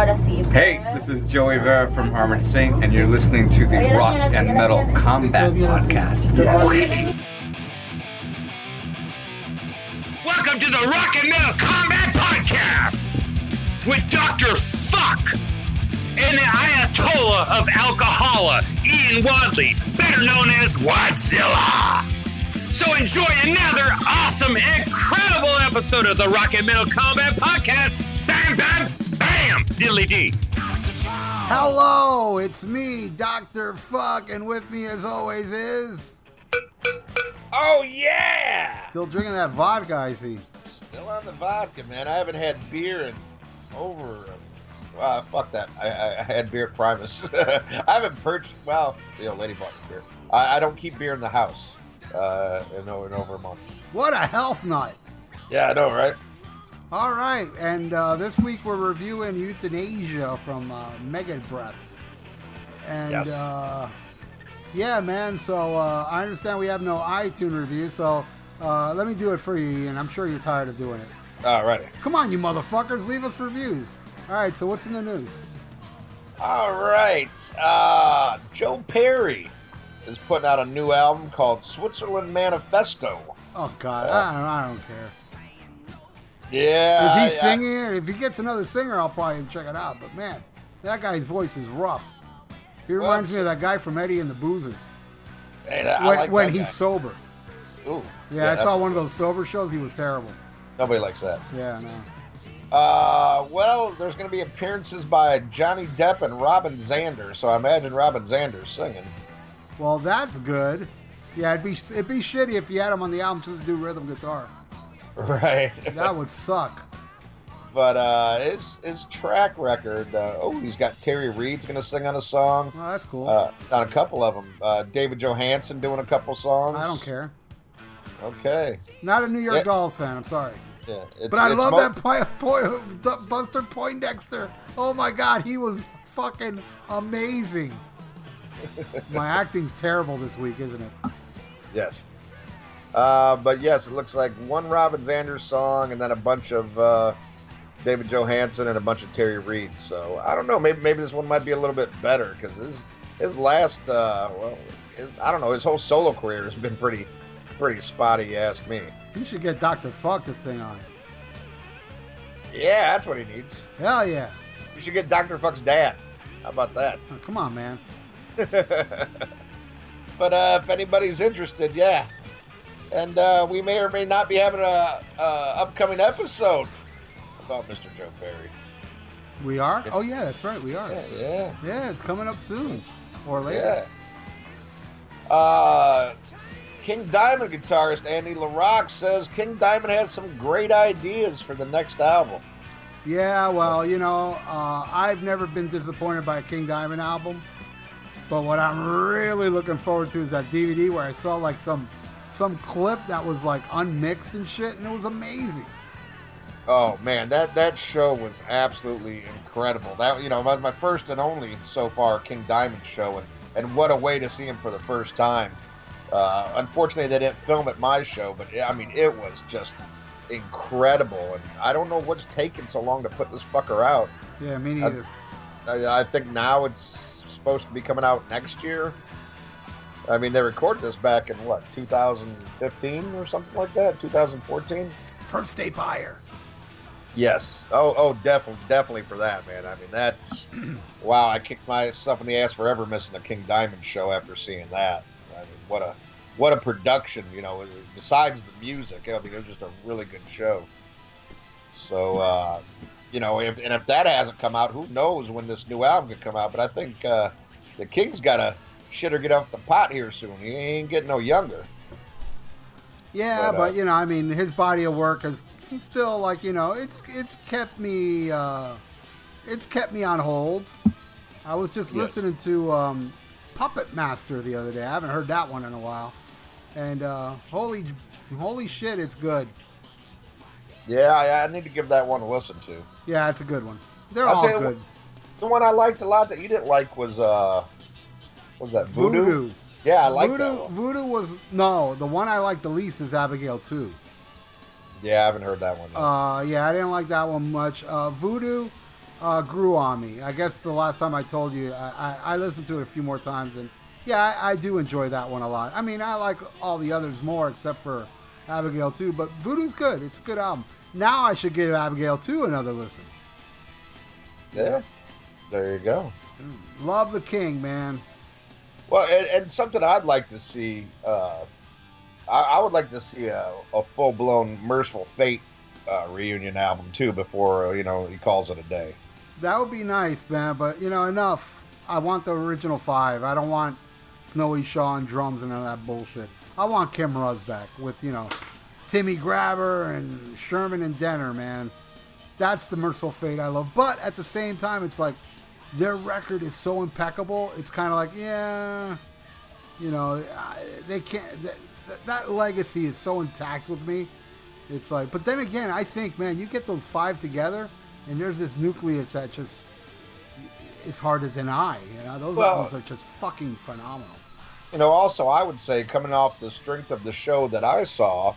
ahora sí. Hey, this is Joey Vera from Armored Saint, and you're listening to the Rock and Metal Combat Podcast. Welcome to the Rock and Metal Combat Podcast with Dr. Fuck and the Ayatollah of Alcohola, Ian Wadley, better known as Wadzilla. So enjoy another awesome, incredible episode of the Rock and Metal Combat Podcast. Bam, bam, bam, diddly dee. Hello, it's me, Dr. Fuck, and with me as always is. Oh yeah! Still drinking that vodka, I see. Still on the vodka, man. I haven't had beer in over. Wow, fuck that. I, I, I had beer at Primus. I haven't purchased. Well, the old lady bought me beer. I, I don't keep beer in the house. Uh, in, over- in over a month. What a health nut. Yeah, I know, right? All right, and uh, this week we're reviewing Youthanasia from uh, Mega Breath. And Yes. uh, yeah, man, so uh, I understand we have no iTunes review, so uh, let me do it for you, Ian. I'm sure you're tired of doing it. All right. Come on, you motherfuckers, leave us reviews. All right, so what's in the news? All right. Uh, Joe Perry is putting out a new album called Sweetzerland Manifesto. Oh, God, I, don't, I don't care. Yeah. Is he I- singing? If he gets another singer, I'll probably check it out. But man, that guy's voice is rough. He Well, reminds me of that guy from Eddie and the Boozers Hey, I when, like when that he's guy. sober. Ooh, Yeah, I that's- saw one of those sober shows. He was terrible. Nobody likes that. Yeah, no. Uh, well, there's going to be appearances by Johnny Depp and Robin Zander, so I imagine Robin Zander singing. Well, that's good. Yeah, it'd be it'd be shitty if you had him on the album just to do rhythm guitar. Right. That would suck. but uh, his his track record. Uh, oh, he's got Terry Reid's going to sing on a song. Well, that's cool. Uh, on a couple of them. Uh, David Johansen doing a couple songs. I don't care. Okay. Not a New York. Dolls fan. I'm sorry, Yeah. It's, but I love mo- that po- Buster Poindexter. Oh my God, he was fucking amazing. My acting's terrible this week, isn't it? Yes. Uh, but yes, it looks like one Robin Zanders song and then a bunch of uh, David Johansen and a bunch of Terry Reid. So I don't know. Maybe maybe this one might be a little bit better because his his last uh, well, his I don't know his whole solo career has been pretty pretty spotty. You ask me. You should get Dr. Fuck to sing on it. Yeah, that's what he needs. Hell yeah. You should get Dr. Fuck's dad. How about that? Oh, come on, man. but uh, if anybody's interested, yeah. And uh, we may or may not be having a, a upcoming episode about Mr. Joe Perry. We are? Oh, yeah, that's right. We are. Yeah, yeah, Yeah, it's coming up soon. Or later. yeah. Uh, King Diamond guitarist Andy LaRocque says King Diamond has some great ideas for the next album. Yeah, well, you know, uh, I've never been disappointed by a King Diamond album. But what I'm really looking forward to is that DVD where I saw like some some clip that was like unmixed and shit, and it was amazing. Oh man, that that show was absolutely incredible. That you know, my, my first and only so far King Diamond show, and and what a way to see him for the first time. Uh, unfortunately, they didn't film at my show, but I mean, it was just incredible. And I don't know what's taking so long to put this fucker out. Yeah, me neither. I, I think now it's supposed to be coming out next year. I mean, they recorded this back in what 2015 or something like that, 2014. First day buyer. Yes. Oh, oh, definitely, definitely for that, man. I mean, that's wow. I kicked myself in the ass for ever missing a King Diamond show after seeing that. I mean, what a what a production, you know. Besides the music, I mean, it was just a really good show. So, uh, you know, if, and if that hasn't come out, who knows when this new album could come out? But I think uh, the King's got to shit or get off the pot here soon. He ain't getting no younger. Yeah, But, but, uh, you know, I mean, his body of work is still like you know, it's it's kept me uh, it's kept me on hold. I was just Yeah. listening to um, Puppet Master the other day. I haven't heard that one in a while, and uh, holy holy shit, it's good. Yeah, I, I need to give that one a listen to. Yeah, it's a good one. They're I'll all good. what- The one I liked a lot that you didn't like was uh, was that Voodoo? Voodoo. Yeah, I like Voodoo, that one. Voodoo was no. The one I like the least is Abigail too. Yeah, I haven't heard that one. Yet. Uh, yeah, I didn't like that one much. Uh, Voodoo, uh, grew on me. I guess the last time I told you, I, I, I listened to it a few more times, and yeah, I, I do enjoy that one a lot. I mean, I like all the others more, except for Abigail too. But Voodoo's good. It's a good album. Now I should give Abigail 2 another listen. Yeah, there you go. Love the King, man. Well, and, and something I'd like to see, uh, I, I would like to see a, a full blown Mercyful Fate uh, reunion album too before uh, you know he calls it a day. That would be nice, man. But you know, enough. I want the original five. I don't want Snowy Shaw and drums and all that bullshit. I want Kim Ruzz back with you know Timmy Grabber and Shermann and Denner, man. That's the Mercyful Fate I love. But at the same time, it's like their record is so impeccable. It's kind of like, yeah, you know, they can't. That, that legacy is so intact with me. It's like, but then again, I think, man, you get those five together, and there's this nucleus that just is hard to deny. You know, those Well- albums are just fucking phenomenal. You know, also I would say coming off the strength of the show that I saw,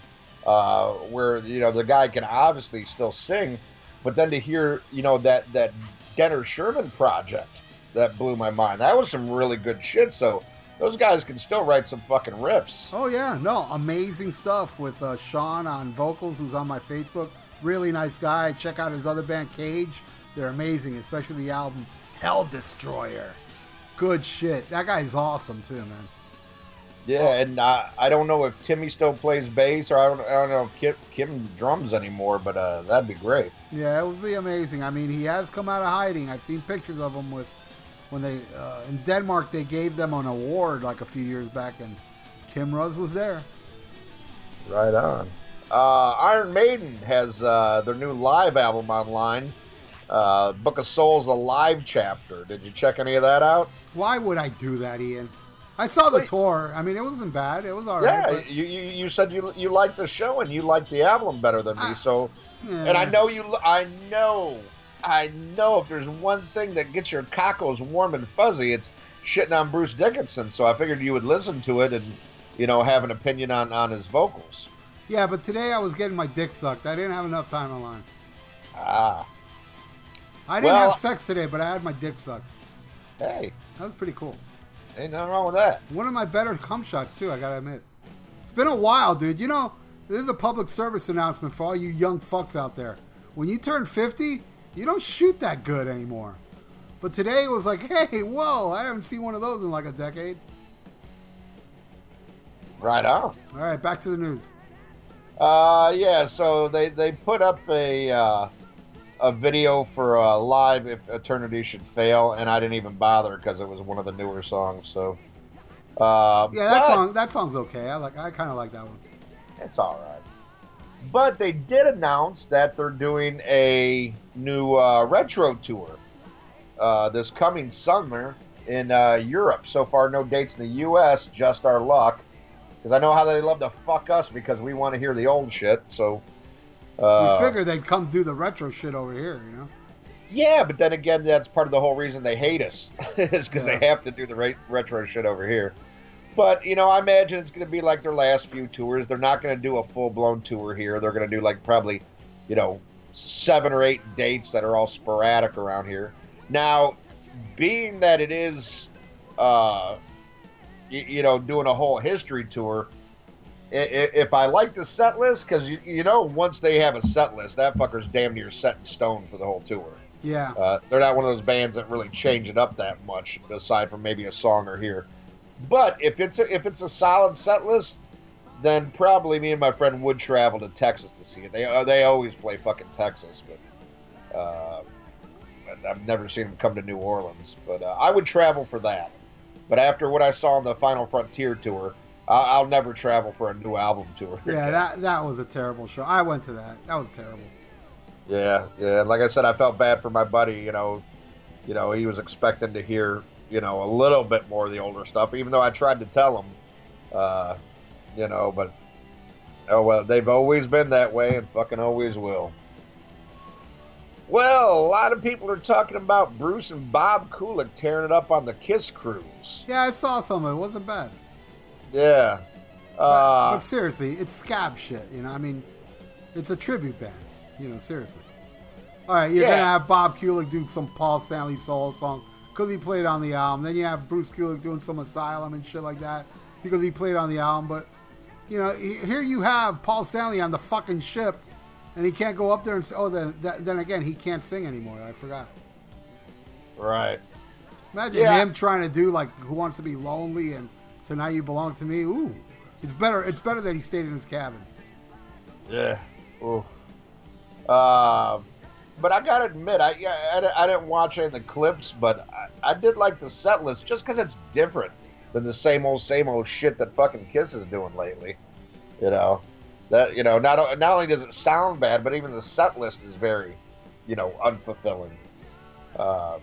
uh, where you know the guy can obviously still sing, but then to hear you know that that Denner Shermann project that blew my mind. That was some really good shit. So those guys can still write some fucking riffs. Oh yeah, no, amazing stuff with uh, Sean on vocals, who's on my Facebook. Really nice guy. Check out his other band, Cage. They're amazing, especially the album Hell Destroyer. Good shit. That guy's awesome too, man. Yeah, and uh, I don't know if Timmy still plays bass or I don't, I don't know if Kim, Kim drums anymore, but uh, that'd be great. Yeah, it would be amazing. I mean, he has come out of hiding. I've seen pictures of him with when they uh, in Denmark. They gave them an award like a few years back, and Kim Ruzz was there. Right on. Uh, Iron Maiden has uh, their new live album online. Uh, Book of Souls, a live chapter. Did you check any of that out? Why would I do that, Ian? I saw the Wait. tour. I mean, it wasn't bad. It was all yeah, right. but- you, you you said you you liked the show and you liked the album better than me. So, yeah. and I know you. I know, I know. If there's one thing that gets your cockles warm and fuzzy, it's shitting on Bruce Dickinson. So I figured you would listen to it and you know have an opinion on on his vocals. Yeah, but today I was getting my dick sucked. I didn't have enough time online. Ah, I didn't Well- have sex today, but I had my dick sucked. hey, That was pretty cool. Ain't nothing wrong with that. One of my better cum shots too. I gotta admit. It's been a while, dude. You know, there's a public service announcement for all you young fucks out there. When you turn 50, you don't shoot that good anymore. But today it was like, hey, whoa! I haven't seen one of those in like a decade. Right on. All right, back to the news. Uh, yeah. So they they put up a uh, a video for uh, live if Eternity should fail, and I didn't even bother because it was one of the newer songs. So, uh, Yeah, that but song that song's okay. I like I kind of like that one. It's all right. But they did announce that they're doing a new uh, retro tour uh, this coming summer in uh, Europe. So far, no dates in the U.S. Just our luck. Because I know how they love to fuck us because we want to hear the old shit. So, uh, we figured they'd come do the retro shit over here, you know. yeah, but then again, that's part of the whole reason they hate us is because Yeah. they have to do the re- retro shit over here. But you know, I imagine it's going to be like their last few tours. They're not going to do a full blown tour here. They're going to do like probably, you know, seven or eight dates that are all sporadic around here. Now, being that it is, uh, you, you know, doing a whole history tour. If I like the set list, because you, you know, once they have a set list, that fucker's damn near set in stone for the whole tour. Yeah. Uh, they're not one of those bands that really change it up that much, aside from maybe a song or here. But if it's a, if it's a solid set list, then probably me and my friend would travel to Texas to see it. They uh, they always play fucking Texas, but uh, I've never seen them come to New Orleans. But uh, I would travel for that. But after what I saw on the Final Frontier tour, I'll, I'll never travel for a new album tour. Yeah, that that was a terrible show. I went to that. That was terrible. Yeah, yeah. Like I said, I felt bad for my buddy. You know, you know, he was expecting to hear, you know, a little bit more of the older stuff, even though I tried to tell him, uh, you know, but oh well, they've always been that way and fucking always will. Well, a lot of people are talking about Bruce and Bob Kulick tearing it up on the Kiss cruise. Yeah, I saw some of it. It wasn't bad. Yeah. But, Uh, but seriously, it's scab shit. You know, I mean, it's a tribute band. You know, seriously. All right, you're Yeah. gonna have Bob Kulick do some Paul Stanley solo song because he played on the album. Then you have Bruce Kulick doing some Asylum and shit like that because he played on the album. But you know, here you have Paul Stanley on the fucking ship, and he can't go up there and say, "Oh, then then again, he can't sing anymore." I forgot. Right. Imagine Yeah. him trying to do like "Who Wants to Be Lonely" and "Tonight You Belong to Me." Ooh, it's better. It's better that he stayed in his cabin. Yeah. Ooh. Uh, but I gotta admit, I I, I didn't watch any of the clips, but I, I did like the set list just because it's different than the same old same old shit that fucking Kiss is doing lately. You know, that you know not not only does it sound bad, but even the set list is very, you know, unfulfilling. Uh,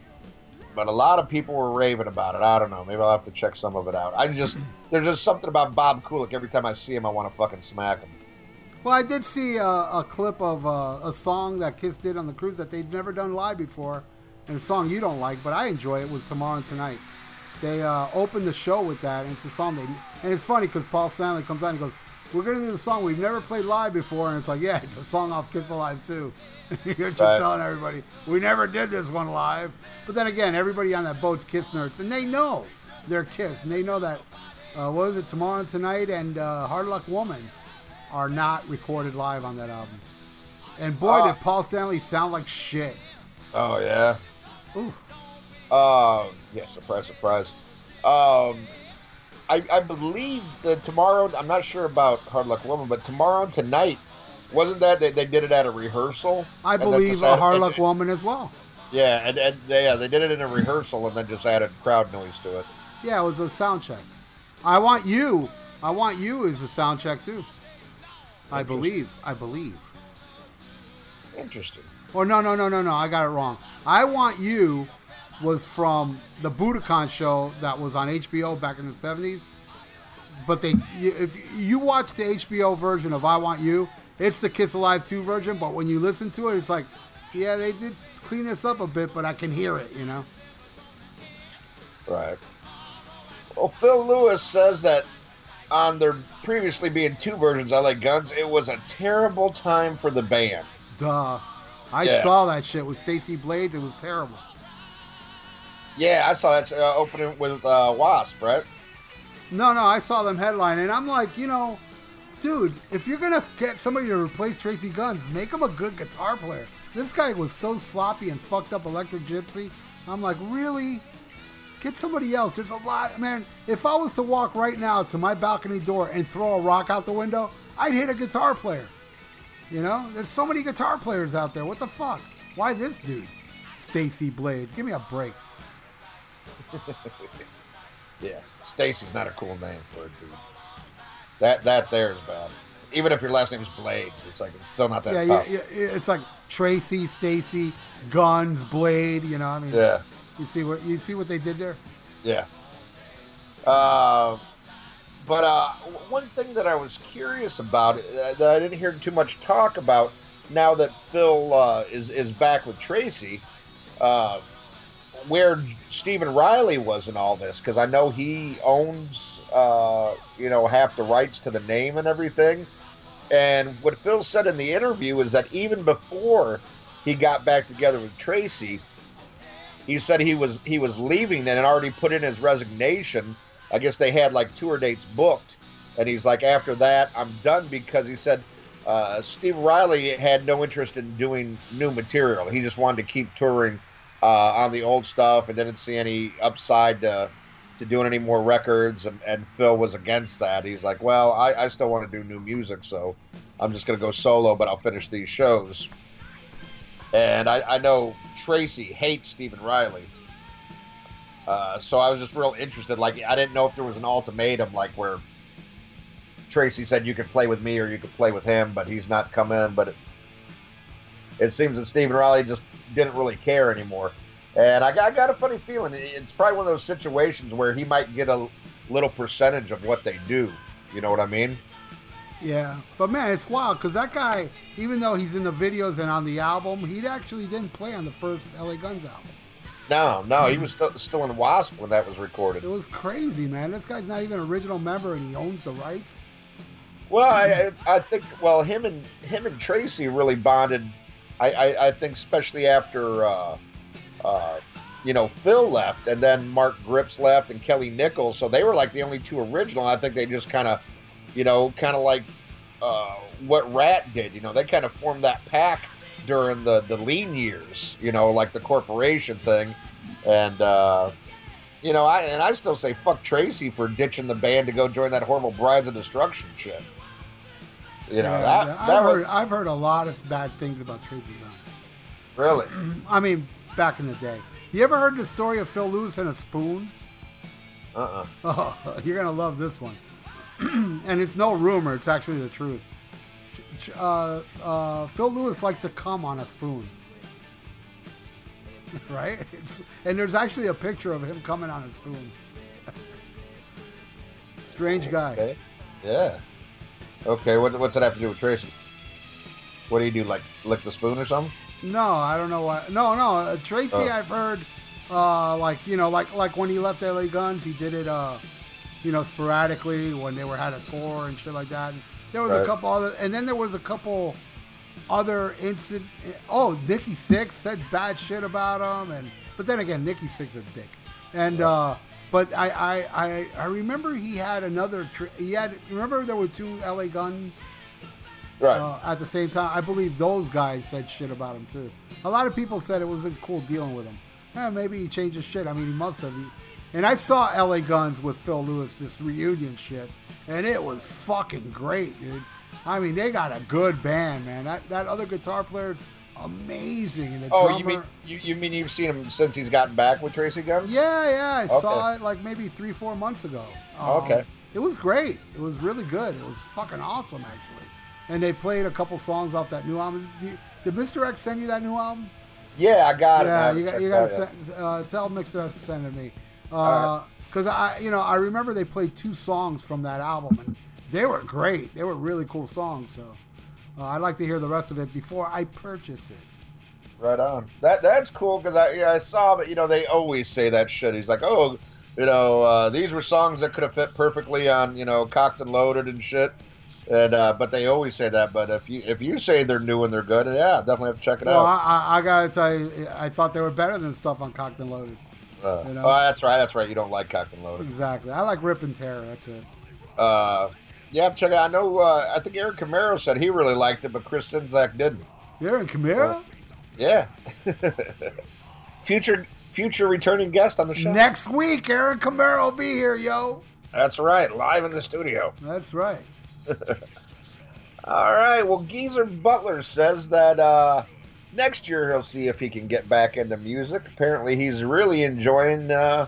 but a lot of people were raving about it. I don't know. Maybe I'll have to check some of it out. I just there's just something about Bob Kulick. Every time I see him, I want to fucking smack him. Well, I did see a, a clip of uh, a song that Kiss did on the cruise that they'd never done live before, and a song you don't like, but I enjoy it. Was "Tomorrow and Tonight." They uh, opened the show with that, and it's a song they. And it's funny because Paul Stanley comes on and goes, "We're gonna do the song we've never played live before," and it's like, "Yeah, it's a song off Kiss Alive too." You're just Right. telling everybody we never did this one live. But then again, everybody on that boat's Kiss nerds, and they know they're Kiss, and they know that. Uh, what is it? Tomorrow and Tonight and uh, Hard Luck Woman are not recorded live on that album. And boy, Uh, did Paul Stanley sound like shit. Oh yeah. Ooh. Uh, yeah, surprise, surprise. Um, I, I believe that tomorrow, I'm not sure about Hard Luck Woman, but tomorrow and tonight, wasn't that they, they did it at a rehearsal? I believe a and- Woman as well. Yeah, and, and they, yeah, they did it in a rehearsal and then just added crowd noise to it. Yeah, it was a sound check. I want you. I want you is a sound check too. I believe. I believe. Interesting. Or no, no, no, no, no. I got it wrong. I want you was from the Budokan show that was on HBO back in the seventies. But they, if you watch the HBO version of I Want You, it's the Kiss Alive two version. But when you listen to it, it's like, yeah, they did clean this up a bit, but I can hear it. You know. Right. Well, Phil Lewis says that on there previously being two versions of LA Guns, it was a terrible time for the band. Duh. I Yeah. saw that shit with Stacy Blades. It was terrible. Yeah, I saw that uh, opening with uh, Wasp, right? No, no, I saw them headline, and I'm like, you know, dude, if you're gonna get somebody to replace Tracy Guns, make him a good guitar player. This guy was so sloppy and fucked up Electric Gypsy. I'm like, really? Get somebody else. There's a lot, man. If I was to walk right now to my balcony door and throw a rock out the window, I'd hit a guitar player. You know, there's so many guitar players out there. What the fuck? Why this dude? Stacy Blades. Give me a break. Yeah, Stacy's not a cool name for a dude. That that there is bad. Even if your last name is Blades, it's like it's still not that Yeah, tough. yeah, yeah, it's like Tracy, Stacy, Guns, Blade. You know, I mean, yeah, you see what you see what they did there. yeah. Uh, but uh, one thing that I was curious about uh, that I didn't hear too much talk about now that Phil uh, is is back with Tracy, uh, where Stephen Riley was in all this because I know he owns uh, you know half the rights to the name and everything. And what Phil said in the interview is that even before he got back together with Tracy, he said he was he was leaving and had already put in his resignation. I guess they had like tour dates booked, and he's like, after that, I'm done because he said uh, Steve Riley had no interest in doing new material. He just wanted to keep touring uh, on the old stuff and didn't see any upside to, to doing any more records. And, and Phil was against that. He's like, well, I, I still want to do new music, so I'm just going to go solo, but I'll finish these shows. And I, I know Tracy hates Stephen Riley. Uh, so I was just real interested. Like, I didn't know if there was an ultimatum, like where Tracy said you could play with me or you could play with him, but he's not come in. But it, it seems that Stephen Riley just didn't really care anymore. And I got, I got a funny feeling it's probably one of those situations where he might get a little percentage of what they do. You know what I mean? Yeah, but man, it's wild because that guy, even though he's in the videos and on the album, he actually didn't play on the first LA Guns album. No, no, he was still, still in Wasp when that was recorded. It was crazy, man. This guy's not even an original member, and he owns the rights. Well, I, I I think well him and him and Tracy really bonded I, I, I think especially after uh, uh, you know Phil left and then Mark Cripps left and Kelly Nickels, so they were like the only two original. I think they just kind of, you know, kind of like uh, what Ratt did. You know, they kind of formed that pack during the the lean years. You know, like the corporation thing, and. uh you know, I and I still say fuck Tracy for ditching the band to go join that horrible Brides of Destruction shit. You know, Yeah, that, yeah. that I've, was heard, I've heard a lot of bad things about Tracy Guns. really. I mean, back in the day. You ever heard the story of Phil Lewis and a spoon? Uh-uh. Oh, you're gonna love this one. and it's no rumor; it's actually the truth. Uh, uh, Phil Lewis likes to come on a spoon, right? It's, and there's actually a picture of him coming on a spoon. Strange guy. Okay. Yeah. Okay. What, what's that have to do with Tracy? What do you do? Like lick the spoon or something? No, I don't know why. No, no. Uh, Tracy, Oh. I've heard, uh, like you know, like like when he left LA Guns, he did it, uh, you know, sporadically when they were had a tour and shit like that. And there was a couple other, and then there was a couple other incident. Oh, Nikki Sixx said bad shit about him, and but then again, Nikki Sixx is a dick, and uh, but I I I, I remember he had another. Tr- he had remember there were two LA Guns Right. uh, at the same time, I believe those guys said shit about him too. A lot of people said it wasn't cool dealing with him. Eh, maybe he changed his shit. I mean, he must have. He- and I saw LA Guns with Phil Lewis, this reunion shit, and it was fucking great, dude. I mean, they got a good band, man. That that other guitar player's amazing, and the oh, drummer. you mean you, you mean you've seen him since he's gotten back with Tracy Guns? Yeah, yeah, I saw it like maybe three, four months ago. Um, Okay. It was great. It was really good. It was fucking awesome, actually. And they played a couple songs off that new album. Did, did Mr. X send you that new album? Yeah, I got it. Yeah, you you got to send, uh, tell Mr. X to send it to me. Because I, you know, I remember they played two songs from that album, and they were great. They were really cool songs. So uh, I'd like to hear the rest of it before I purchase it. Right on. That that's cool because I yeah, I saw, but you know they always say that shit. He's like, oh, you know, uh, these were songs that could have fit perfectly on you know cocked and loaded and shit. And uh, but they always say that. But if you if you say they're new and they're good, yeah, definitely have to check it Well, out. I, I, I gotta tell you, I thought they were better than stuff on Cocked and Loaded. Uh, you know. Oh, that's right. That's right. You don't like cocked and loaded. Exactly. I like Rip and Tear. That's it. Uh, yeah, check it out. I know. Uh, I think Eric Camaro said he really liked it, but Chris Sinzak didn't. In Camaro? Yeah. future future returning guest on the show. Next week, Aaron Camaro will be here, yo. That's right. Live in the studio. That's right. All right. Well, Geezer Butler says that uh, next year he'll see if he can get back into music. Apparently, he's really enjoying uh,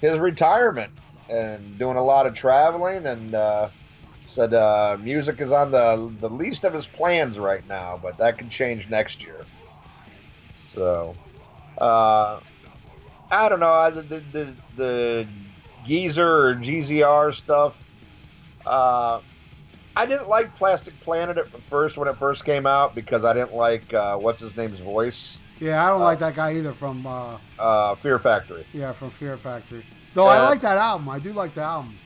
his retirement and doing a lot of traveling. And uh, said uh, music is on the the least of his plans right now, but that can change next year. So, uh, I don't know. The the the, the Geezer or GZR stuff. Uh, I didn't like Plastic Planet at first when it first came out because I didn't like uh, what's his name's voice, Yeah, I don't like that guy either from uh, uh, Fear Factory. yeah from Fear Factory. Though I Uh, like that album. I do like the album.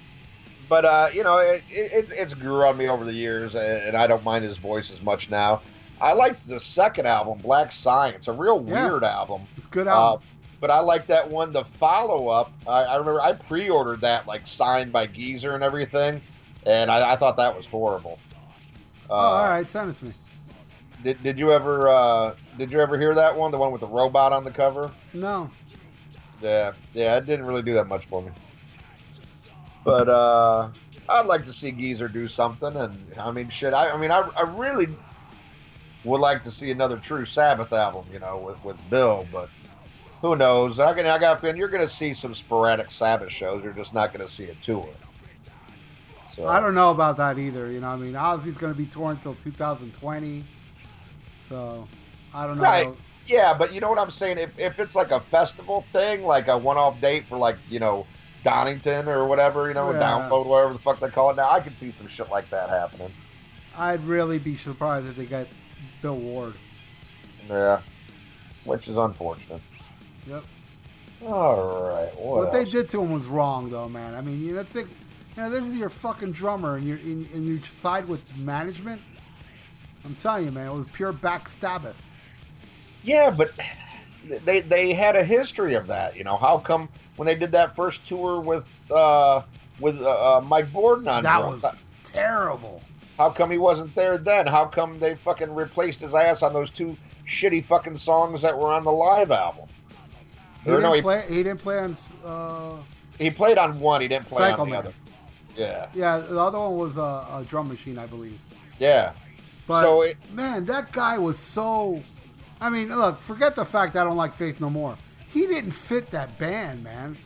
But uh, you know, it, it, it's it's grew on me over the years, and, and I don't mind his voice as much now. I liked the second album, Black Science, a real Yeah. weird album. It's a good Uh, album. but I like that one. The follow up, I, I remember I pre-ordered that, like signed by Geezer and everything, and I, I thought that was horrible. Uh, oh, all right, send it to me. Did, did you ever uh, did you ever hear that one? The one with the robot on the cover? No, Yeah, yeah, it didn't really do that much for me. But uh, I'd like to see Geezer do something, and I mean, shit. I, I mean, I, I really would like to see another True Sabbath album, you know, with, with Bill. But who knows? I, can, I got a feeling you're going to see some sporadic Sabbath shows. You're just not going to see a tour. So I don't know about that either. You know, I mean, Ozzy's going to be touring until 2020, so I don't know. Right. Yeah, but you know what I'm saying? If, if it's like a festival thing, like a one off date for like, you know, Donington or whatever, you know, Yeah. download, whatever the fuck they call it now, I could see some shit like that happening. I'd really be surprised if they got Bill Ward. Yeah. Which is unfortunate. Yep. All right. What, What they did to him was wrong, though, man. I mean, you know, think, know, this is your fucking drummer, and you and, and you side with management. I'm telling you, man, it was pure backstabbing. Yeah, but they they had a history of that. You know, how come when they did that first tour with uh, with uh, uh Mike Bordin on That drums, was terrible. how come he wasn't there then? How come they fucking replaced his ass on those two shitty fucking songs that were on the live album? He didn't no, he, play. He didn't play on. Uh, he played on one. He didn't play on the Man. other. Yeah, yeah, the other one was a, a drum machine, I believe. yeah. But So it- man, that guy was so. I mean, look, forget the fact I don't like Faith No More. He didn't fit that band, man.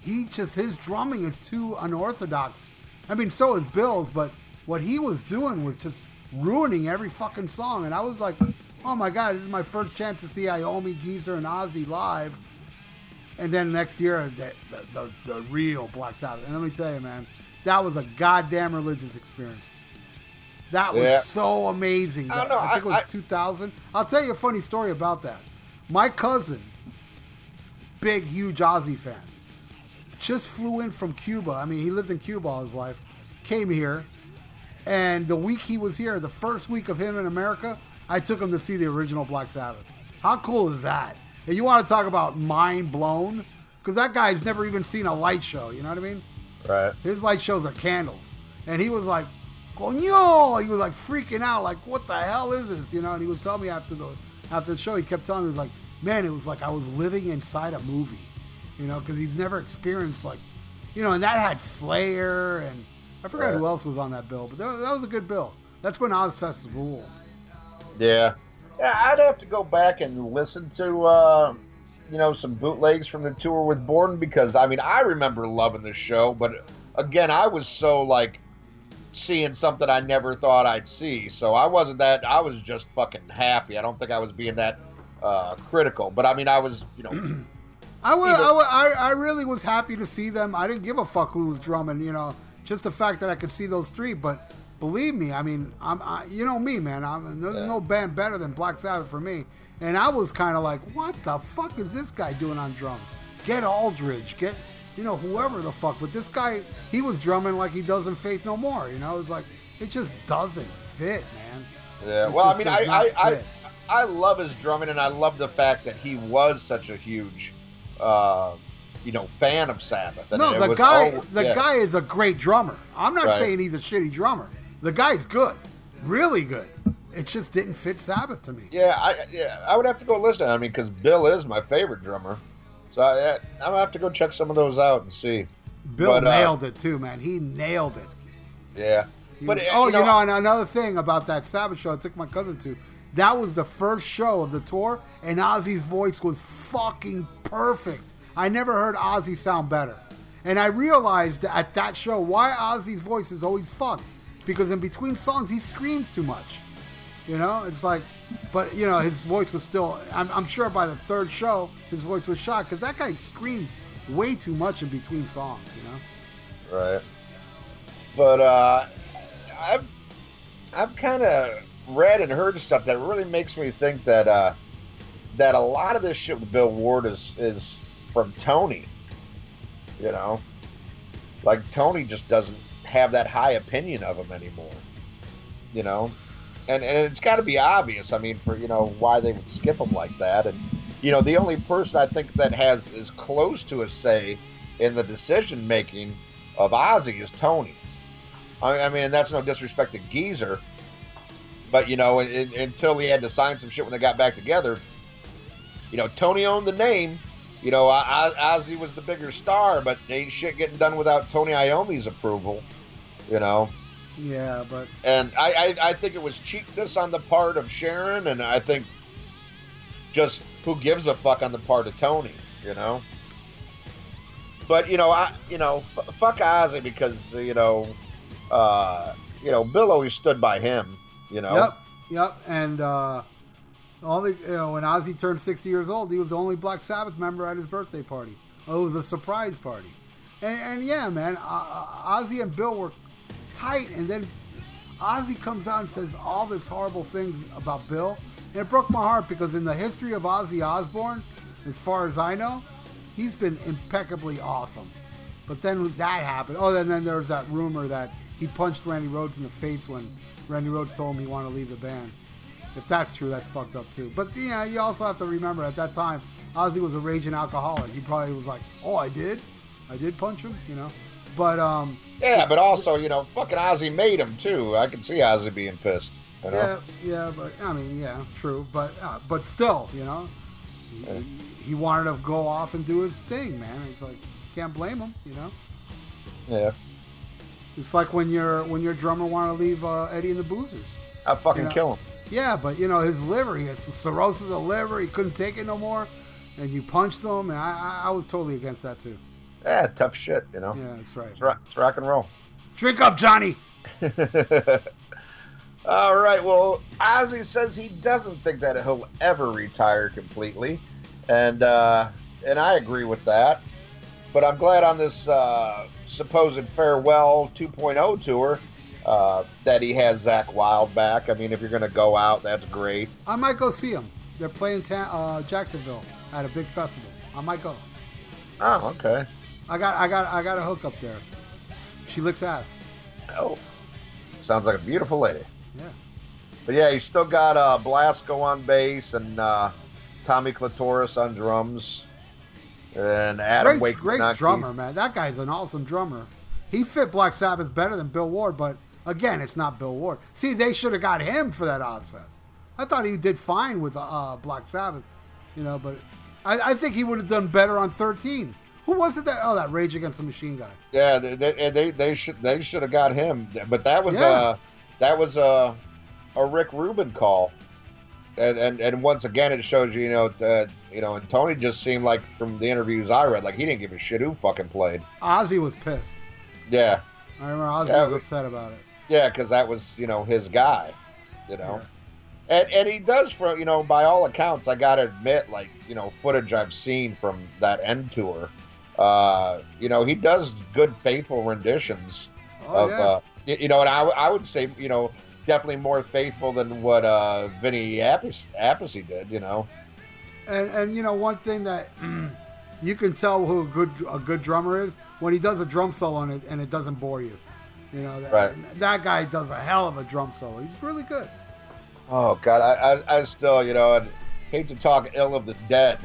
He just his drumming is too unorthodox. I mean, so is Bill's, but what he was doing was just ruining every fucking song. And I was like, oh my god, this is my first chance to see Iommi, Geezer, and Ozzy live. And then next year, the, the, the, the real Black Sabbath. And let me tell you, man, that was a goddamn religious experience. That was Yeah. so amazing. I don't know, I think it was I- I- 2000. I'll tell you a funny story about that. My cousin, big, huge Ozzy fan, just flew in from Cuba. I mean, he lived in Cuba all his life, came here, and the week he was here, the first week of him in America, I took him to see the original Black Sabbath. How cool is that? And you want to talk about mind blown? Because that guy's never even seen a light show. You know what I mean? Right. His light shows are candles. And he was like, Coño! He was like freaking out, like, what the hell is this? You know, and he was telling me after the after the show, he kept telling me, he was like, man, it was like I was living inside a movie. You know, because he's never experienced, like, you know, and that had Slayer, and I forgot Right. who else was on that bill, but that, that was a good bill. That's when Ozzfest ruled. Yeah. Yeah, I'd have to go back and listen to, uh, you know, some bootlegs from the tour with Bordin because, I mean, I remember loving the show, but again, I was so, like, seeing something I never thought I'd see. So I wasn't that, I was just fucking happy. I don't think I was being that uh, critical, but I mean, I was, you know, I was, Either- I, I, I really was happy to see them. I didn't give a fuck who was drumming, you know, just the fact that I could see those three. But believe me, I mean, I'm, I, you know me, man. I'm there's Yeah. no band better than Black Sabbath for me. And I was kind of like, what the fuck is this guy doing on drum? Get Aldridge, get, you know, whoever the fuck. But this guy, he was drumming like he does in Faith No More. You know, it's like it just doesn't fit, man. Yeah, It well, I mean, I, I, I. I love his drumming, and I love the fact that he was such a huge, uh, you know, fan of Sabbath. No, the guy, the yeah. guy is a great drummer. I'm not Right. saying he's a shitty drummer. The guy's good, really good. It just didn't fit Sabbath to me. Yeah, I, yeah, I would have to go listen. I mean, because Bill is my favorite drummer, so I, I'm gonna have to go check some of those out and see. Bill But, uh, nailed it too, man. He nailed it. Yeah, He but was- uh, oh, you know, and another thing about that Sabbath show, I took my cousin to. That was the first show of the tour, and Ozzy's voice was fucking perfect. I never heard Ozzy sound better. And I realized at that show why Ozzy's voice is always fucked. Because in between songs, he screams too much. You know, it's like, but you know, his voice was still. I'm, I'm sure by the third show, his voice was shot because that guy screams way too much in between songs. You know. right. But uh, I've I've kind of read and heard stuff that really makes me think that uh, that a lot of this shit with Bill Ward is is from Tony. You know, like Tony just doesn't have that high opinion of him anymore. You know, and and it's got to be obvious. I mean, for you know why they would skip him like that, and you know the only person I think that has is close to a say in the decision making of Ozzy is Tony. I, I mean, and that's no disrespect to Geezer, but you know, in, until he had to sign some shit when they got back together, you know, Tony owned the name. You know, O- O- Ozzy was the bigger star, but ain't shit getting done without Tony Iommi's approval. You know, Yeah, but and I, I, I think it was cheapness on the part of Sharon, and I think just who gives a fuck on the part of Tony, you know. But you know, I you know, f- fuck Ozzy because you know, uh, you know, Bill always stood by him, you know. Yep, yep. And uh, only you know when Ozzy turned 60 years old, he was the only Black Sabbath member at his birthday party. Oh, it was a surprise party. And, and yeah, man, uh, uh, Ozzy and Bill were tight, and then Ozzy comes out and says all this horrible things about Bill, and it broke my heart because in the history of Ozzy Osbourne, as far as I know, he's been impeccably awesome. But then that happened. Oh, and then there was that rumor that he punched Randy Rhoads in the face when Randy Rhoads told him he wanted to leave the band. if that's true, that's fucked up too. But yeah, you also have to remember at that time, Ozzy was a raging alcoholic. He probably was like, "Oh, I did, I did punch him," you know. But um, Yeah, but also, you know, fucking Ozzy made him too. I can see Ozzy being pissed. You know? yeah, yeah, but I mean, yeah, true. But uh, but still, you know, he, he wanted to go off and do his thing, man. It's like can't blame him, you know. Yeah. It's like when your when your drummer wanted to leave uh, Eddie and the Boozers. I fucking You know? kill him. Yeah, but you know his liver, he has cirrhosis of liver. He couldn't take it no more, and you punched him. And I, I, I was totally against that too. Yeah, tough shit, you know. Yeah, that's right. It's, rock, it's rock and roll. Drink up, Johnny. All right. Well, Ozzy says he doesn't think that he'll ever retire completely, and uh, and I agree with that. But I'm glad on this uh, supposed farewell 2.0 tour uh, that he has Zakk Wylde back. I mean, if you're going to go out, that's great. I might go see him. They're playing ta- uh, Jacksonville at a big festival. I might go. Oh, okay. I got I got I got a hook up there. She licks ass. Oh, sounds like a beautiful lady. Yeah. But yeah, he's still got uh, Blasco on bass and uh, Tommy Clitoris on drums, and Adam Great, Wake. great drummer, man. That guy's an awesome drummer. He fit Black Sabbath better than Bill Ward, but again, it's not Bill Ward. See, they should have got him for that Ozzfest. I thought he did fine with uh, Black Sabbath, you know, but I, I think he would have done better on 13. Who was it that? Oh, that Rage Against the Machine guy. Yeah, they, they, they, they should they should have got him, but that was Yeah. uh that was a a Rick Rubin call, and and, and once again it shows you you know uh, you know and Tony just seemed like from the interviews I read like he didn't give a shit who fucking played. Ozzy was pissed. Yeah, I remember Ozzy Yeah, was upset about it. yeah, because that was you know his guy, you know. And, and he does for you know by all accounts I gotta admit like you know footage I've seen from that end tour, uh, you know he does good faithful renditions Oh, of yeah. uh, you know and I, I would say you know definitely more faithful than what uh, Vinny Appice, Appice did you know And and you know one thing that you can tell who a good a good drummer is when he does a drum solo and it, and it doesn't bore you. You know that, Right. that guy does a hell of a drum solo. He's really good. oh god I, I, I still you know I'd hate to talk ill of the dead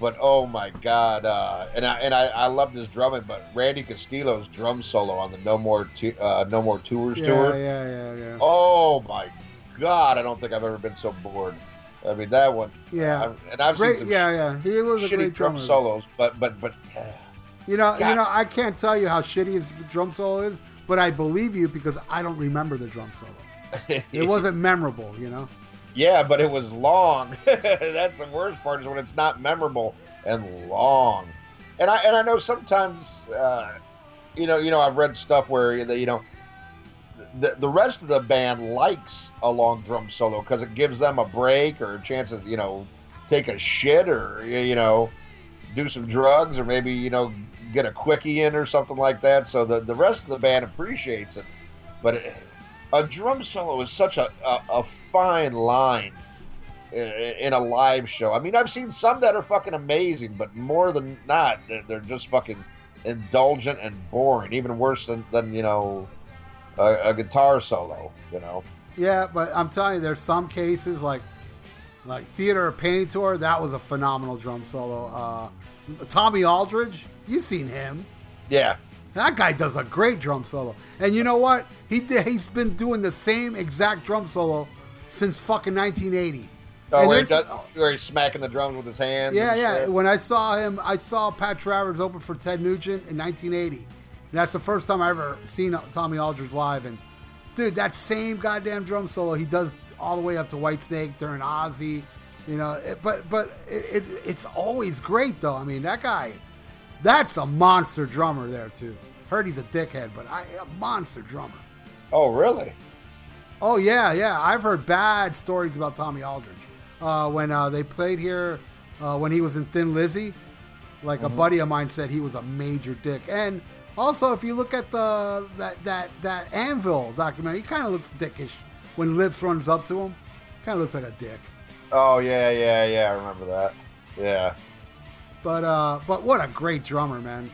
but oh my god uh, and I and I, I loved his drumming but Randy Castillo's drum solo on the No More Tu- uh, No More Tours Yeah, tour yeah, yeah, yeah. Oh my god! I don't think I've ever been so bored. I mean that one. yeah. I've, and I've Great, seen some yeah, yeah. He was a shitty great drum drummer. solos, but but but You know, you know, I can't tell you how shitty his drum solo is, but I believe you because I don't remember the drum solo. It wasn't memorable, you know. Yeah, but it was long. That's the worst part is when it's not memorable and long. And I and I know sometimes, uh, you know, you know, I've read stuff where you know. The, the rest of the band likes a long drum solo because it gives them a break or a chance to you know take a shit or you know do some drugs or maybe you know get a quickie in or something like that. So the the rest of the band appreciates it, but it, a drum solo is such a a, a fine line in a live show. I mean, I've seen some that are fucking amazing, but more than not, they're, just fucking indulgent and boring. Even worse than than you know a, a guitar solo. You know. Yeah, but I'm telling you, there's some cases like like Theater of Pain tour. That was a phenomenal drum solo. Uh, Tommy Aldridge, you've seen him? Yeah. That guy does a great drum solo. And you know what? He did, he's been doing the same exact drum solo since fucking 1980. Oh, And where, he does, where he's smacking the drums with his hands. Yeah, yeah. shit. When I saw him, I saw Pat Travers open for Ted Nugent in 1980. And that's the first time I ever seen Tommy Aldridge live. And dude, that same goddamn drum solo he does all the way up to Whitesnake during Ozzy. You know, it, but but it, it, it's always great though. I mean, that guy, that's a monster drummer there too. Heard he's a dickhead, but I a monster drummer. Oh, really? Oh yeah, yeah. I've heard bad stories about Tommy Aldridge. Uh, when uh, they played here, uh, when he was in Thin Lizzy, like a buddy of mine said he was a major dick. And also, if you look at the that that that Anvil documentary, he kind of looks dickish when Lips runs up to him. Kind of looks like a dick. Oh, yeah, yeah, yeah. I remember that. Yeah. But uh, but what a great drummer, man.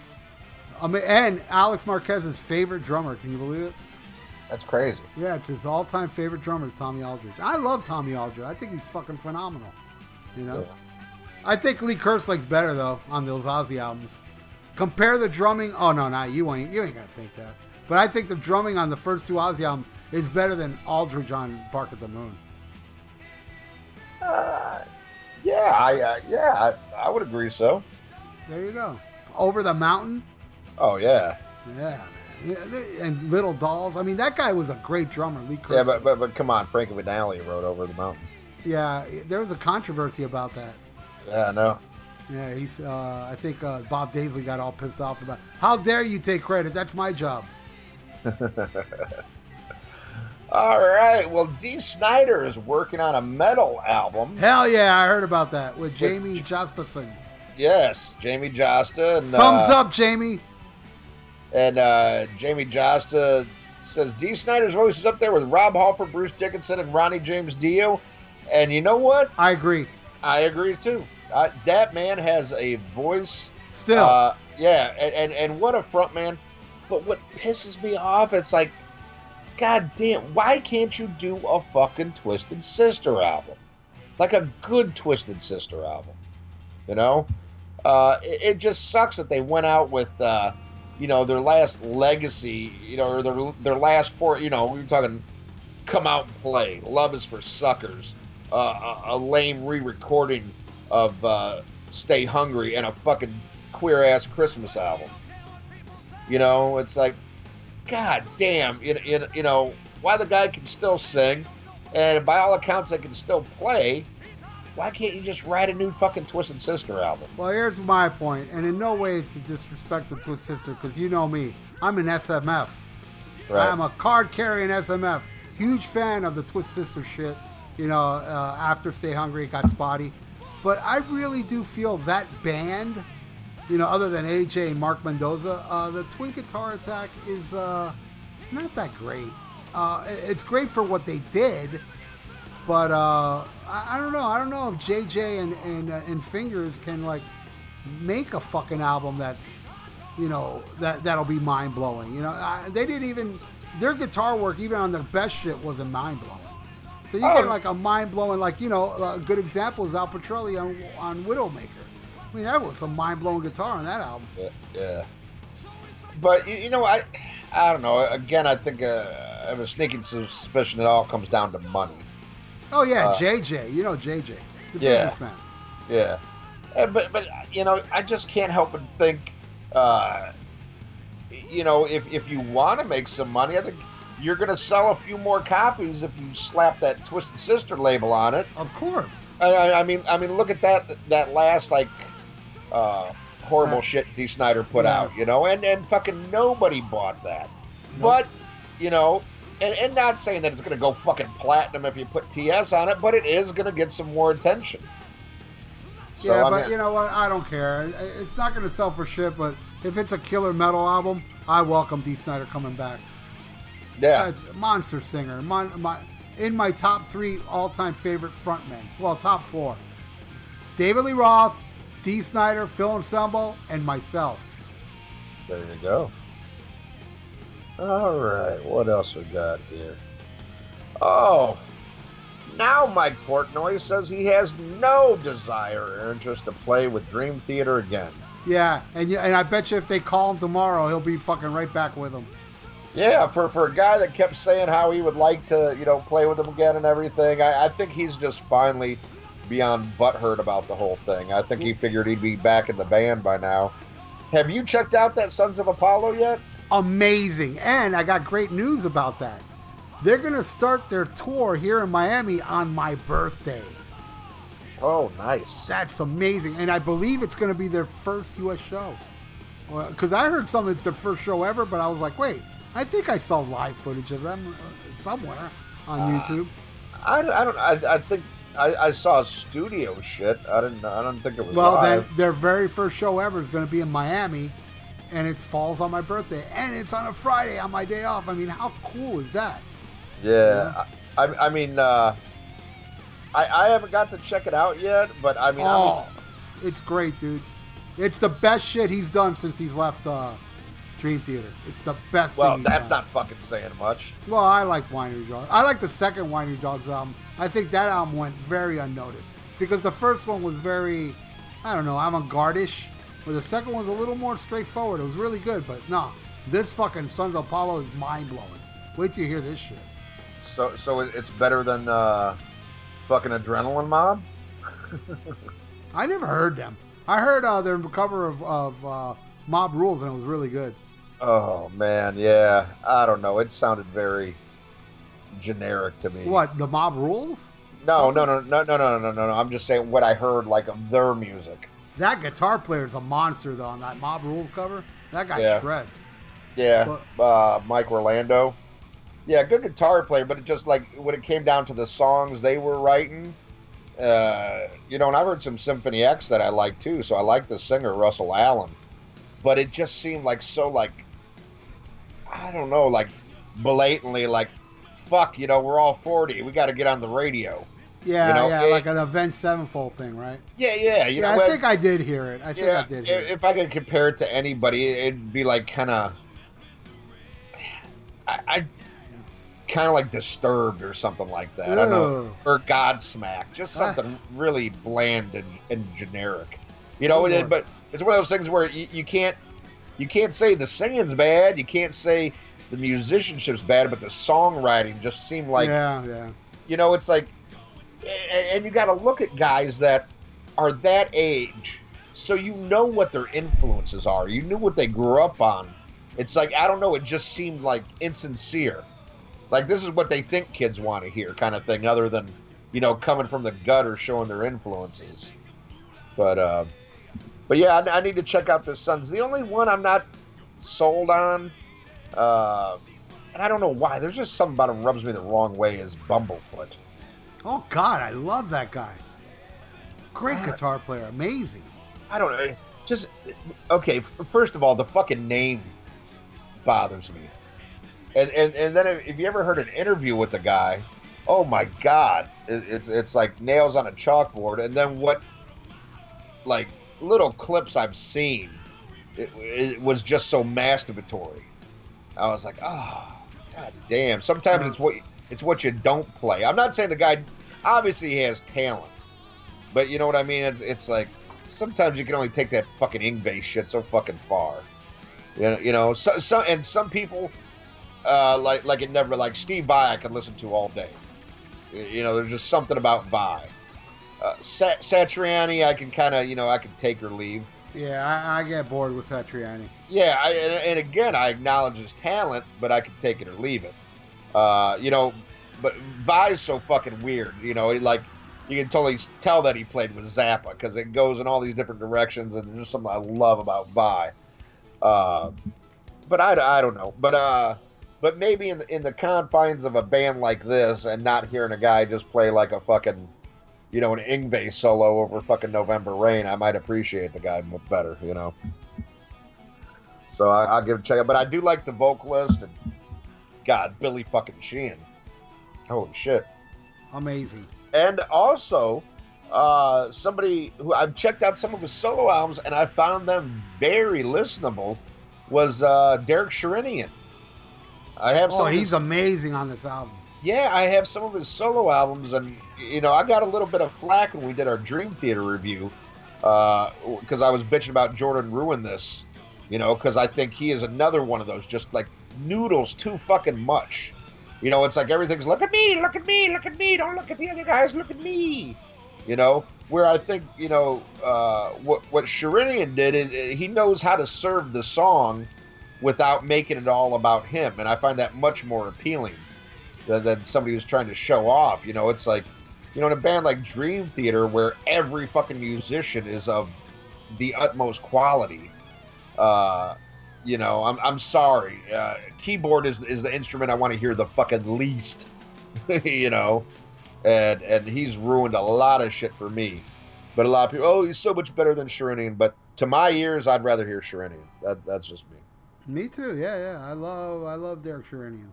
I mean, and Alex Marquez's favorite drummer. Can you believe it? That's crazy. Yeah, it's his all-time favorite drummer is Tommy Aldridge. I love Tommy Aldridge. I think he's fucking phenomenal. You know. Yeah. I think Lee Kerslake's better though on those Ozzy albums. Compare the drumming. Oh no, no, you ain't you ain't gonna think that. But I think the drumming on the first two Ozzy albums is better than Aldridge on Bark at the Moon. Yeah, I uh, yeah, I, I would agree so. There you go. Over the Mountain. Oh yeah, Yeah, man. Yeah, and Little Dolls. I mean, that guy was a great drummer, Lee Kerslake. yeah, but but, but come on, Frankie Vidali wrote over the mountain. yeah, there was a controversy about that. Yeah, I know. Yeah, he's. Uh, I think uh, Bob Daisley got all pissed off about. How dare you take credit? That's my job. All right, well, Dee Snider is working on a metal album. Hell yeah, I heard about that with Jamie Josteson. Yes, Jamey Jasta and Thumbs uh, up, Jamie. And uh, Jamey Jasta says Dee Snider's voice is up there with Rob Halford, Bruce Dickinson, and Ronnie James Dio. And you know what? I agree. I agree too. Uh, that man has a voice. Still, Uh, yeah, and, and and what a front man. But what pisses me off, it's like, god damn, why can't you do a fucking Twisted Sister album? Like a good Twisted Sister album. You know? Uh, it, it just sucks that they went out with, uh, you know, their last legacy, you know, or their their last four, you know, we're talking Come Out and Play, Love is for Suckers, uh, a, a lame re recording of uh, Stay Hungry, and a fucking queer ass Christmas album. You know, it's like, god damn, you, you, you know, why the guy can still sing, and by all accounts, they can still play. Why can't you just write a new fucking Twisted Sister album? well, here's my point, and in no way it's to disrespect the Twist Sister, because you know me. I'm an SMF. I'm a card carrying SMF. Huge fan of the Twist Sister shit. You know, uh, after Stay Hungry, it got spotty. But I really do feel that band, you know, other than AJ and Mark Mendoza, uh, the Twin Guitar Attack is uh, not that great. Uh, it's great for what they did, but uh, I, I don't know. I don't know if JJ and and, uh, and Fingers can like make a fucking album that's you know that that'll be mind blowing. You know, I, they didn't even their guitar work even on their best shit wasn't mind blowing. So you Oh. get like a mind blowing, like you know, a good example is Al Pitrelli on, on Widowmaker. I mean, that was some mind blowing guitar on that album. Yeah, yeah. But you, you know, I, I don't know. Again, I think uh, I have a sneaking suspicion it all comes down to money. Oh yeah, Uh, JJ, you know JJ, the Yeah. businessman. Yeah, Uh, but but you know, I just can't help but think, uh, you know, if if you want to make some money, I think you're going to sell a few more copies if you slap that Twisted Sister label on it. Of course. I, I, I mean, I mean, look at that that last like uh, horrible Yeah. shit Dee Snider put Yeah. out, you know, and and fucking nobody bought that. Nope. But you know, and, and not saying that it's going to go fucking platinum if you put TS on it, but it is going to get some more attention. So, yeah, I but mean- you know what? I don't care. It's not going to sell for shit. But if it's a killer metal album, I welcome Dee Snider coming back. yeah, That's monster singer. Mon, my, in my top three all-time favorite frontmen. Well, top four: David Lee Roth, Dee Snider, Phil Anselmo, and myself. there you go. All right, what else we got here? Oh, now Mike Portnoy says he has no desire or interest to play with Dream Theater again. Yeah, and and I bet you if they call him tomorrow, he'll be fucking right back with them. Yeah, for, for a guy that kept saying how he would like to, you know, play with them again and everything, I, I think he's just finally beyond butthurt about the whole thing. I think he figured he'd be back in the band by now. Have you checked out that Sons of Apollo yet? Amazing, and I got great news about that. They're gonna start their tour here in Miami on my birthday. Oh, nice. That's amazing, and I believe it's going to be their first U.S. show. Because I heard some it's their first show ever, but I was like, wait, I think I saw live footage of them uh, somewhere on YouTube. I, I don't. I, I think I, I saw studio shit. I didn't. I don't think it was Well, then live. their very first show ever is going to be in Miami, and it falls on my birthday, and it's on a Friday on my day off. I mean, how cool is that? yeah. I, I mean, uh, I I haven't got to check it out yet, but I mean, Oh, it's great, dude. It's the best shit he's done since he's left uh, Dream Theater. It's the best. Well, that's done. not fucking saying much. Well, I liked Winery Dogs. I like the second Winery Dogs album. I think that album went very unnoticed because the first one was very, I don't know, avant-garde-ish. Where the second one's a little more straightforward. It was really good, but no, this fucking Sons of Apollo is mind blowing. Wait till you hear this shit. So, so it's better than uh, fucking Adrenaline Mob. I never heard them. I heard uh, their cover of, of uh, Mob Rules and it was really good. Oh man, yeah. I don't know. It sounded very generic to me. What the Mob Rules? No, no, no, no, no, no, no, no, no. I'm just saying what I heard like of their music. That guitar player is a monster though on that Mob Rules cover. That guy Yeah. shreds. Yeah, uh, Mike Orlando. Yeah, good guitar player, but it just like when it came down to the songs they were writing, uh, you know, and I've heard some Symphony X that I like too, so I like the singer Russell Allen, but it just seemed like so like, I don't know, like blatantly like, fuck, you know, we're all forty, we got to get on the radio. Yeah, You know, yeah, it- like an Avenged Sevenfold thing, right? Yeah, yeah, you yeah, know, I what? think I did hear it. I think yeah, I did hear if, it. if I could compare it to anybody, it'd be like kind of, I, I kind of like Disturbed or something like that. I don't know, or Godsmack, just Ah. something really bland and, and generic. You know, it- but it's one of those things where you, you can't, you can't say the singing's bad, you can't say the musicianship's bad, but the songwriting just seemed like yeah, yeah. you know, it's like, and you got to look at guys that are that age, so you know what their influences are. You knew what they grew up on. It's like I don't know. It just seemed like insincere. Like this is what they think kids want to hear, kind of thing. Other than, you know, coming from the gutter, showing their influences. But, uh, but yeah, I, I need to check out this Sons. The only one I'm not sold on, uh, and I don't know why. There's just something about him rubs me the wrong way. Is Bumblefoot. Oh God, I love that guy. Great Uh, guitar player, amazing. I don't know. Just okay. First of all, the fucking name bothers me, and and and then if you ever heard an interview with the guy, oh my god, it, it's it's like nails on a chalkboard. And then what, like little clips I've seen, it, it was just so masturbatory. I was like, oh, god damn. Sometimes it's what it's what you don't play. I'm not saying the guy obviously he has talent, but you know what I mean. It's it's like sometimes you can only take that fucking Yngwie shit so fucking far. You know, you know, so, so and some people uh, like like it never like Steve Vai I can listen to all day. You know, there's just something about Vai. Uh, Sa- Satriani I can kind of you know I can take or leave. Yeah, I, I get bored with Satriani. Yeah, I, and, and again I acknowledge his talent, but I can take it or leave it. Uh, you know, but Vai's so fucking weird. You know, he, like you can totally tell that he played with Zappa because it goes in all these different directions, and there's something I love about Vi. Uh, but I, I don't know. But uh, but maybe in the, in the confines of a band like this, and not hearing a guy just play like a fucking, you know, an Yngwie solo over fucking November Rain, I might appreciate the guy better. You know. So I, I'll give it a check out. But I do like the vocalist and God, Billy fucking Sheehan. Holy shit. Amazing. And also, uh, somebody who I've checked out some of his solo albums and I found them very listenable was uh, Derek Sherinian. I have some Oh, of his- he's amazing on this album. yeah, I have some of his solo albums, and you know, I got a little bit of flack when we did our Dream Theater review because I was bitching about Jordan Rudess, you know, because I think he is another one of those just like noodles too fucking much. You know, it's like everything's look at me, look at me, look at me, don't look at the other guys, look at me. You know, where I think you know uh, what what Sherinian did is uh, he knows how to serve the song without making it all about him, and I find that much more appealing than, than somebody who's trying to show off. You know, it's like, you know, in a band like Dream Theater, where every fucking musician is of the utmost quality. Uh, you know, I'm, I'm sorry. Uh, keyboard is is the instrument I want to hear the fucking least. you know, and and he's ruined a lot of shit for me. But a lot of people, oh, he's so much better than Sherinian. But to my ears, I'd rather hear Sherinian. That that's just me. Me too. Yeah, yeah. I love, I love Derek Sherinian.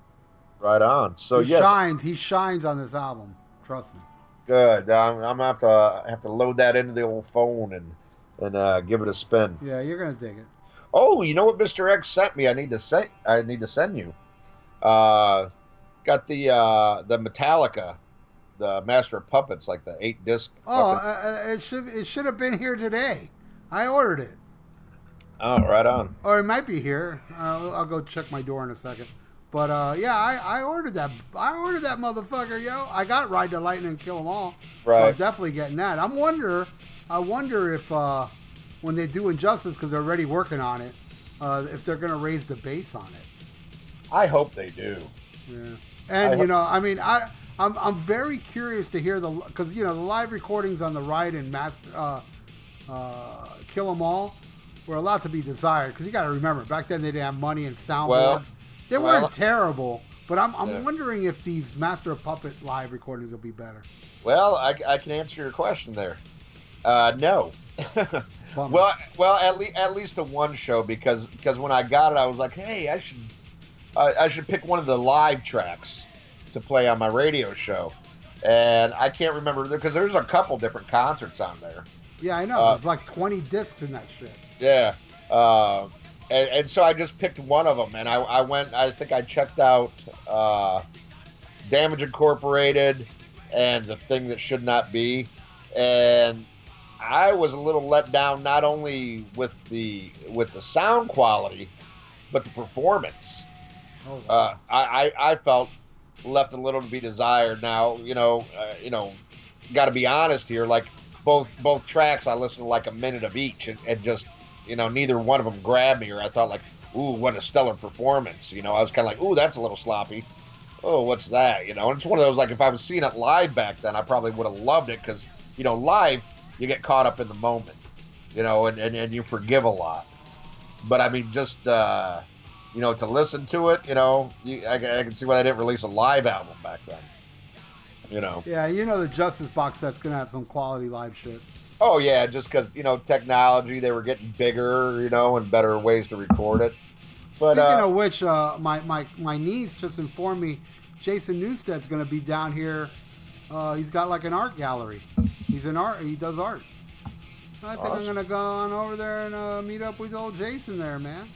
Right on. So he yes, shines. He shines on this album. Trust me. Good. I'm, I'm gonna have to have to load that into the old phone and and uh, give it a spin. Yeah, you're gonna dig it. Oh, you know what Mr. X sent me? I need to say I need to send you. Uh, got the uh, the Metallica, the Master of Puppets, like the eight disc. Oh, uh, it should it should have been here today. I ordered it, oh, right on. or it might be here. Uh, I'll go check my door in a second. But uh, yeah, I, I ordered that. I ordered that motherfucker, yo. I got Ride the Lightning and Kill 'Em All. So I'm definitely getting that. I'm wonder. I wonder if uh, when they do Injustice, because they're already working on it, uh, if they're gonna raise the bass on it. I hope they do. Yeah. And I you know, I mean, I I'm, I'm very curious to hear the because you know the live recordings on the ride and master uh, uh, Kill 'Em All were a lot to be desired because you got to remember back then they didn't have money and soundboard. Well- they well- weren't terrible, but I'm I'm Yeah. wondering if these Master of Puppet live recordings will be better. Well, I, I can answer your question there. Uh, no. Bummer. well, well, at least at least the one show because because when I got it, I was like, hey, I should I I should pick one of the live tracks to play on my radio show, and I can't remember because there's a couple different concerts on there. yeah, I know. uh, There's like 20 discs in that shit. Yeah. Uh, and, and so I just picked one of them, and I, I went. I think I checked out uh, Damage Incorporated and the thing that should not be, and I was a little let down not only with the with the sound quality, but the performance. Oh, wow. Uh, I, I I felt left a little to be desired. Now you know uh, you know got to be honest here. Like both both tracks, I listened to like a minute of each, and, and just you know neither one of them grabbed me, or I thought like, ooh, what a stellar performance. You know, I was kind of like, ooh, that's a little sloppy. Oh, what's that? You know, and it's one of those like if I was seeing it live back then, I probably would have loved it because you know live you get caught up in the moment, you know, and, and, and you forgive a lot. But I mean, just uh, you know, to listen to it, you know, you, I, I can see why they didn't release a live album back then. You know. yeah, you know the Justice box set's gonna have some quality live shit. Oh yeah, just because you know technology, they were getting bigger, you know, and better ways to record it. But Speaking uh, of which, uh, my, my, my niece just informed me Jason Newsted's going to be down here. Uh, he's got like an art gallery. He's an art. He does art. I think I'm going to go on over there and uh, meet up with old Jason there, man.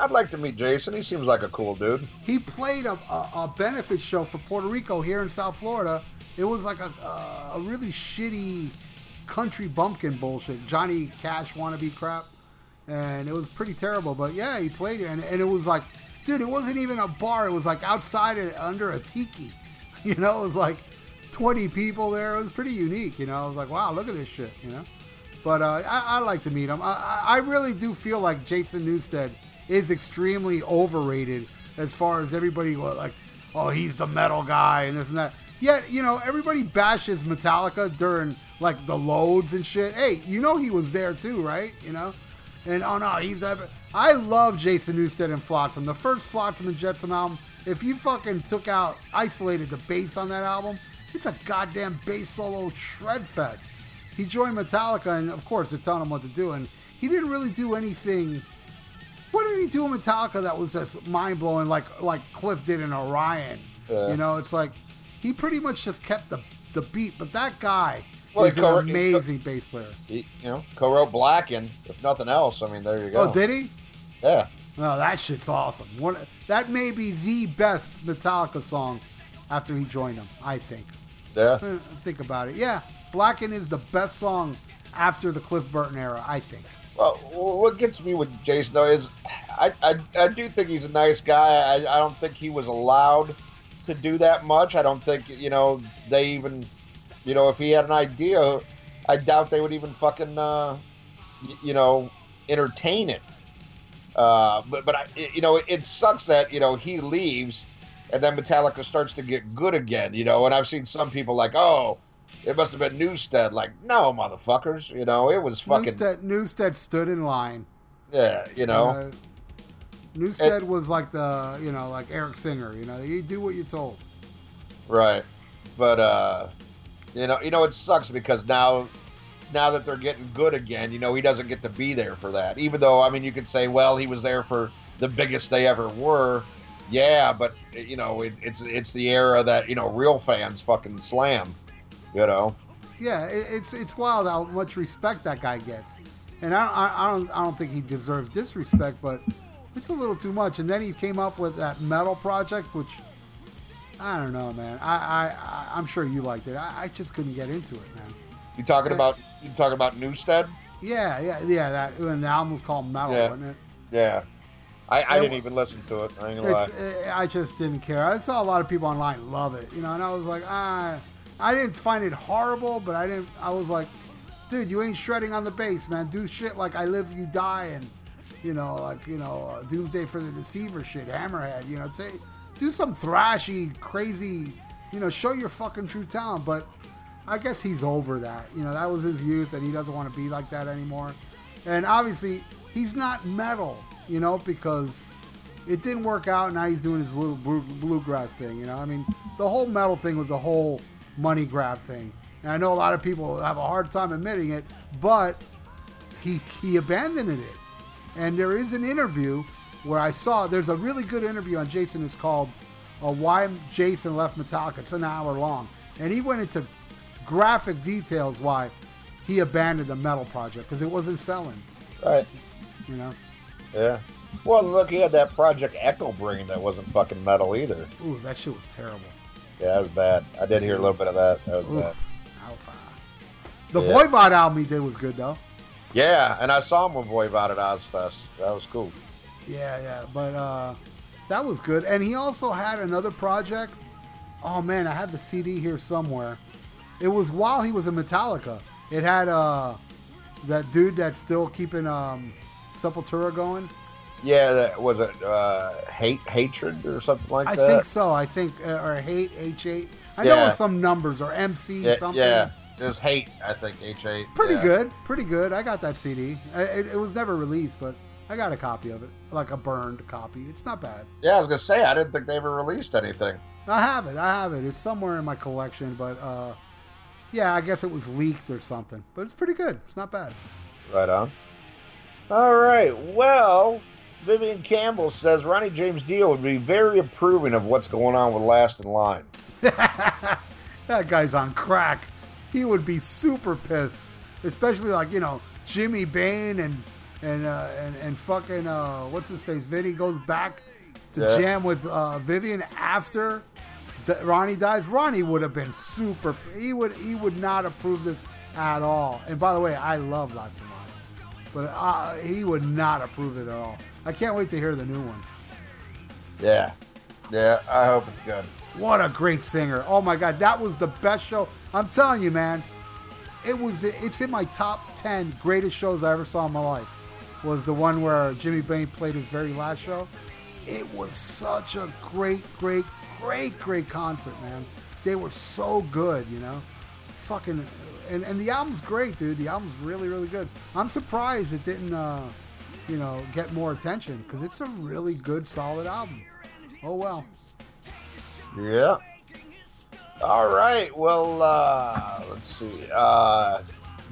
I'd like to meet Jason. He seems like a cool dude. He played a, a, a benefit show for Puerto Rico here in South Florida. It was like a, a, a really shitty country bumpkin bullshit, Johnny Cash wannabe crap. And it was pretty terrible. But yeah, he played it. And, and it was like, dude, it wasn't even a bar. It was like outside it, under a tiki. You know, it was like 20 people there. It was pretty unique. You know, I was like, wow, look at this shit, you know? But uh, I, I like to meet him. I, I really do feel like Jason Newsted is extremely overrated as far as everybody like, oh, he's the metal guy and this and that. Yet, you know, everybody bashes Metallica during like the loads and shit. Hey, you know he was there too, right? You know, and oh no, he's that. I love Jason Newsted and Flotsam. The first Flotsam and Jetsam album. If you fucking took out, isolated the bass on that album, it's a goddamn bass solo shred fest. He joined Metallica, and of course they're telling him what to do, and he didn't really do anything. What did he do in Metallica that was just mind blowing, like like Cliff did in Orion? Yeah. You know, it's like he pretty much just kept the the beat. But that guy Well, is an co- he co- amazing bass player. He, you know, co-wrote Blacken, if nothing else. I mean, there you go. Oh, did he? yeah. No, that shit's awesome. One that may be the best Metallica song after he joined them. I think. Yeah. Think about it. Yeah, Blacken is the best song after the Cliff Burton era. I think. Well, what gets me with Jason though is, I, I, I do think he's a nice guy. I, I don't think he was allowed to do that much. I don't think you know they even, you know, if he had an idea, I doubt they would even fucking, uh, y- you know, entertain it. Uh, but but I, you know, it sucks that you know he leaves, and then Metallica starts to get good again. You know, and I've seen some people like, oh. It must have been Newsted. Like, no, motherfuckers. You know, it was fucking. Newsted, Newsted stood in line. Yeah, you know. Uh, Newsted was like the, you know, like Eric Singer. You know, you do what you're told. Right. But uh you know, you know it sucks because now now that they're getting good again, you know, he doesn't get to be there for that. Even though I mean you could say, well, he was there for the biggest they ever were. Yeah, but you know, it, it's it's the era that, you know, real fans fucking slam, you know. Yeah, it, it's it's wild how much respect that guy gets. and I, I, I don't I don't think he deserves disrespect, but it's a little too much. And then he came up with that metal project, which I don't know, man. I, I, I I'm sure you liked it. I, I just couldn't get into it, man. You talking Yeah. about you talking about Newsted? Yeah, yeah, yeah. That and the album was called Metal, Yeah. wasn't it? Yeah. I, I didn't even listen to it. I ain't gonna lie. Uh, I just didn't care. I saw a lot of people online love it, you know, and I was like, ah, I didn't find it horrible, but I didn't. I was like, dude, you ain't shredding on the bass, man. Do shit like I Live, You Die, and you know, like you know, uh, Doomsday for the Deceiver shit, Hammerhead. You know, say, do some thrashy, crazy, you know, show your fucking true talent. But I guess he's over that. You know, that was his youth, and he doesn't want to be like that anymore. And obviously, he's not metal, you know, because it didn't work out. Now he's doing his little blue- bluegrass thing. You know, I mean, the whole metal thing was a whole money grab thing, and I know a lot of people have a hard time admitting it, but he he abandoned it. And there is an interview where I saw there's a really good interview on Jason. It's called uh, "Why Jason Left Metallica." It's an hour long, and he went into graphic details why he abandoned the metal project because it wasn't selling. Right. You know, Yeah. Well, look, he had that Project Echobrain that wasn't fucking metal either. ooh, that shit was terrible. Yeah, that was bad. I did hear a little bit of that. That was bad. Oof, Alpha. The Yeah. Voivod album he did was good though. Yeah, and I saw him with Voivod at Ozzfest. That was cool. Yeah, yeah, but uh, that was good. And he also had another project. Oh man, I have the CD here somewhere. It was while he was in Metallica. It had uh, that dude that's still keeping um, Sepultura going. Yeah, that was it. Uh, hate, hatred, or something like I that. I think so. I think uh, or hate H eight. I know Yeah. it's some numbers or MC Yeah, something. yeah. It was hate. I think H eight. Pretty yeah. good, pretty good. I got that CD. I, it, it was never released, but I got a copy of it, like a burned copy. It's not bad. Yeah, I was gonna say I didn't think they ever released anything. I have it. I have it. It's somewhere in my collection, but uh, yeah, I guess it was leaked or something. But it's pretty good. It's not bad. Right on. All right. Well, Vivian Campbell says Ronnie James Dio would be very approving of what's going on with Last in Line. That guy's on crack. He would be super pissed, especially like you know Jimmy Bain and and uh, and and fucking uh, what's his face? Vinny goes back to Yeah. jam with uh, Vivian after Ronnie dies. Ronnie would have been super. He would he would not approve this at all. And by the way, I love Last in Line, but uh, he would not approve it at all. I can't wait to hear the new one. Yeah. Yeah. I hope it's good. What a great singer! Oh my God, that was the best show. I'm telling you, man. It was. It's in my top ten greatest shows I ever saw in my life. Was the one where Jimmy Bain played his very last show. It was such a great, great, great, great concert, man. They were so good, you know. It's fucking, and and the album's great, dude. The album's really, really good. I'm surprised it didn't, uh, you know, get more attention because it's a really good, solid album. Oh well. Yeah. All right. Well, uh, let's see. Uh,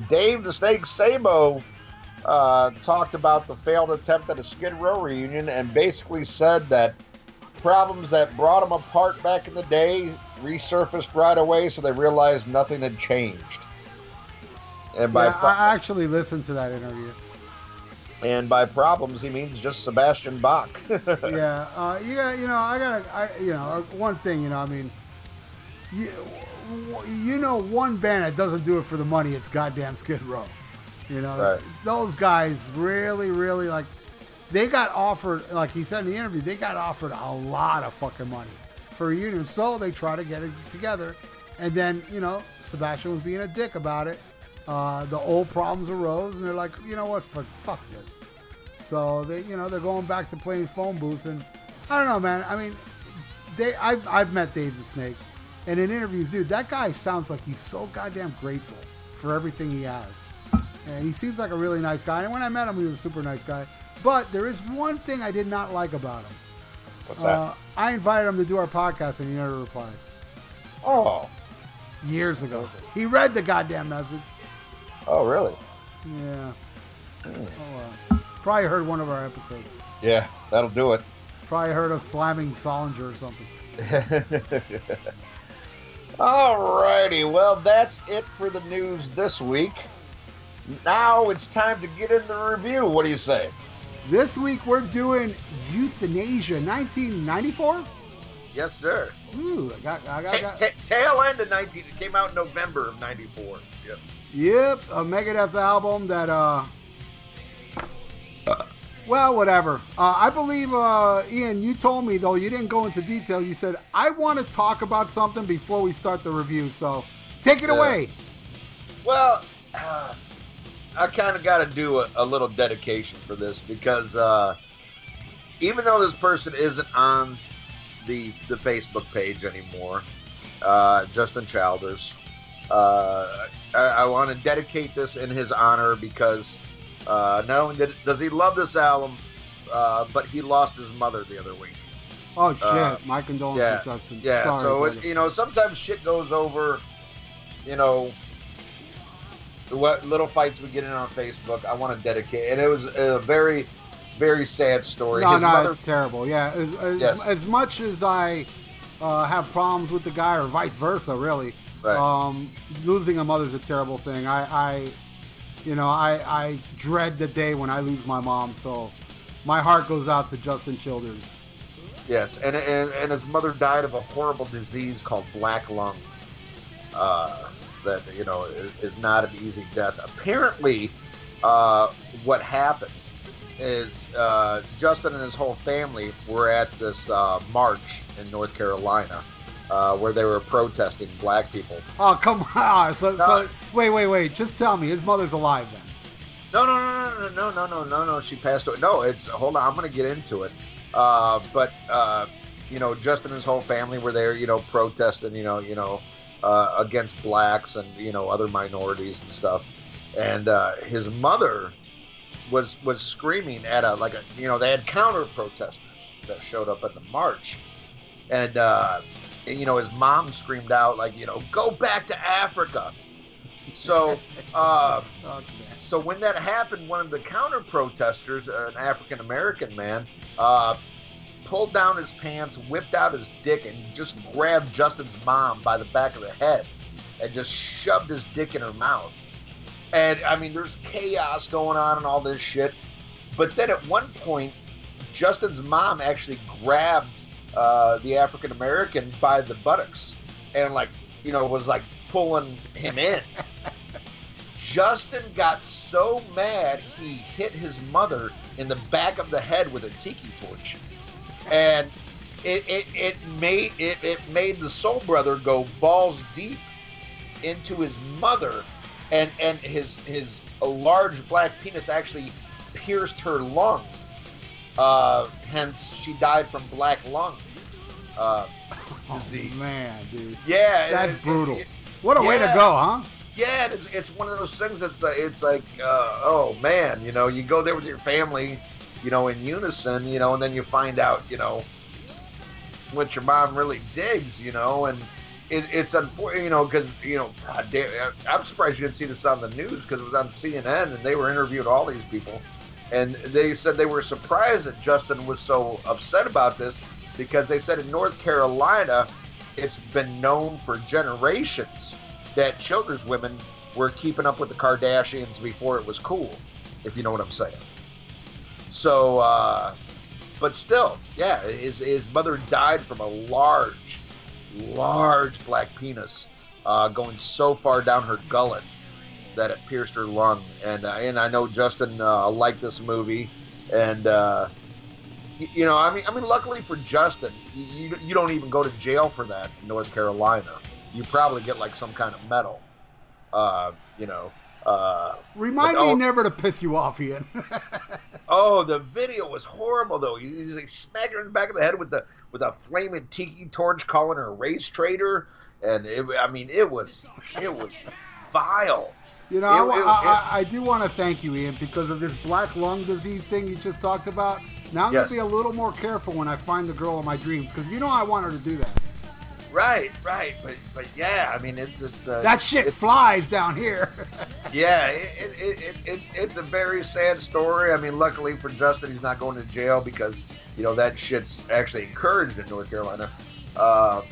Dave the Snake Sabo uh, talked about the failed attempt at a Skid Row reunion and basically said that problems that brought them apart back in the day resurfaced right away, so they realized nothing had changed. And by Yeah, pro- I actually listened to that interview. and by problems, he means just Sebastian Bach. yeah, uh, yeah, you know, I gotta, I, you know, uh, one thing, you know, I mean, you, you know, one band that doesn't do it for the money, it's goddamn Skid Row. You know, Right. those guys really, really like, they got offered, like he said in the interview, they got offered a lot of fucking money for a union. so they try to get it together, and then you know, Sebastian was being a dick about it. Uh, the old problems arose, and they're like, you know what, fuck, fuck this. So they, you know, they're going back to playing phone booths, and I don't know, man. I mean, they, I've, I've met Dave the Snake, and in interviews, dude, that guy sounds like he's so goddamn grateful for everything he has, and he seems like a really nice guy. And when I met him, he was a super nice guy. But there is one thing I did not like about him. What's Uh, that? I invited him to do our podcast, and he never replied. Oh, Years ago, he read the goddamn message. Oh, really? Yeah. Hmm. Oh, well. Probably heard one of our episodes. Yeah, that'll do it. Probably heard us slamming Solinger or something. Alrighty, well, that's it for the news this week. now it's time to get in the review. What do you say? This week we're doing Youthanasia 1994. Yes, sir. Ooh, I got, I got, got. ta- tail end of 19. It came out in November of 94. Yep. Yep, a Megadeth album that, uh, well, whatever. Uh, I believe, uh, Ian, you told me, though, you didn't go into detail. You said, I want to talk about something before we start the review. So take it Yeah. away. Well, uh, I kind of got to do a, a little dedication for this because uh, even though this person isn't on the the Facebook page anymore, uh, Justin Childers, uh, I, I want to dedicate this in his honor because uh, not only did, does he love this album, uh, but he lost his mother the other week. Oh, shit. Uh, My condolences, yeah, Justin. Yeah, Sorry, so it, you know sometimes shit goes over. You know, what little fights we get in on Facebook. I want to dedicate, and it was a very, very sad story. No, His no, mother, it's terrible. Yeah, as, as, Yes. as much as I uh, have problems with the guy, or vice versa, really, Right. um, losing a mother's a terrible thing. I, I you know, I, I dread the day when I lose my mom. So my heart goes out to Justin Childers. yes, and, and and his mother died of a horrible disease called black lung. Uh, that you know is, is not an easy death. Apparently, uh, what happened is uh, Justin and his whole family were at this uh, march in North Carolina. Uh, where they were protesting black people. Oh come on! So, No. so wait, wait, wait. Just tell me, his mother's alive then. No, no, no, no, no, no, no, no, no. She passed away. No, it's hold on. I'm gonna get into it. Uh, but uh, you know, Justin and his whole family were there. You know, protesting. You know, you know, uh, against blacks and you know other minorities and stuff. And uh, his mother was was screaming at a like a you know they had counter protesters that showed up at the march, and uh, you know his mom screamed out like you know go back to Africa. So. Uh, Oh, so when that happened, one of the counter protesters, an African American man, uh, pulled down his pants, whipped out his dick, and just grabbed Justin's mom by the back of the head, and just shoved his dick in her mouth. And I mean, there's chaos going on and all this shit. But then at one point, Justin's mom actually grabbed uh, the African American by the buttocks and like you know was like pulling him in. Justin got so mad he hit his mother in the back of the head with a tiki torch, and it it, it made it, it made the soul brother go balls deep into his mother, and and his his a large black penis actually pierced her lung. Uh, hence, she died from black lung uh, disease. Oh, man, dude. Yeah, That's it- it- brutal. it- What a way to go, huh? yeah, it's, it's one of those things that's uh, it's like, uh, oh man, you know, you go there with your family, you know, in unison, you know, and then you find out, you know, what your mom really digs, you know, and it, it's unfortunate, you know, because you know, God damn, I'm surprised you didn't see this on the news because it was on CNN and they were interviewing all these people, and they said they were surprised that Justin was so upset about this because they said in North Carolina, it's been known for generations that Childers women were keeping up with the Kardashians before it was cool, if you know what I'm saying. So, uh, but still, yeah, his, his mother died from a large, large black penis uh, going so far down her gullet that it pierced her lung. And uh, and I know Justin uh, liked this movie, and uh, you know, I mean, I mean, luckily for Justin, you, you don't even go to jail for that in North Carolina. You probably get like some kind of medal. Uh, you know. Uh, Remind me oh- never to piss you off, Ian. Oh, the video was horrible though. He- He's like smacking her in the back of the head with the with a flaming tiki torch, calling her a race traitor, and it, I mean, it was it was vile. You know, I, It- wa- it- I, I, I do want to thank you, Ian, because of this black lung disease thing you just talked about. Now I'm Yes. gonna be a little more careful when I find the girl of my dreams, because you know I want her to do that. Right, right, but but yeah, I mean, it's it's uh, That shit it's- flies down here. Yeah, it, it, it, it, it's it's a very sad story. I mean, luckily for Justin, he's not going to jail because you know that shit's actually encouraged in North Carolina. Uh,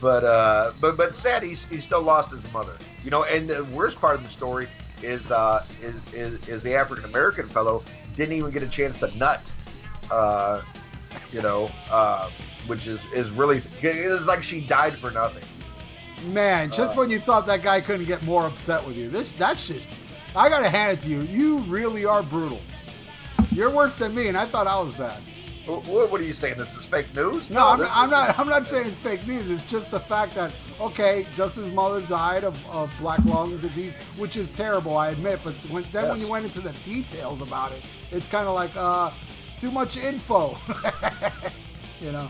but uh, but but sad, he's he still lost his mother. You know, and the worst part of the story is uh, is, is, is the African American fellow didn't even get a chance to nut. Uh, you know, uh, which is is really it's like she died for nothing. Man, just Uh. when you thought that guy couldn't get more upset with you, this that's just. I gotta hand it to you. You really are brutal. You're worse than me, and I thought I was bad. What, what are you saying? This is fake news? No, I'm, this- I'm not. I'm not saying it's fake news. It's just the fact that okay, Justin's mother died of, of black lung disease, which is terrible, I admit. But when, then when you went into the details about it, it's kind of like uh, too much info. you know.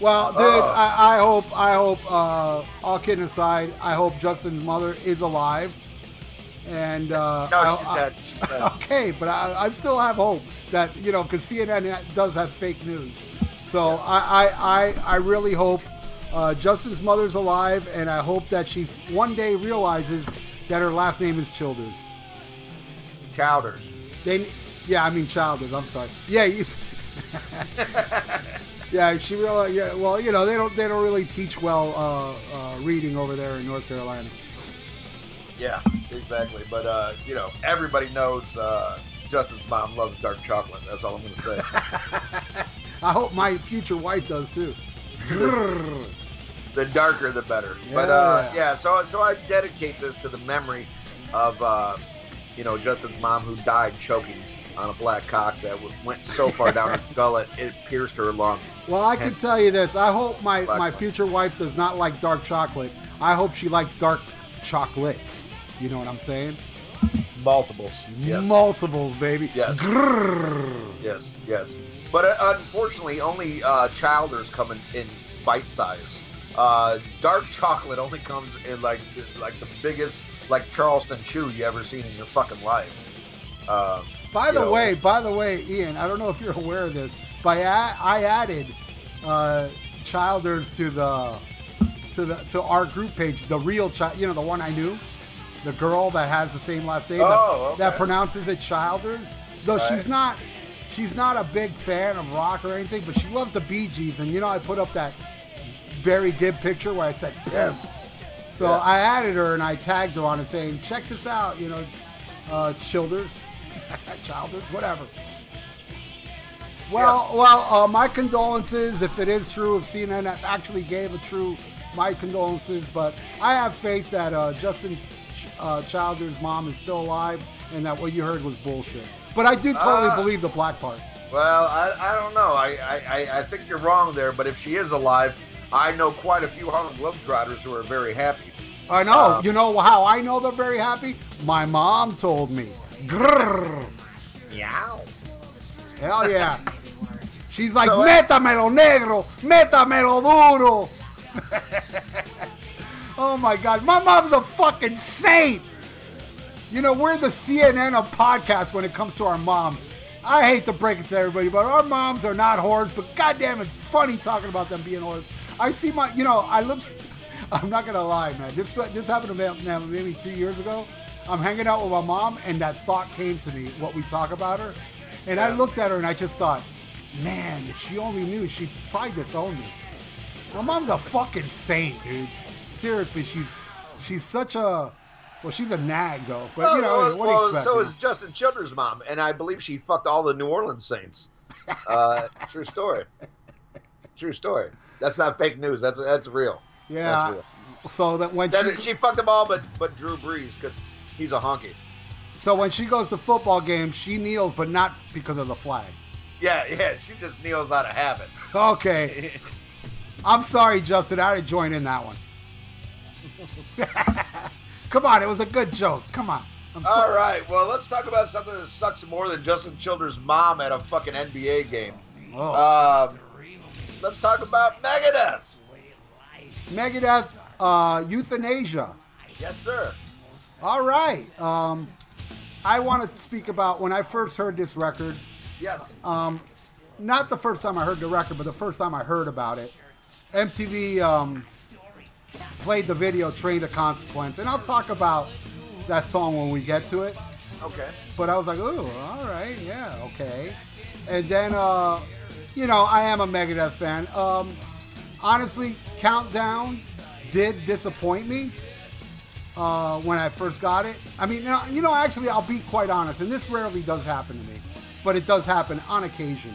Well, dude, Uh. I, I hope. I hope. Uh, all kidding aside, I hope Justin's mother is alive. And uh, No, she's I- dead. She's dead. okay, but I, I still have hope that you know because CNN does have fake news. So I, I, I, I really hope uh, Justin's mother's alive, and I hope that she one day realizes that her last name is Childers. Childers. They, yeah, I mean Childers. I'm sorry. Yeah, you, yeah, she really. Yeah, well, you know they don't they don't really teach well uh, uh, reading over there in North Carolina. Yeah, exactly. But uh, you know, everybody knows uh, Justin's mom loves dark chocolate. That's all I'm going to say. I hope my future wife does too. The darker, the better. But uh, Yeah. yeah, so so I dedicate this to the memory of uh, you know Justin's mom who died choking on a black cock that went so far down her gullet it pierced her lung. Well, I can tell you this. I hope my, Black my one. future wife does not like dark chocolate. I hope she likes dark chocolates. You know what I'm saying? Multiples. Yes. Multiples, baby. Yes. Grrr. yes. Yes. But uh, unfortunately, only uh, Childers come in, in bite size. Uh, dark chocolate only comes in like the- like the biggest like Charleston chew you ever seen in your fucking life. Um, By the know, way, by the way, Ian, I don't know if you're aware of this, but I, I added uh, Childers to the to the to our group page, the real child, you know, the one I knew, the girl that has the same last name Oh, that, that pronounces it Childers. Though she's not she's not a big fan of rock or anything, but she loves the Bee Gees, and you know, I put up that Barry Gibb picture where I said. Yes. So Yeah. I added her and I tagged her on it saying, check this out, you know, uh, Childers, Childers, whatever. Well, well, uh, my condolences if it is true, if CNN actually gave a true, my condolences. But I have faith that uh, Justin uh, Childers' mom is still alive and that what you heard was bullshit. But I do totally Ah. believe the black part. Well, I, I don't know. I, I, I- think you're wrong there, but if she is alive, I know quite a few Harlem Globetrotters who are very happy. I know. Uh, you know how I know they're very happy? My mom told me. Grrr. Meow. Hell yeah. She's like, So, uh, métamelo negro, métamelo duro. oh my God, my mom's a fucking saint. You know, we're the CNN of podcasts when it comes to our moms. I hate to break it to everybody, but our moms are not whores, but goddamn, it's funny talking about them being whores. I see my, you know, I look, I'm not gonna lie, man. This this happened to me maybe two years ago. I'm hanging out with my mom, and that thought came to me, what we talk about her. And I looked at her and I just thought, man, if she only knew, she'd probably disown me. My mom's a fucking saint, dude. Seriously, she's she's such a well, she's a nag though. But you know, well, what do you expect? so is Justin Childers' mom, and I believe she fucked all the New Orleans Saints. Uh, true story. True story. That's not fake news. That's that's real. yeah. That's real. So that when That, she, she fucked them all, but but Drew Brees because he's a honky. so when she goes to football games, she kneels, but not because of the flag. Yeah, yeah. She just kneels out of habit. Okay, I'm sorry, Justin. I didn't join in that one. Come on, it was a good joke. Come on. I'm All right. Well, let's talk about something that sucks more than Justin Childers' mom at a fucking NBA game. Oh. Um, let's talk about Megadeth. Megadeth, uh, Youthanasia. Yes, sir. All right. Um, I want to speak about when I first heard this record. Yes. Um, not the first time I heard the record, but the first time I heard about it. MTV um, played the video "Train to Consequence," and I'll talk about that song when we get to it. Okay. But I was like, "Ooh, all right, yeah, okay." And then, uh, you know, I am a Megadeth fan. Um, honestly, Countdown did disappoint me. Uh, when I first got it. I mean, you know, actually, I'll be quite honest, and this rarely does happen to me, but it does happen on occasion.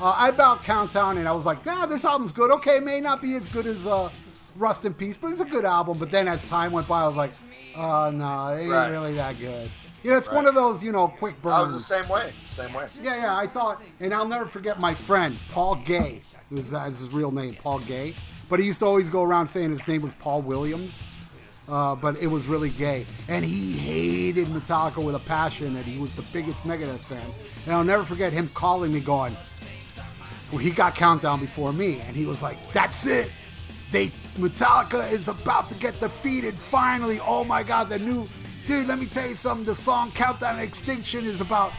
Uh, I bought Countdown, and I was like, "Ah, this album's good. Okay, it may not be as good as uh, Rust in Peace, but it's a good album." But then as time went by, I was like, "Oh no, it ain't Right. really that good." Yeah, it's one of those, you know, quick burns. I was the same way. Same way. Yeah, yeah, I thought, and I'll never forget my friend, Paul Gay. Is his real name, Paul Gay. But he used to always go around saying his name was Paul Williams, uh, but it was really gay. And he hated Metallica with a passion, and he was the biggest Megadeth fan. And I'll never forget him calling me going, well, he got Countdown before me, and he was like, that's it. They Metallica is about to get defeated finally. Oh my god, the new dude, let me tell you something. The song Countdown Extinction is about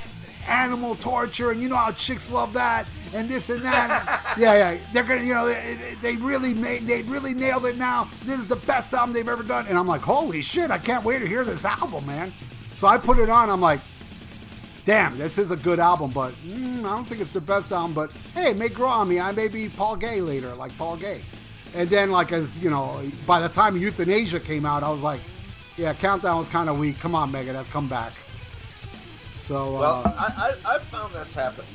animal torture, and you know how chicks love that, and this and that. yeah, yeah. They're gonna, you know, they, they really made, they really nailed it. Now this is the best album they've ever done, and I'm like, holy shit, I can't wait to hear this album, man. So I put it on. I'm like, damn, this is a good album, but mm, I don't think it's the best album. But hey, it may grow on me. I may be Paul Gay later, like Paul Gay. And then, like as you know, by the time Youthanasia came out, I was like, yeah, Countdown was kind of weak. Come on, Megadeth, come back. So Well, uh, I, I, I've found that's happened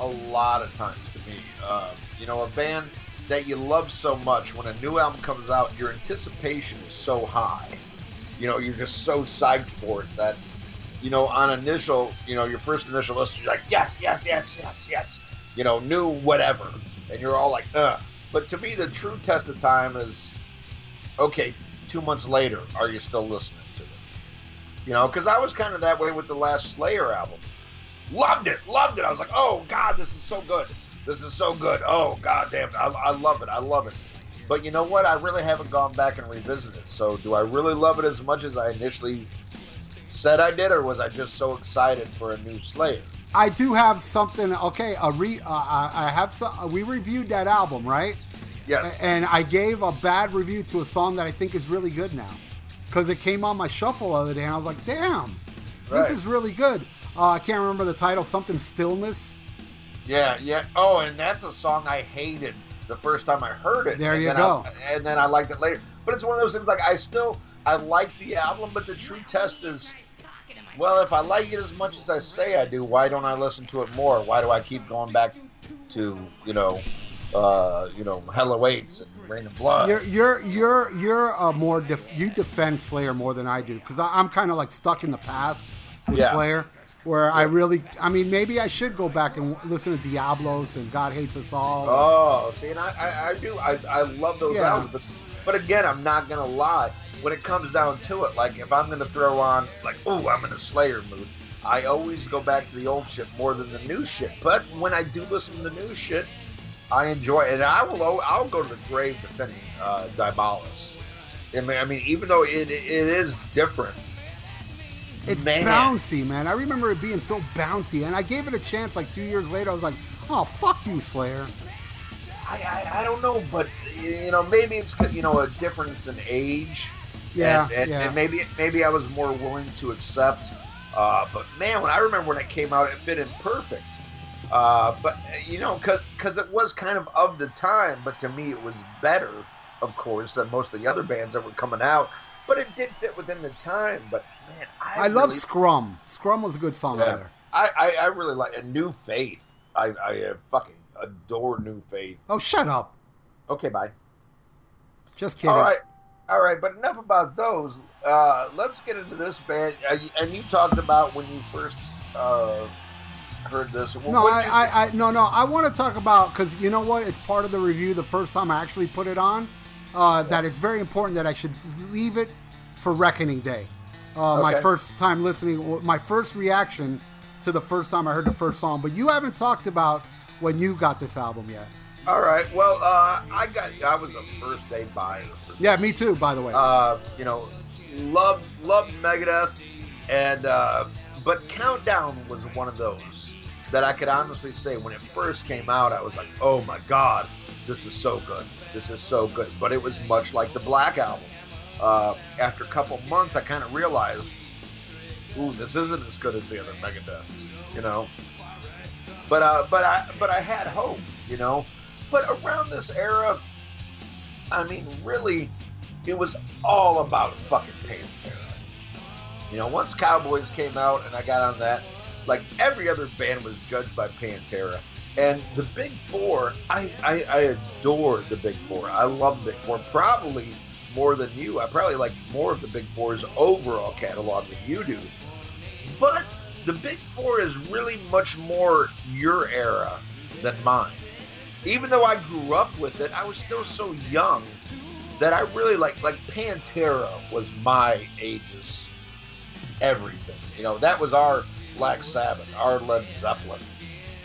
a lot of times to me. Uh, you know, a band that you love so much, when a new album comes out, your anticipation is so high. You know, you're just so psyched for it that, you know, on initial, you know, your first initial listen, you're like, yes, yes, yes, yes, yes. You know, new whatever. And you're all like. But to me, the true test of time is, okay, two months later, are you still listening to it? You know, because I was kind of that way with the last Slayer album. Loved it, loved it. I was like, oh God, this is so good. This is so good. Oh God damn it, I, I love it. I love it. But you know what? I really haven't gone back and revisited. So do I really love it as much as I initially said I did, or was I just so excited for a new Slayer? I do have something. Okay, a re. Uh, I I have some. We reviewed that album, right? Yes. And I gave a bad review to a song that I think is really good now, because it came on my shuffle the other day, and I was like, "Damn, this is really good." Uh, I can't remember the title. Something stillness. Yeah, yeah. Oh, and that's a song I hated the first time I heard it. There and you go. I, and then I liked it later. But it's one of those things like I still I like the album, but the true test is well, if I like it as much as I say I do, why don't I listen to it more? Why do I keep going back to you know, uh, you know, Hell Awaits and Raining Blood? You're you're you're you're a more def- you defend Slayer more than I do because I'm kind of like stuck in the past with Yeah. Slayer, where I really I mean maybe I should go back and listen to Diabolus and God Hates Us All. Oh, see, and I, I, I do. I, I love those Yeah. albums, but, but again, I'm not gonna lie. When it comes down to it, like if I'm gonna throw on, like, oh, I'm in a Slayer mood, I always go back to the old shit more than the new shit. But when I do listen to the new shit, I enjoy it, and I will. I'll go to the grave defending uh, Diabolus. I mean, I mean, even though it, it is different, It's Man. bouncy, man. I remember it being so bouncy, and I gave it a chance. Like two years later, I was like, "Oh, fuck you, Slayer." I, I, I don't know, but you know, maybe it's you know a difference in age. Yeah, and, and, yeah. and maybe maybe I was more willing to accept. Uh, but man, when I remember when it came out, it fit in perfect. Uh, but you know, because it was kind of of the time, but to me, it was better, of course, than most of the other bands that were coming out. But it did fit within the time. But man, I, I love Scrum. Scrum was a good song Yeah. on there. I, I, I really like a New Faith. I, I uh, fucking adore New Faith. Oh, shut up. Okay, bye. Just kidding. All right, all right, but enough about those. Uh, let's get into this band. Uh, and you talked about when you first uh, heard this. Well, No, I, I, I, no, no. I want to talk about because you know what? It's part of the review. The first time I actually put it on, uh, that it's very important that I should leave it for Reckoning Day. Uh, My first time listening, my first reaction to the first time I heard the first song. But you haven't talked about when you got this album yet. All right. Well, uh, I got. I was a first day buyer. For Yeah, me too. By the way. Uh, you know, love loved Megadeth, and uh, but Countdown was one of those that I could honestly say when it first came out, I was like, oh my god, this is so good, this is so good. But it was much like the Black album. Uh, after a couple months, I kind of realized, ooh, this isn't as good as the other Megadeths, you know. But uh, but I but I had hope, you know. But around this era, I mean, really, it was all about fucking Pantera. You know, once Cowboys came out and I got on that, like every other band was judged by Pantera. And the Big Four, I, I, I adore the Big Four. I love Big Four probably more than you. I probably like more of the Big Four's overall catalog than you do. But the Big Four is really much more your era than mine. Even though I grew up with it, I was still so young that I really like like Pantera was my age's everything. You know, that was our Black Sabbath, our Led Zeppelin.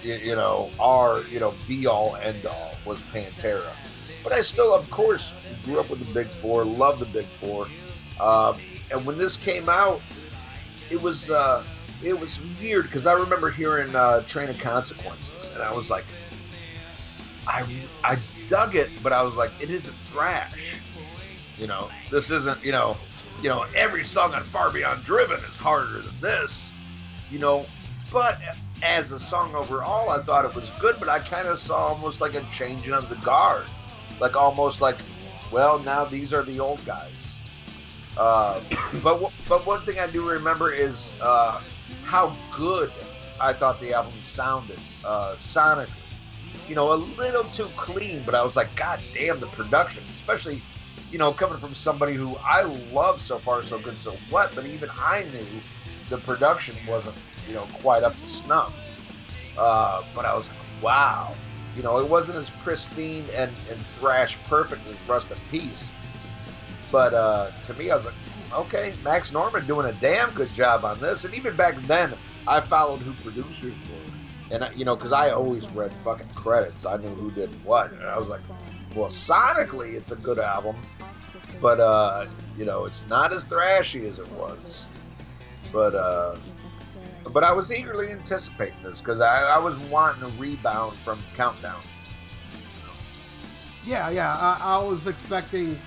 You, you know, our you know be all end all was Pantera. But I still, of course, grew up with the Big Four, loved the Big Four. Um, and when this came out, it was uh, it was weird because I remember hearing uh, Train of Consequences, and I was like, I I dug it, but I was like, it isn't thrash. You know, this isn't you know, you know, every song on Far Beyond Driven is harder than this. You know, but as a song overall, I thought it was good, but I kind of saw almost like a changing of the guard, like almost like, well, now these are the old guys. Uh, but but one thing I do remember is uh, how good I thought the album sounded uh, sonically. You know, a little too clean, but I was like, God damn, the production, especially, you know, coming from somebody who I love so far, so good, so what. But even I knew the production wasn't, you know, quite up to snuff. Uh, but I was like, wow. You know, it wasn't as pristine and, and thrash perfect as Rust in Peace. But uh, to me, I was like, okay, Max Norman doing a damn good job on this. And even back then, I followed who producers were. And, you know, because I always read fucking credits. I knew who did what. And I was like, well, sonically, it's a good album. But, uh, you know, it's not as thrashy as it was. But, uh, but I was eagerly anticipating this because I, I, was wanting a rebound from Countdown. Yeah, yeah. I, I, was expecting,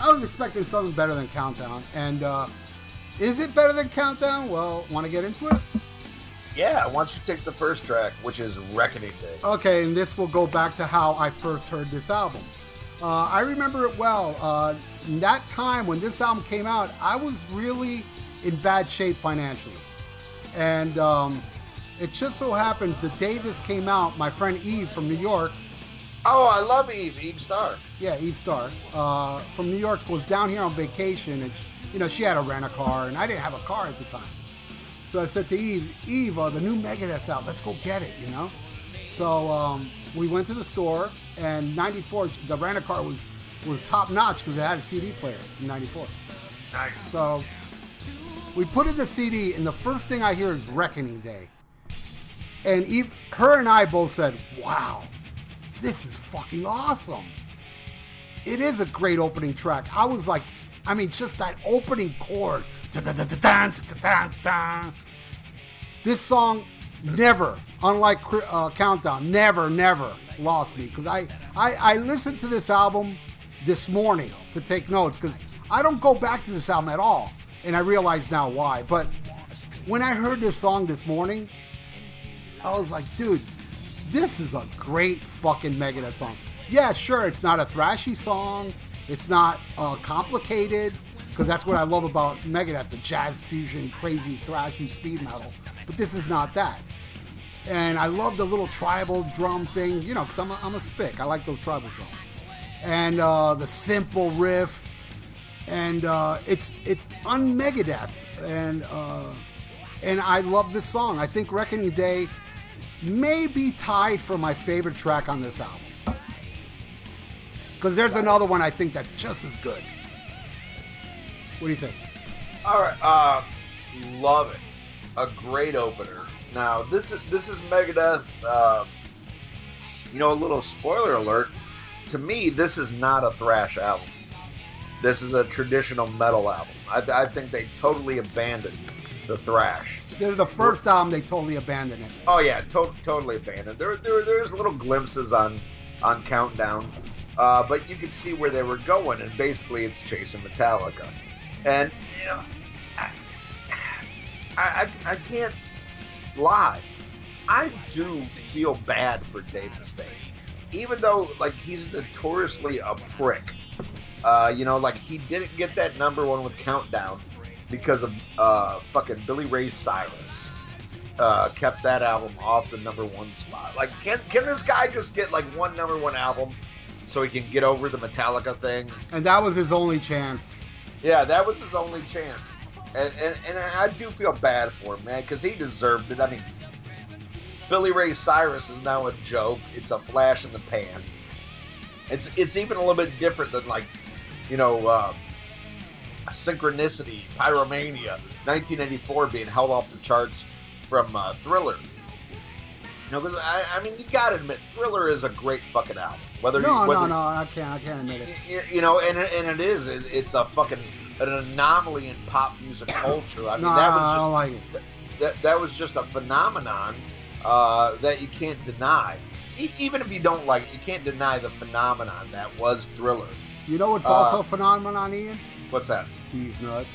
I was expecting something better than Countdown. And uh, is it better than Countdown? Well, want to get into it? Yeah. Why don't you take the first track, which is Reckoning Day? Okay, and this will go back to how I first heard this album. Uh, I remember it well. Uh, in that time when this album came out, I was really in bad shape financially. And um, it just so happens the day this came out, my friend Eve from New York. Oh, I love Eve, Eve Star. Yeah, Eve Star uh, from New York was down here on vacation, and you know she had a rent a car, and I didn't have a car at the time. So I said to Eve, Eve, uh, the new Megadeth's out. Let's go get it, you know. So um, we went to the store, and '94, the rent a car was was top notch because it had a CD player in '94. Nice. So we put in the CD, and the first thing I hear is Reckoning Day. And Eve, her and I both said, wow, this is fucking awesome. It is a great opening track. I was like, I mean, just that opening chord. This song never, unlike uh, Countdown, never, never lost me. Because I, I, I listened to this album this morning to take notes because I don't go back to this album at all and I realize now why. But when I heard this song this morning, I was like, dude, this is a great fucking Megadeth song. Yeah, sure, it's not a thrashy song, it's not uh, complicated, because that's what I love about Megadeth, the jazz fusion, crazy thrashy speed metal. But this is not that. And I love the little tribal drum thing, you know, because I'm a, I'm a spick. I like those tribal drums. And uh, the simple riff, and uh, it's it's un Megadeth, and uh, and I love this song. I think Reckoning Day may be tied for my favorite track on this album. Because there's another one I think that's just as good. What do you think? All right, uh, love it. A great opener. Now this is this is Megadeth. Uh, you know, a little spoiler alert. To me, this is not a thrash album. This is a traditional metal album. I, I think they totally abandoned the thrash. They're the first album they totally abandoned it. Oh yeah, to- totally abandoned. There, there, there's little glimpses on, on Countdown, uh, but you can see where they were going, and basically it's chasing Metallica, and you know, I, I, I can't lie. I do feel bad for Dave Mustaine, even though like he's notoriously a prick Uh, you know, like he didn't get that number one with Countdown because of uh, fucking Billy Ray Cyrus. Uh, kept that album off the number one spot. Like, can can this guy just get like one number one album so he can get over the Metallica thing? And that was his only chance. Yeah, that was his only chance. And and, and I do feel bad for him, man, because he deserved it. I mean, Billy Ray Cyrus is now a joke. It's a flash in the pan. It's it's even a little bit different than like, you know, uh, Synchronicity, Pyromania, 1984 being held off the charts from uh, Thriller. You know, I, I mean, you gotta admit, Thriller is a great fucking album. Whether No, you, whether, no, no, I can't. I can't admit it. you, you know, and and it is. It, it's a fucking an anomaly in pop music culture. I mean, No, that was just don't like it. that, that was just a phenomenon uh, that you can't deny. E- even if you don't like it, you can't deny the phenomenon that was Thriller. You know what's Uh, also a phenomenon, Ian? What's that? These nuts.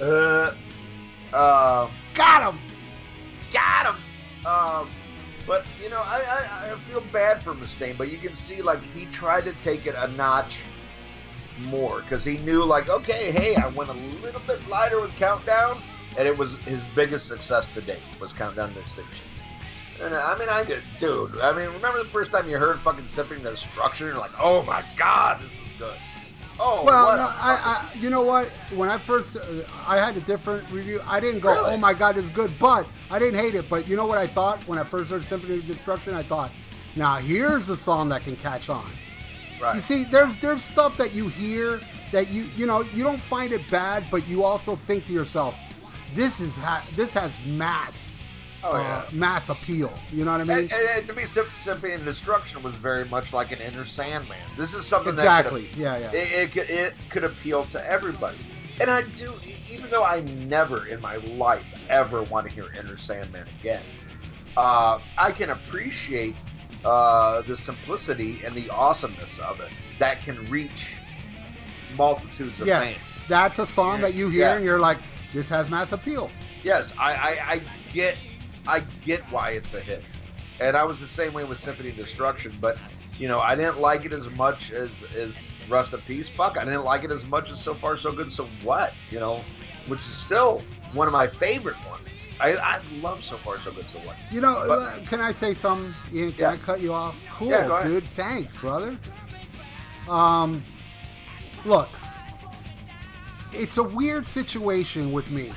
Uh, uh, Got him. got him. Um, but you know, I, I, I feel bad for Mustaine, but you can see like he tried to take it a notch more because he knew like, okay, hey, I went a little bit lighter with Countdown, and it was his biggest success to date was Countdown to Extinction. And uh, I mean, I did, dude. I mean, remember the first time you heard fucking Symphony of Destruction? You're like, oh my god, this is good. Oh, Well, no, I, I, you know what? When I first, uh, I had a different review. I didn't go, Really? "Oh my god, it's good," but I didn't hate it. But you know what I thought when I first heard Symphony of Destruction? I thought, now here's a song that can catch on. right. You see, there's there's stuff that you hear that you you know you don't find it bad, but you also think to yourself, this is ha- this has mass Oh, uh, yeah. mass appeal. You know what I mean? And, and, and to me, Symp- Symphony and Destruction was very much like an Enter Sandman. This is something that could- exactly. Yeah, yeah. it, it, could, it could appeal to everybody. And I do, even though I never in my life ever want to hear Enter Sandman again, uh, I can appreciate uh, the simplicity and the awesomeness of it that can reach multitudes of yes, fans. that's a song that you hear Yeah. and you're like, this has mass appeal. Yes, I, I, I get I get why it's a hit. And I was the same way with Symphony of Destruction, but you know, I didn't like it as much as as Rust in Peace. Fuck, I didn't like it as much as So Far So Good. So what? You know, which is still one of my favorite ones. I, I love So Far So Good. So what? You know, But- uh, can I say something, Ian? Can Yeah. I cut you off? Cool, Yeah, dude. Thanks, brother. Um, look, it's a weird situation with me,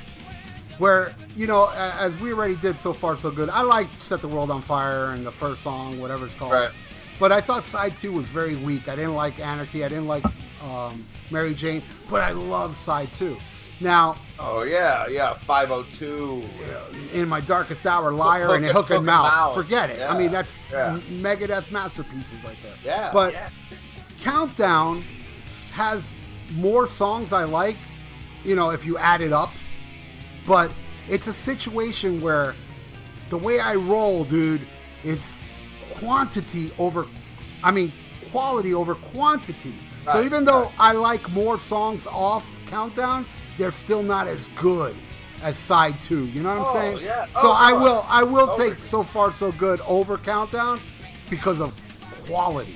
where you know, as we already did so far so good. I like "Set the World on Fire" and the first song, whatever it's called. Right. But I thought side two was very weak. I didn't like Anarchy. I didn't like um, Mary Jane. But I love side two. Now, Oh yeah, yeah. Five oh two. in my darkest hour, liar Hook and hook and Hook and mouth. Mouth. Forget it. I mean, that's yeah. Megadeth masterpieces right there. Yeah. But yeah. Countdown has more songs I like. You know, if you add it up, but it's a situation where the way I roll, dude, it's quantity over. I mean, quality over quantity. so even though right. I like more songs off Countdown, they're still not as good as side two. You know what I'm Oh, saying? yeah. Oh, so Oh, I will I will totally. take so far so good over Countdown because of quality.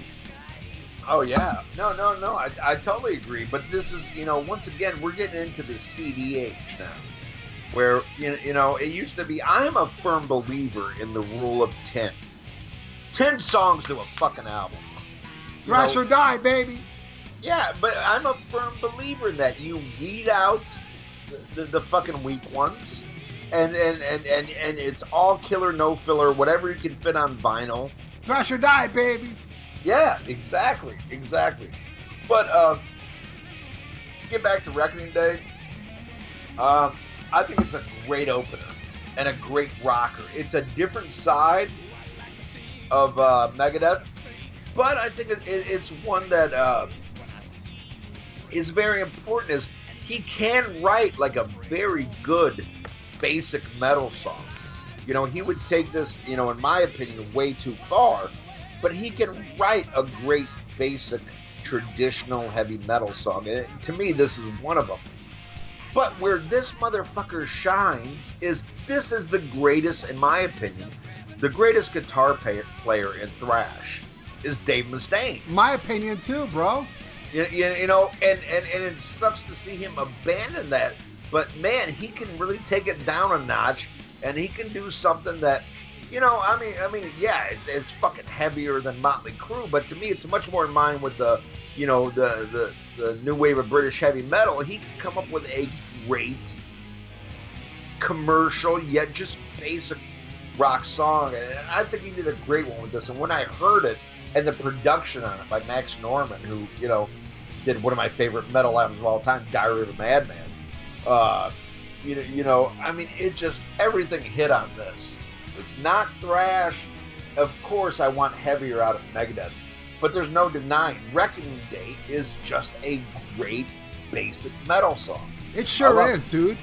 Oh yeah, no, no, no. I, I totally agree. But this is, you know, once again, we're getting into the CD age now, where you know, you know, it used to be. I'm a firm believer in the rule of ten. Ten songs to a fucking album. You Thrash know, or die, baby. yeah, but I'm a firm believer in that you weed out the, the, the fucking weak ones, and and, and and and it's all killer, no filler, whatever you can fit on vinyl. Thrash or die, baby. Yeah, exactly, exactly. But uh, to get back to Reckoning Day, um, I think it's a great opener and a great rocker. It's a different side of uh, Megadeth, but I think it, it, it's one that uh, is very important. Is he can write like a very good basic metal song. You know, he would take this, you know, in my opinion, way too far but he can write a great basic traditional heavy metal song. And to me, this is one of them. But where this motherfucker shines is this is the greatest, in my opinion, the greatest guitar pay- player in thrash is Dave Mustaine. My opinion too, bro. You, you, you know, and, and, and it sucks to see him abandon that. But man, he can really take it down a notch, and he can do something that, you know, I mean, I mean, yeah, it's, it's fucking heavier than Motley Crue, but to me, it's much more in line with the, you know, the the, the new wave of British heavy metal. He can come up with a great commercial yet just basic rock song, and I think he did a great one with this. And when I heard it, and the production on it by Max Norman, who you know did one of my favorite metal albums of all time, Diary of a Madman. Uh, you know, you know, I mean, it just everything hit on this. It's not thrash. Of course, I want heavier out of Megadeth, but there's no denying Reckoning Day is just a great basic metal song. It sure is, dude.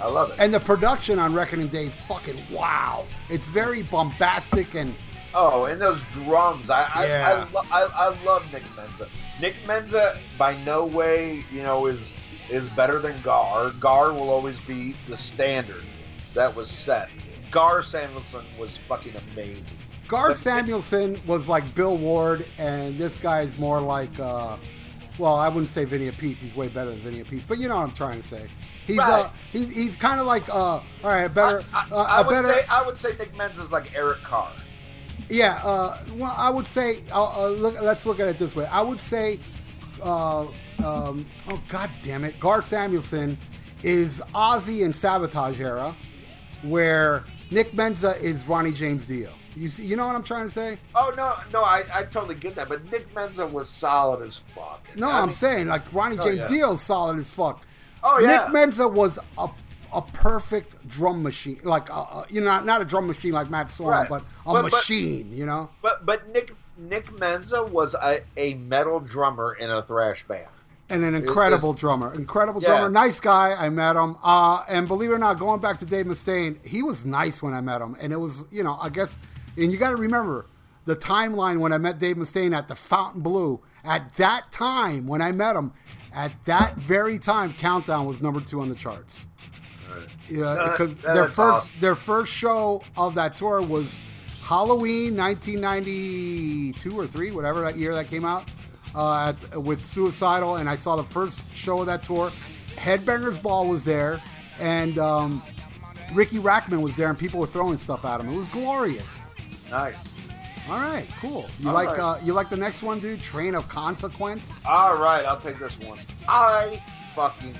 I love it. And the production on Reckoning Day is fucking wow. It's very bombastic and Oh, and those drums! I I, Yeah. I, lo- I, I love Nick Menza. Nick Menza, by no way, you know, is is better than Gar. Gar will always be the standard that was set. Gar Samuelson was fucking amazing. Gar But- Samuelson was like Bill Ward, and this guy's more like, uh, well, I wouldn't say Vinny Appice. He's way better than Vinny Appice, but you know what I'm trying to say. He's uh, he, he's kind of like, uh, all right, better, I, I, uh, I would better, say I would say Nick Menza's like Eric Carr. yeah. Uh, well, I would say, uh, uh, look, let's look at it this way. I would say, uh, um, oh god damn it, Gar Samuelson is Ozzy and Sabotage era, where Nick Menza is Ronnie James Dio. You see, you know what I'm trying to say? Oh no, no, I, I totally get that. But Nick Menza was solid as fuck. No, I I'm mean- saying like Ronnie Oh, James yeah. Dio's solid as fuck. Oh, yeah. Nick Menza was a, a perfect drum machine, like a, a, you know, not, not a drum machine like Matt Sorum, Right. but a But- but- machine. you know, But but Nick Nick Menza was a, a metal drummer in a thrash band. and an incredible drummer, incredible Yeah. drummer, nice guy. I met him, uh, and believe it or not, going back to Dave Mustaine, he was nice when I met him, and it was you know, I guess, and you got to remember the timeline when I met Dave Mustaine at the Fontainebleau. At that time, when I met him, at that very time, Countdown was number two on the charts. Yeah, because that- their first awesome. their first show of that tour was Halloween 1992 or three, whatever that year that came out, uh, at, with Suicidal, and I saw the first show of that tour. Headbangers Ball was there, and um, Riki Rachtman was there, and people were throwing stuff at him. It was glorious. Nice. All right, cool. You All like right. uh, you like the next one, dude? Train of Consequence. All right, I'll take this one. I fucking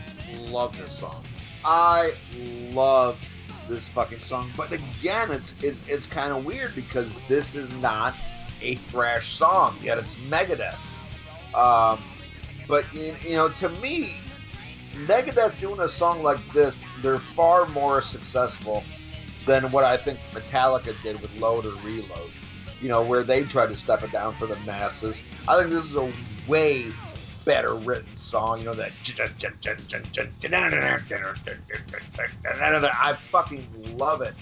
love this song. I love this fucking song. But again, it's it's it's kind of weird because this is not a thrash song yet. It's Megadeth. Um, but you, you know, to me, Megadeth doing a song like this, they're far more successful than what I think Metallica did with Load or Reload. You know, where they tried to step it down for the masses. I think this is a way better written song. You know that. I fucking love it,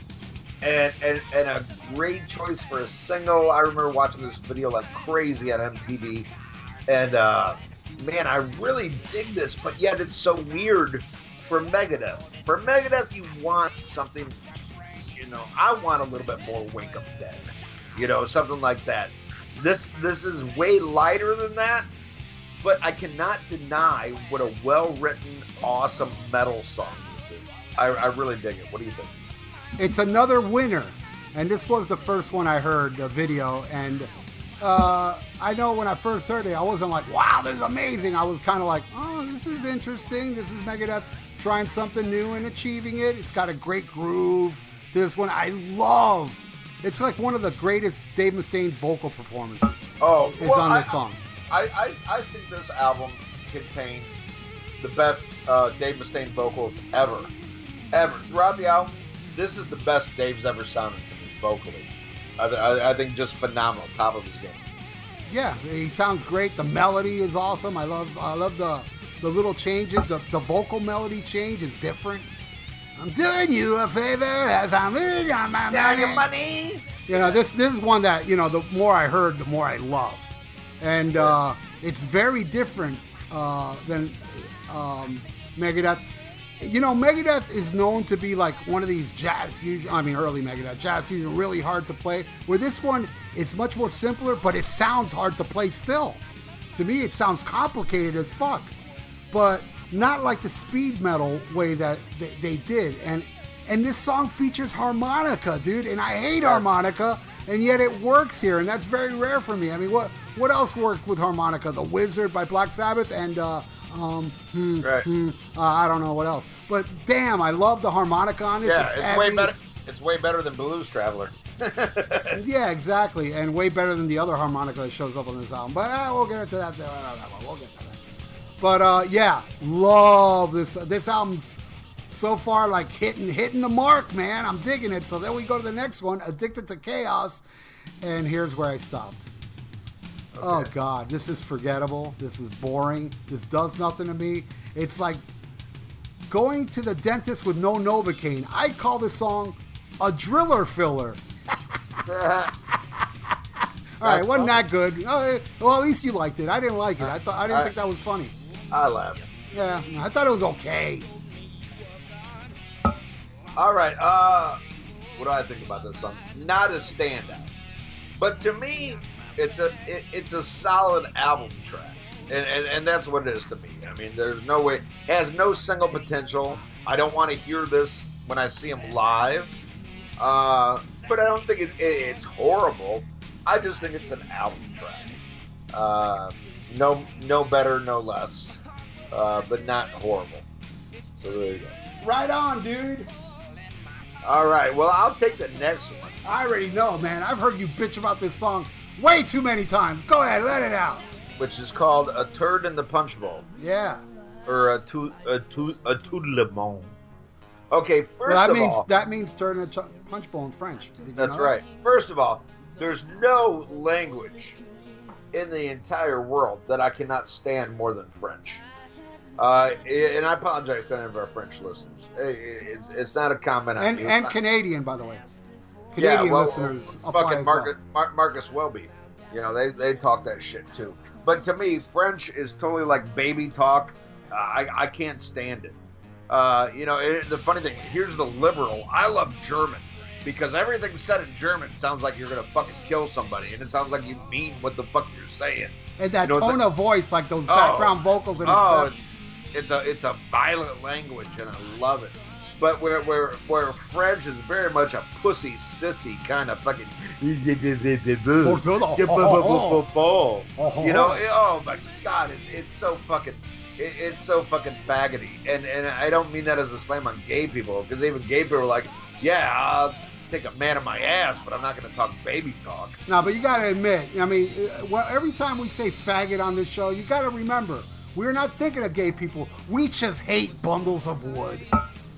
and and and a great choice for a single. I remember watching this video like crazy on MTV, and uh, man, I really dig this. But yet it's so weird for Megadeth. For Megadeth, you want something. Know, I want a little bit more Wake Up Dead. You know, something like that. This this is way lighter than that, but I cannot deny what a well written, awesome metal song this is. I, I really dig it. What do you think? It's another winner, and this was the first one I heard the video, and uh, I know when I first heard it, I wasn't like, "Wow, this is amazing." I was kind of like, "Oh, this is interesting. This is Megadeth trying something new and achieving it." It's got a great groove. This one I love. It's like one of the greatest Dave Mustaine vocal performances. Oh, is well, on I- this song. I, I, I think this album contains the best uh, Dave Mustaine vocals ever. Ever. Throughout the album, this is the best Dave's ever sounded to me vocally. I, I, I think just phenomenal, top of his game. Yeah, he sounds great. The melody is awesome. I love I love the the little changes. The the vocal melody change is different. I'm doing you a favor as I'm living on my money. money. You know, this this is one that you know. The more I heard, the more I loved, and uh, it's very different uh, than um, Megadeth. You know, Megadeth is known to be like one of these jazz fusion. I mean, early Megadeth jazz fusion, really hard to play. Where this one, it's much more simpler, but it sounds hard to play still. to me it sounds complicated as fuck, but not like the speed metal way that they, they did. And and this song features harmonica, dude, and I hate harmonica, and yet it works here, and that's very rare for me. I mean, what what else worked with harmonica? The Wizard by Black Sabbath and. Uh, um, hmm, Right. hmm, uh, I don't know what else, but damn, I love the harmonica on this. Yeah, it's, way better. It's way better than Blues Traveler. Yeah, exactly, and way better than the other harmonica that shows up on this album. But uh, we'll get into that. Uh, we'll get to that. But uh, yeah, love this. This album's so far like hitting hitting the mark, man. I'm digging it. So then we go to the next one, Addicted to Chaos, and here's where I stopped. Oh God, this is forgettable. This is boring. This does nothing to me. It's like going to the dentist with no Novocaine. I call this song a driller filler. All right, wasn't fun. that good? Oh, well, at least you liked it. I didn't like it. I thought I didn't I- think that was funny. I laughed. Yeah, I thought it was okay. All right. Uh, what do I think about this song? Not a standout, but to me, it's a it, it's a solid album track, and, and and that's what it is to me. I mean, there's no way it has no single potential. I don't want to hear this when I see him live, uh, but I don't think it, it, it's horrible. I just think it's an album track. Uh, no, no better, no less, uh, but not horrible. So there you go. Right on, dude. All right. Well, I'll take the next one. I already know, man. I've heard you bitch about this song way too many times. Go ahead, let it out. which is called a turd in the punch bowl Yeah. or a tout a tout a tout le monde. Okay, first Well, that of means all, that means turn a ch- punch bowl in French. That's know that? right. First of all, there's no language in the entire world that I cannot stand more than French. Uh, and I apologize to any of our French listeners. It's it's not a comment on And and Canadian, by the way. yeah, Canadian well, listeners fucking Marcus, well. Mar- Marcus Welby. You know, they, they talk that shit too. But to me, French is totally like baby talk. Uh, I, I can't stand it. Uh, you know, it, the funny thing, here's the liberal. I love German because everything said in German sounds like you're going to fucking kill somebody and it sounds like you mean what the fuck you're saying. And that You know, tone like- of voice, like those Oh. background vocals and Oh. It's, a it's a violent language and I love it. But where where where French is very much a pussy sissy kind of fucking you know oh my god it, it's so fucking it, it's so fucking faggoty. And and I don't mean that as a slam on gay people because even gay people are like yeah I'll take a man in my ass but I'm not gonna talk baby talk. No, but you got to admit, I mean, uh, well, every time we say faggot on this show, you got to remember, we're not thinking of gay people. We just hate bundles of wood.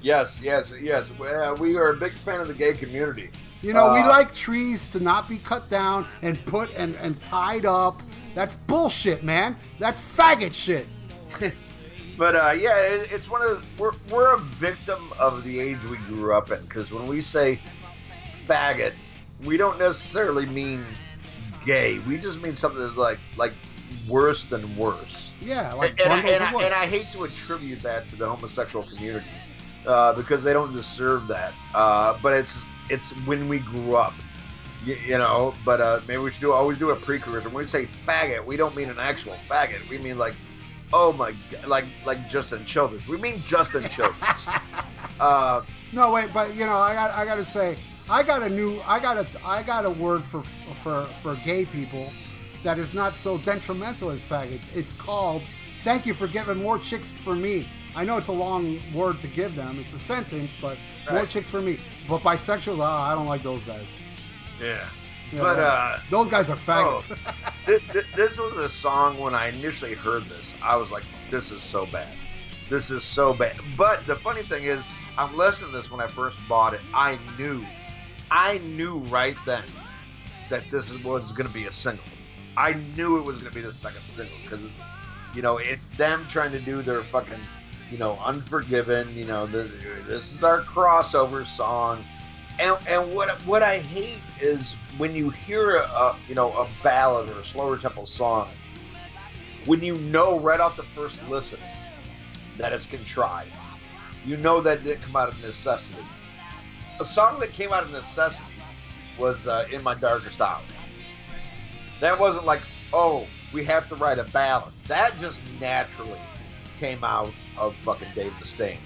yes yes yes uh, we are a big fan of the gay community You know, we Uh, like trees to not be cut down and put and, and tied up. That's bullshit, man. That's faggot shit. But uh, yeah, it, it's one of the, we're we're a victim of the age we grew up in because when we say faggot, we don't necessarily mean gay. We just mean something that's like like worse than worse. Yeah, like and, and, I, and, I, and I hate to attribute that to the homosexual community uh, because they don't deserve that. Uh, but it's it's when we grew up. You, you know, but uh, maybe we should do always do a precursor. When we say faggot, we don't mean an actual faggot. We mean like, oh my, god, like like Justin Childers. We mean Justin Childers. uh, No, wait, but you know, I got I got to say, I got a new, I got a, I got a word for for for gay people that is not so detrimental as faggots. It's called "Thank you for giving more chicks for me." I know it's a long word to give them. It's a sentence, but more chicks for me. But bisexuals, ah, I don't like those guys. yeah. Yeah, But uh, those guys are faggots. this, this was a song when I initially heard this. I was like, this is so bad. This is so bad. But the funny thing is, I'm listening to this when I first bought it. I knew, I knew right then that this was going to be a single. I knew it was going to be the second single because it's, you know, it's them trying to do their fucking, you know, Unforgiven. You know, the, this is our crossover song. And, and what what I hate is when you hear a you know a ballad or a slower tempo song, when you know right off the first listen that it's contrived, you know that it didn't come out of necessity. A song that came out of necessity was uh, "In My Darkest Hour." That wasn't like, oh, we have to write a ballad. That just naturally came out of fucking Dave Mustaine.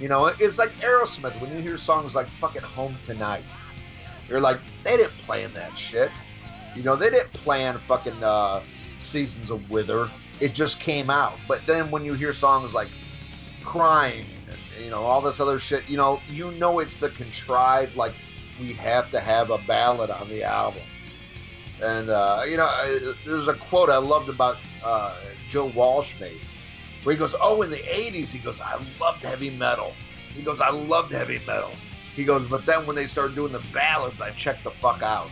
You know, it's like Aerosmith when you hear songs like fucking Home Tonight. You're like, they didn't plan that shit. You know, they didn't plan fucking uh, Seasons of Wither. It just came out. But then when you hear songs like Crying and, you know, all this other shit, you know, you know it's the contrived, like, we have to have a ballad on the album. And, uh, you know, I, there's a quote I loved about uh, Joe Walsh made where he goes, Oh, in the 80s, he goes, I loved heavy metal. He goes, I loved heavy metal. He goes, But then when they started doing the ballads, I checked the fuck out.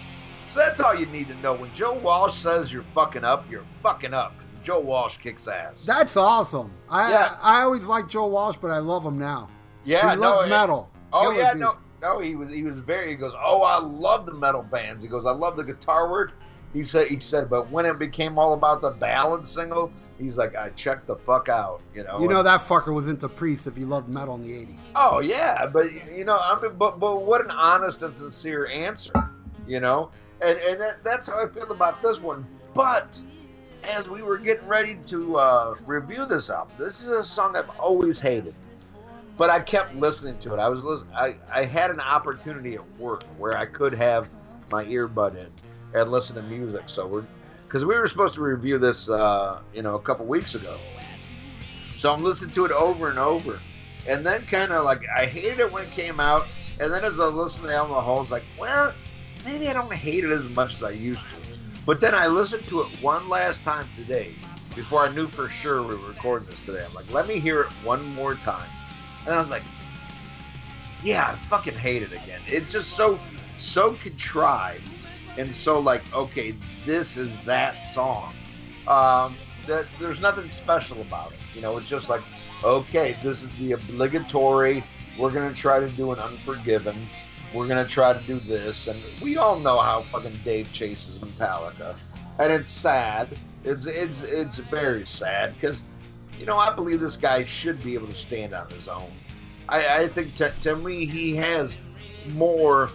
So that's all you need to know. When Joe Walsh says you're fucking up, you're fucking up. Joe Walsh kicks ass. That's awesome. I Yeah. I, I always liked Joe Walsh, but I love him now. yeah, he no, loved it- metal. Oh Killer yeah, no, no, he was he was very. He goes, oh, I love the metal bands. He goes, I love the guitar work. He said he said, but when it became all about the ballad single, he's like, I checked the fuck out. You know. You know And- that fucker was into Priest if he loved metal in the '80s. Oh yeah, but you know, I mean, but but what an honest and sincere answer, you know, and and that, that's how I feel about this one. But as we were getting ready to uh, review this album, this is a song I've always hated, but I kept listening to it. I was listen, I I had an opportunity at work where I could have my earbud in and listen to music. So we're because we were supposed to review this, uh, you know, a couple weeks ago. So I'm listening to it over and over and then kind of like I hated it when it came out, and then as I listened to the album, I was like, well, maybe I don't hate it as much as I used to. But then I listened to it one last time today before I knew for sure we were recording this today. I'm like, let me hear it one more time, and I was like, yeah, I fucking hate it again. It's just so so contrived and so like, okay, this is that song. Um, that there's nothing special about it. You know, it's just like okay, this is the obligatory. We're gonna try to do an Unforgiven. We're gonna try to do this, and we all know how fucking Dave chases Metallica, and it's sad. It's it's it's very sad because, you know, I believe this guy should be able to stand on his own. I, I think to, to me he has more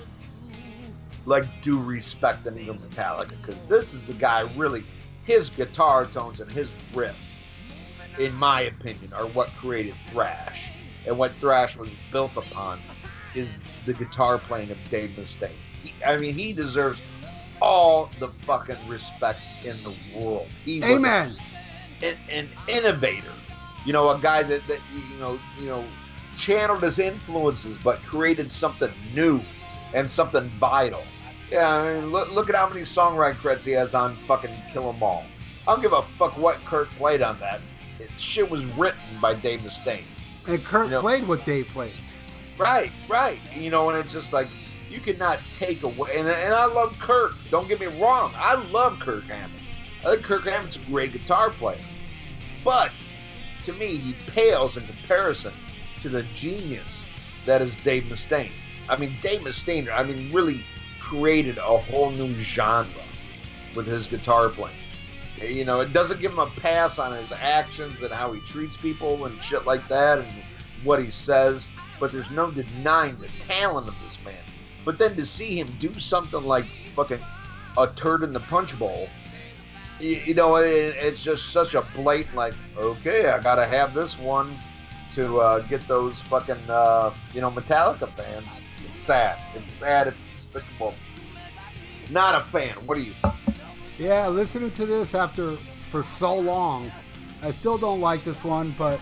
like due respect than even Metallica because this is the guy really his guitar tones and his riff in my opinion, are what created thrash. And what thrash was built upon is the guitar playing of Dave Mustaine. He, I mean, he deserves all the fucking respect in the world. He was Amen. an, an innovator. You know, a guy that, that you know, you know, channeled his influences, but created something new and something vital. Yeah, I mean, look, look at how many songwriting credits he has on fucking Kill 'Em All. I don't give a fuck what Kirk played on that. It, shit was written by Dave Mustaine. And Kirk You know- played what Dave played. Right, right. You know, and it's just like you cannot take away. And, and I love Kirk. Don't get me wrong. I love Kirk Hammett. I think Kirk Hammett's a great guitar player. But to me, he pales in comparison to the genius that is Dave Mustaine. I mean, Dave Mustaine. I mean, really created a whole new genre with his guitar playing. You know, it doesn't give him a pass on his actions and how he treats people and shit like that and what he says, but there's no denying the talent of this man. But then to see him do something like fucking a turd in the punch bowl, you, you know, it, it's just such a blatant, like, okay, I gotta have this one to uh, get those fucking, uh, you know, Metallica fans. It's sad. It's sad. It's despicable. Not a fan. What are you? Yeah, listening to this after for so long, I still don't like this one, but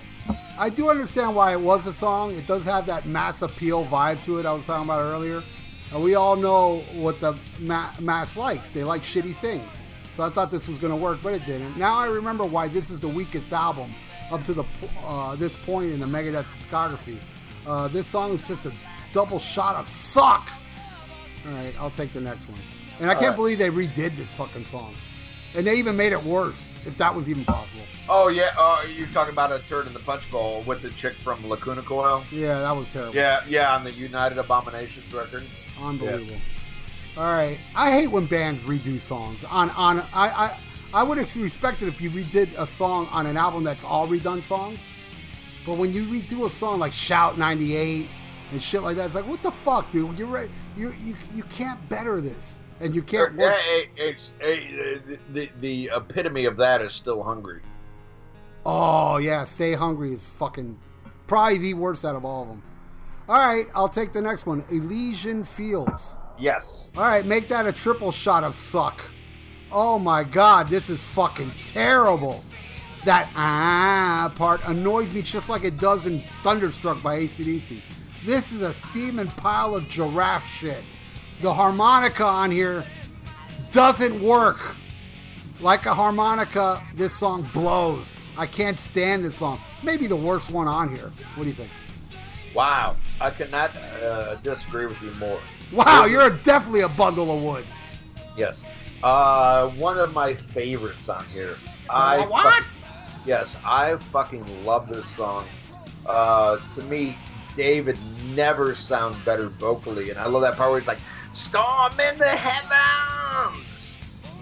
I do understand why it was a song. It does have that mass appeal vibe to it I was talking about earlier. And we all know what the ma- mass likes. They like shitty things. So I thought this was going to work, but it didn't. Now I remember why this is the weakest album up to the uh, this point in the Megadeth discography. Uh, this song is just a double shot of suck. All right, I'll take the next one. And I can't right. believe they redid this fucking song. And they even made it worse, if that was even possible. Oh yeah, uh, you're talking about a turd in the punch bowl with the chick from Lacuna Coil. Yeah, that was terrible. Yeah, yeah, on the United Abominations record. Unbelievable. All right, I hate when bands redo songs. On on I I I would have respected if you redid a song on an album that's all redone songs. But when you redo a song like Shout '98 and shit like that, it's like what the fuck, dude? You're right. You you you can't better this. and you can't Yeah, work. it- it's the, the the epitome of that is still hungry. Oh yeah, Stay Hungry is fucking probably the worst out of all of them. All right, I'll take the next one. Elysian Fields. Yes. All right, make that a triple shot of suck. Oh my god, this is fucking terrible. That ah part annoys me just like it does in Thunderstruck by ACDC. This is a steaming pile of giraffe shit. The harmonica on here doesn't work. Like a harmonica, this song blows. I can't stand this song. Maybe the worst one on here. What do you think? Wow. I cannot uh, disagree with you more. Wow, you're definitely a bundle of wood. Yes. Uh, one of my favorites on here. I what? yes, I fucking love this song. Uh, to me, David never sound better vocally, and I love that part where he's like, "Storm in the heavens."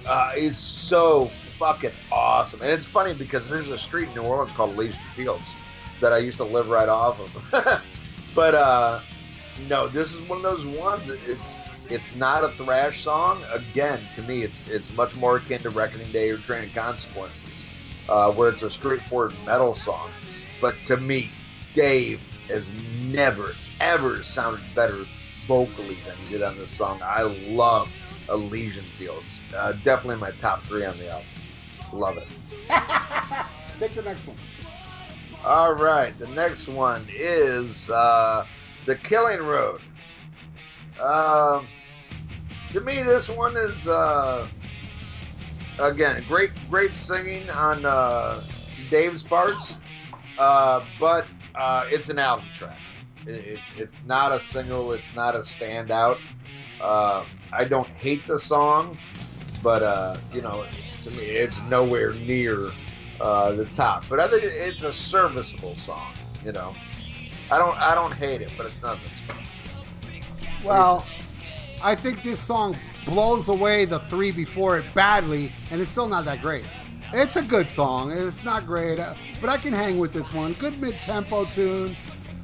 Uh, it's so fucking awesome, and it's funny because there's a street in New Orleans called Elysian Fields that I used to live right off of. but uh, no, this is one of those ones. It's it's not a thrash song. Again, to me, it's it's much more akin to Reckoning Day or Train of Consequences, uh, where it's a straightforward metal song. But to me, Dave has never ever sounded better vocally than he did on this song. I love Elysian Fields. Uh, definitely my top three on the album. Love it. Take the next one. All right, the next one is uh, the Killing Road. Um, to me, this one is uh, again great, great singing on uh, Dave's parts, uh, but uh, it's an album track. It, it, it's not a single. It's not a standout. Uh, I don't hate the song, but uh, you know, to me, it's nowhere near uh, the top. But I think it's a serviceable song. You know, I don't I don't hate it, but it's nothing special. Well, I think this song blows away the three before it badly, and it's still not that great. It's a good song. It's not great, uh, but I can hang with this one. Good mid-tempo tune.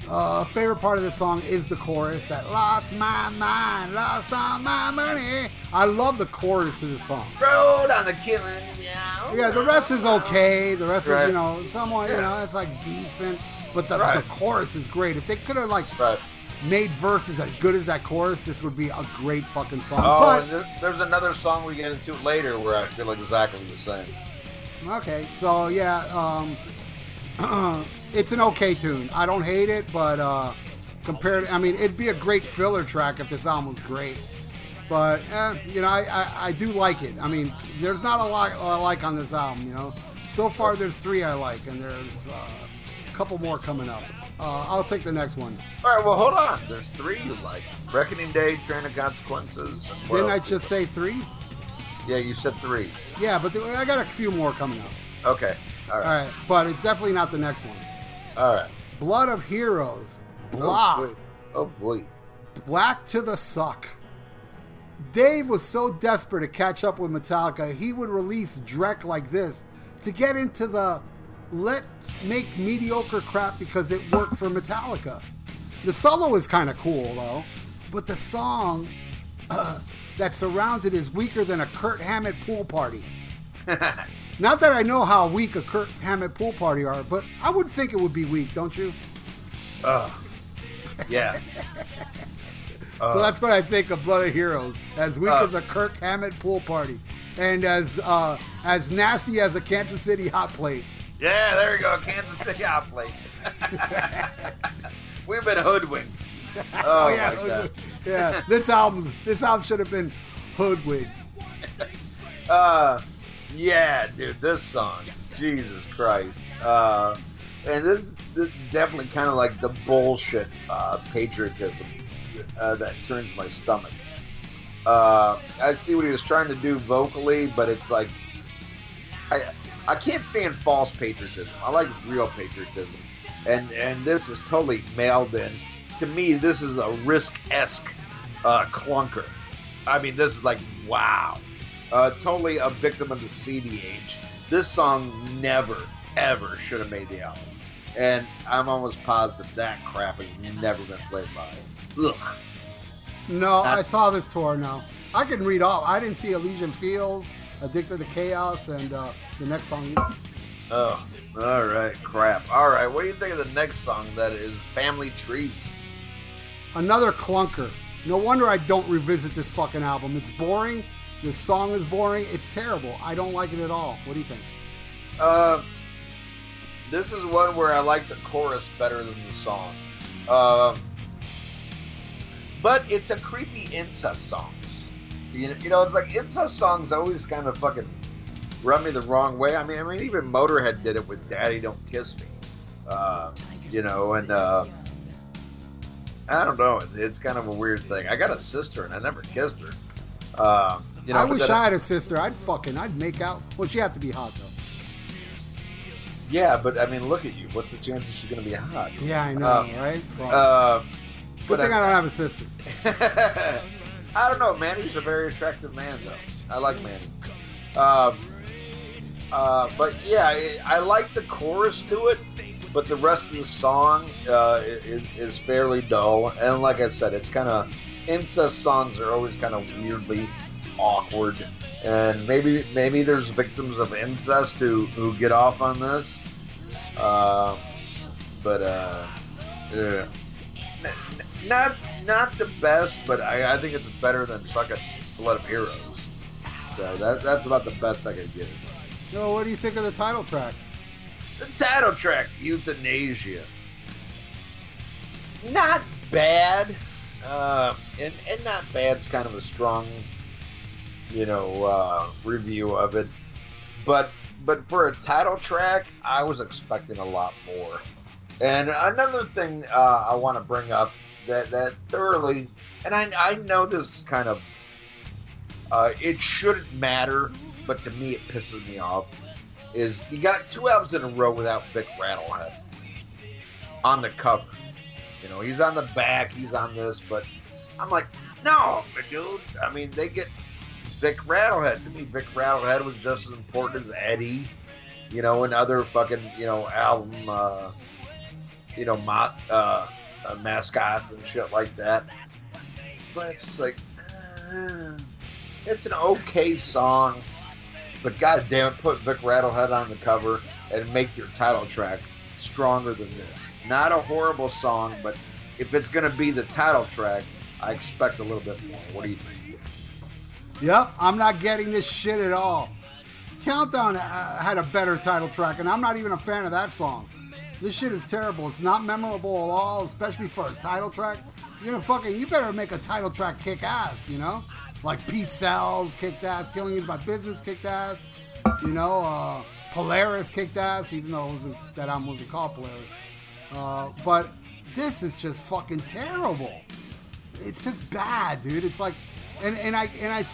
Uh, favorite part of the song is the chorus that lost my mind, lost all my money. I love the chorus to the song. Road on the killing. Yeah. Yeah, the rest is okay. The rest Right. is, you know, somewhat, you know, it's like decent. But the, Right. the chorus is great. If they could have like Right. Made verses as good as that chorus, this would be a great fucking song. Oh, but and there, there's another song we get into later where I feel exactly the same. Okay, so yeah, um, it's an okay tune. I don't hate it, but uh, compared, I mean, it'd be a great filler track if this album was great. But eh, you know, I, I, I do like it. I mean, there's not a lot I like on this album. You know, so far there's three I like, and there's uh, a couple more coming up. Uh, I'll take the next one. All right, well, hold on. There's three you like: Reckoning Day, Train of Consequences. and Didn't I just say three? Yeah, you said three. Yeah, but I got a few more coming up. Okay. All All right. right, but it's definitely not the next one. All right. Blood of Heroes. Blah. Oh boy. Oh boy. Black to the suck. Dave was so desperate to catch up with Metallica, he would release Drek like this to get into the let's make mediocre crap because it worked for Metallica. The solo is kind of cool though, but the song uh, that surrounds it is weaker than a Kirk Hammett pool party. Not that I know how weak a Kirk Hammett pool party are, but I would think it would be weak, don't you? Ugh. Yeah. So that's what I think of Blood of Heroes, as weak Uh. as a Kirk Hammett pool party, and as uh, as nasty as a Kansas City hot plate. Yeah, there you go. Kansas City hot plate. We've been hoodwinked. Oh, yeah, my god. yeah. This album's this album should have been hoodwinked. Uh, yeah, dude, this song, Jesus Christ. Uh, and this, this is definitely kind of like the bullshit uh, patriotism uh, that turns my stomach. Uh, I see what he was trying to do vocally, but it's like I I can't stand false patriotism. I like real patriotism, and and this is totally mailed in. To me, this is a risk esque uh, clunker. I mean, this is like wow, uh, totally a victim of the CD age. This song never ever should have made the album, and I'm almost positive that crap has never been played by. Ugh. No, I saw this tour now. I can read off. I didn't see Elysian Fields, Addicted to Chaos, and uh, the next song. Oh, all right, crap. All right, what do you think of the next song that is Family Tree? Another clunker. No wonder I don't revisit this fucking album. It's boring. This song is boring. It's terrible. I don't like it at all. What do you think? Uh, this is one where I like the chorus better than the song. Um, but it's a creepy incest songs. You know, you know, it's like incest songs always kind of fucking rub me the wrong way. I mean, I mean, even Motorhead did it with "Daddy Don't Kiss Me," uh, you know, and uh, I don't know. It's, it's kind of a weird thing. I got a sister, and I never kissed her. Uh, you know, I wish I had a sister. I'd fucking, I'd make out. Well, she have to be hot though. Yeah, but I mean, look at you. What's the chances she's going to be hot? Yeah, I know, Um, right? Fuck. Uh, Good but thing I- I don't have a sister. I don't know. Manny's a very attractive man, though. I like Manny. Um, uh, but yeah, I, like the chorus to it, but the rest of the song uh, is, is fairly dull. And like I said, it's kind of incest songs are always kind of weirdly awkward. And maybe maybe there's victims of incest who, who get off on this. Uh, but uh, yeah. Not not the best, but I, I think it's better than fucking Blood of Heroes. So that, that's about the best I could give. it. So, what do you think of the title track? The title track, Youthanasia. Not bad. Uh, and, and not bad's kind of a strong, you know, uh, review of it. But but for a title track, I was expecting a lot more. And another thing uh, I want to bring up that that thoroughly, and I I know this kind of, uh, it shouldn't matter, but to me it pisses me off. Is you got two albums in a row without Vic Rattlehead on the cover. You know, he's on the back, he's on this, but I'm like, no, dude. I mean, they get Vic Rattlehead. To me, Vic Rattlehead was just as important as Eddie, you know, and other fucking, you know, album, uh, you know, mo- uh, uh, mascots and shit like that. But it's like, uh, it's an okay song, but god damn it, put Vic Rattlehead on the cover and make your title track stronger than this. Not a horrible song, but if it's gonna be the title track, I expect a little bit more. What do you think? Yep, I'm not getting this shit at all. Countdown uh, had a better title track, and I'm not even a fan of that song. This shit is terrible. It's not memorable at all, especially for a title track. You're gonna fucking, you better make a title track kick ass, you know? Like Peace Sells kicked ass, Killing Is My Business kicked ass, you know? Uh, Polaris kicked ass, even though that album wasn't called Polaris. Uh, but this is just fucking terrible it's just bad, dude. It's like, and and I and I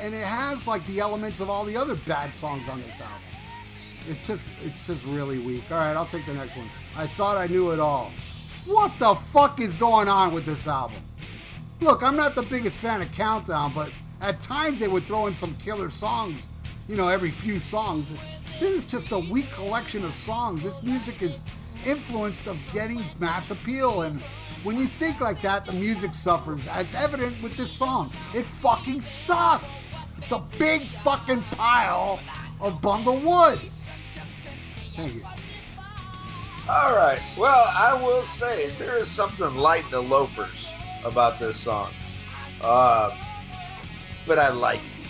and it has like the elements of all the other bad songs on this album. It's just it's just really weak. All right, I'll take the next one. I thought I knew it all. What the fuck is going on with this album? Look, I'm not the biggest fan of Countdown, but at times they would throw in some killer songs, you know, every few songs. This is just a weak collection of songs. This music is influenced of getting mass appeal and when you think like that, the music suffers, as evident with this song. It fucking sucks. It's a big fucking pile of bundle wood. Thank you. All right. Well, I will say there is something light in the loafers about this song, uh, but I like it.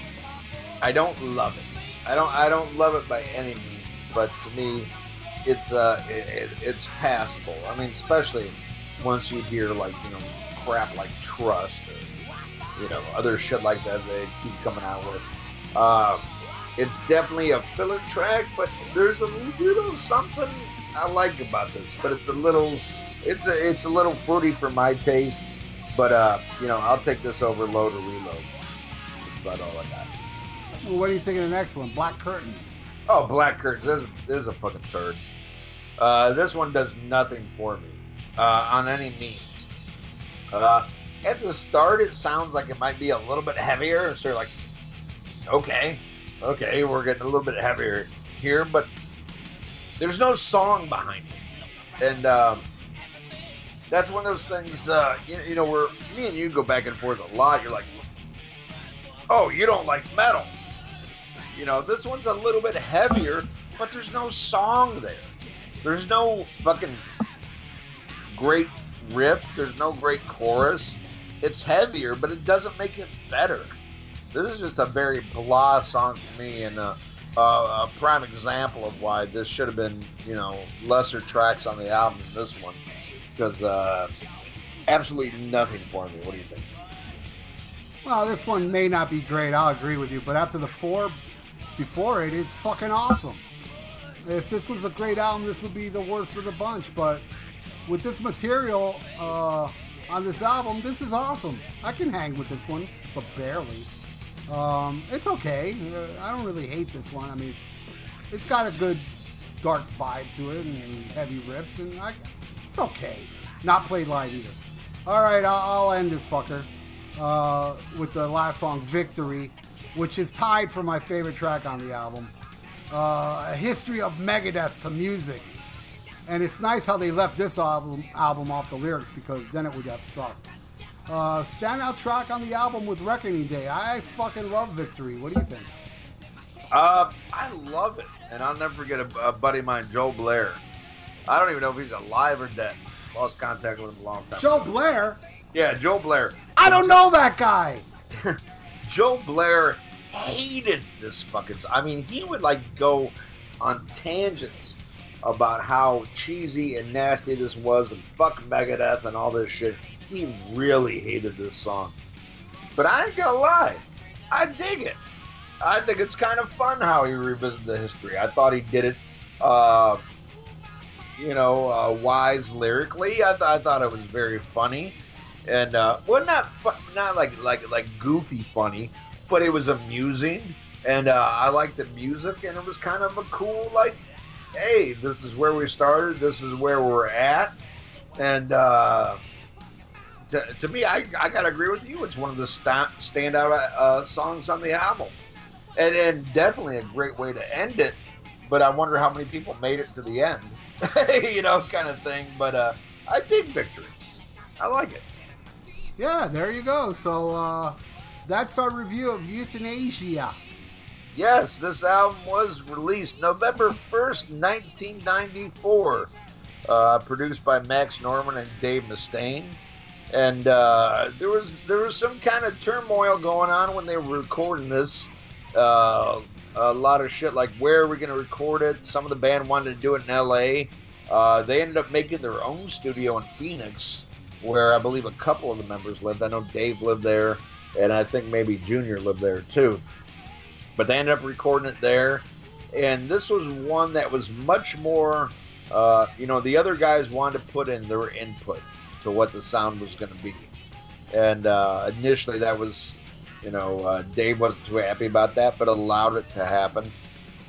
I don't love it. I don't. I don't love it by any means. But to me, it's uh, it, it, it's passable. I mean, especially once you hear like you know crap like Trust or you know other shit like that they keep coming out with. Uh, it's definitely a filler track, but there's a little something I like about this. But it's a little, it's a it's a little fruity for my taste. But uh, you know, I'll take this over load or reload. That's about all I got. Well, what do you think of the next one? Black Curtains. Oh, Black Curtains. This, is- this is a fucking turd. Uh, this one does nothing for me uh, on any means. Uh, at the start, it sounds like it might be a little bit heavier. So you're like, okay, okay, we're getting a little bit heavier here, but there's no song behind it. And um, that's one of those things, uh, you, you know, where me and you go back and forth a lot. You're like, oh, you don't like metal. You know, this one's a little bit heavier, but there's no song there. There's no fucking great riff. There's no great chorus. It's heavier, but it doesn't make it better. This is just a very blah song for me, and a, a, a prime example of why this should have been, you know, lesser tracks on the album than this one, because uh, absolutely nothing for me. What do you think? Well, this one may not be great. I'll agree with you, but after the four before it, it's fucking awesome. If this was a great album, this would be the worst of the bunch. But with this material uh, on this album, this is awesome. I can hang with this one, but barely. Um, it's okay. Uh, I don't really hate this one. I mean, it's got a good dark vibe to it and, heavy riffs, and I, it's okay. Not played live either. All right, I'll, I'll end this fucker uh, with the last song, "Victory," which is tied for my favorite track on the album. Uh, a history of Megadeth to music, and it's nice how they left this album album off the lyrics because then it would have sucked. Uh, standout track on the album with Reckoning Day. I fucking love Victory. What do you think? Uh, I love it, and I'll never forget a, a buddy of mine, Joe Blair. I don't even know if he's alive or dead. Lost contact with him a long time. Joe ago. Blair? Yeah, Joe Blair. I don't know that guy. Joe Blair hated this fucking. I mean, he would like go on tangents about how cheesy and nasty this was, and fuck Megadeth and all this shit. He really hated this song. But I ain't gonna lie, I dig it. I think it's kind of fun how he revisited the history. I thought he did it, uh, you know, uh, wise lyrically. I, th- I thought it was very funny, and uh, well, not fu- not like like like goofy funny, but it was amusing, and uh, I liked the music, and it was kind of a cool like, hey, this is where we started, this is where we're at, and uh, to, to me, I, I gotta agree with you. It's one of the sta- standout uh, songs on the album, and and definitely a great way to end it. But I wonder how many people made it to the end, you know, kind of thing. But uh, I dig Victory. I like it. Yeah, there you go. So uh, that's our review of Youthanasia. Yes, this album was released November 1st, 1994. Uh, produced by Max Norman and Dave Mustaine. And uh, there was there was some kind of turmoil going on when they were recording this. Uh, a lot of shit like where are we going to record it? Some of the band wanted to do it in L.A. Uh, they ended up making their own studio in Phoenix, where I believe a couple of the members lived. I know Dave lived there, and I think maybe Junior lived there too but they ended up recording it there. And this was one that was much more, uh, you know, the other guys wanted to put in their input to what the sound was going to be. And uh, initially, that was, you know, uh, Dave wasn't too happy about that, but allowed it to happen.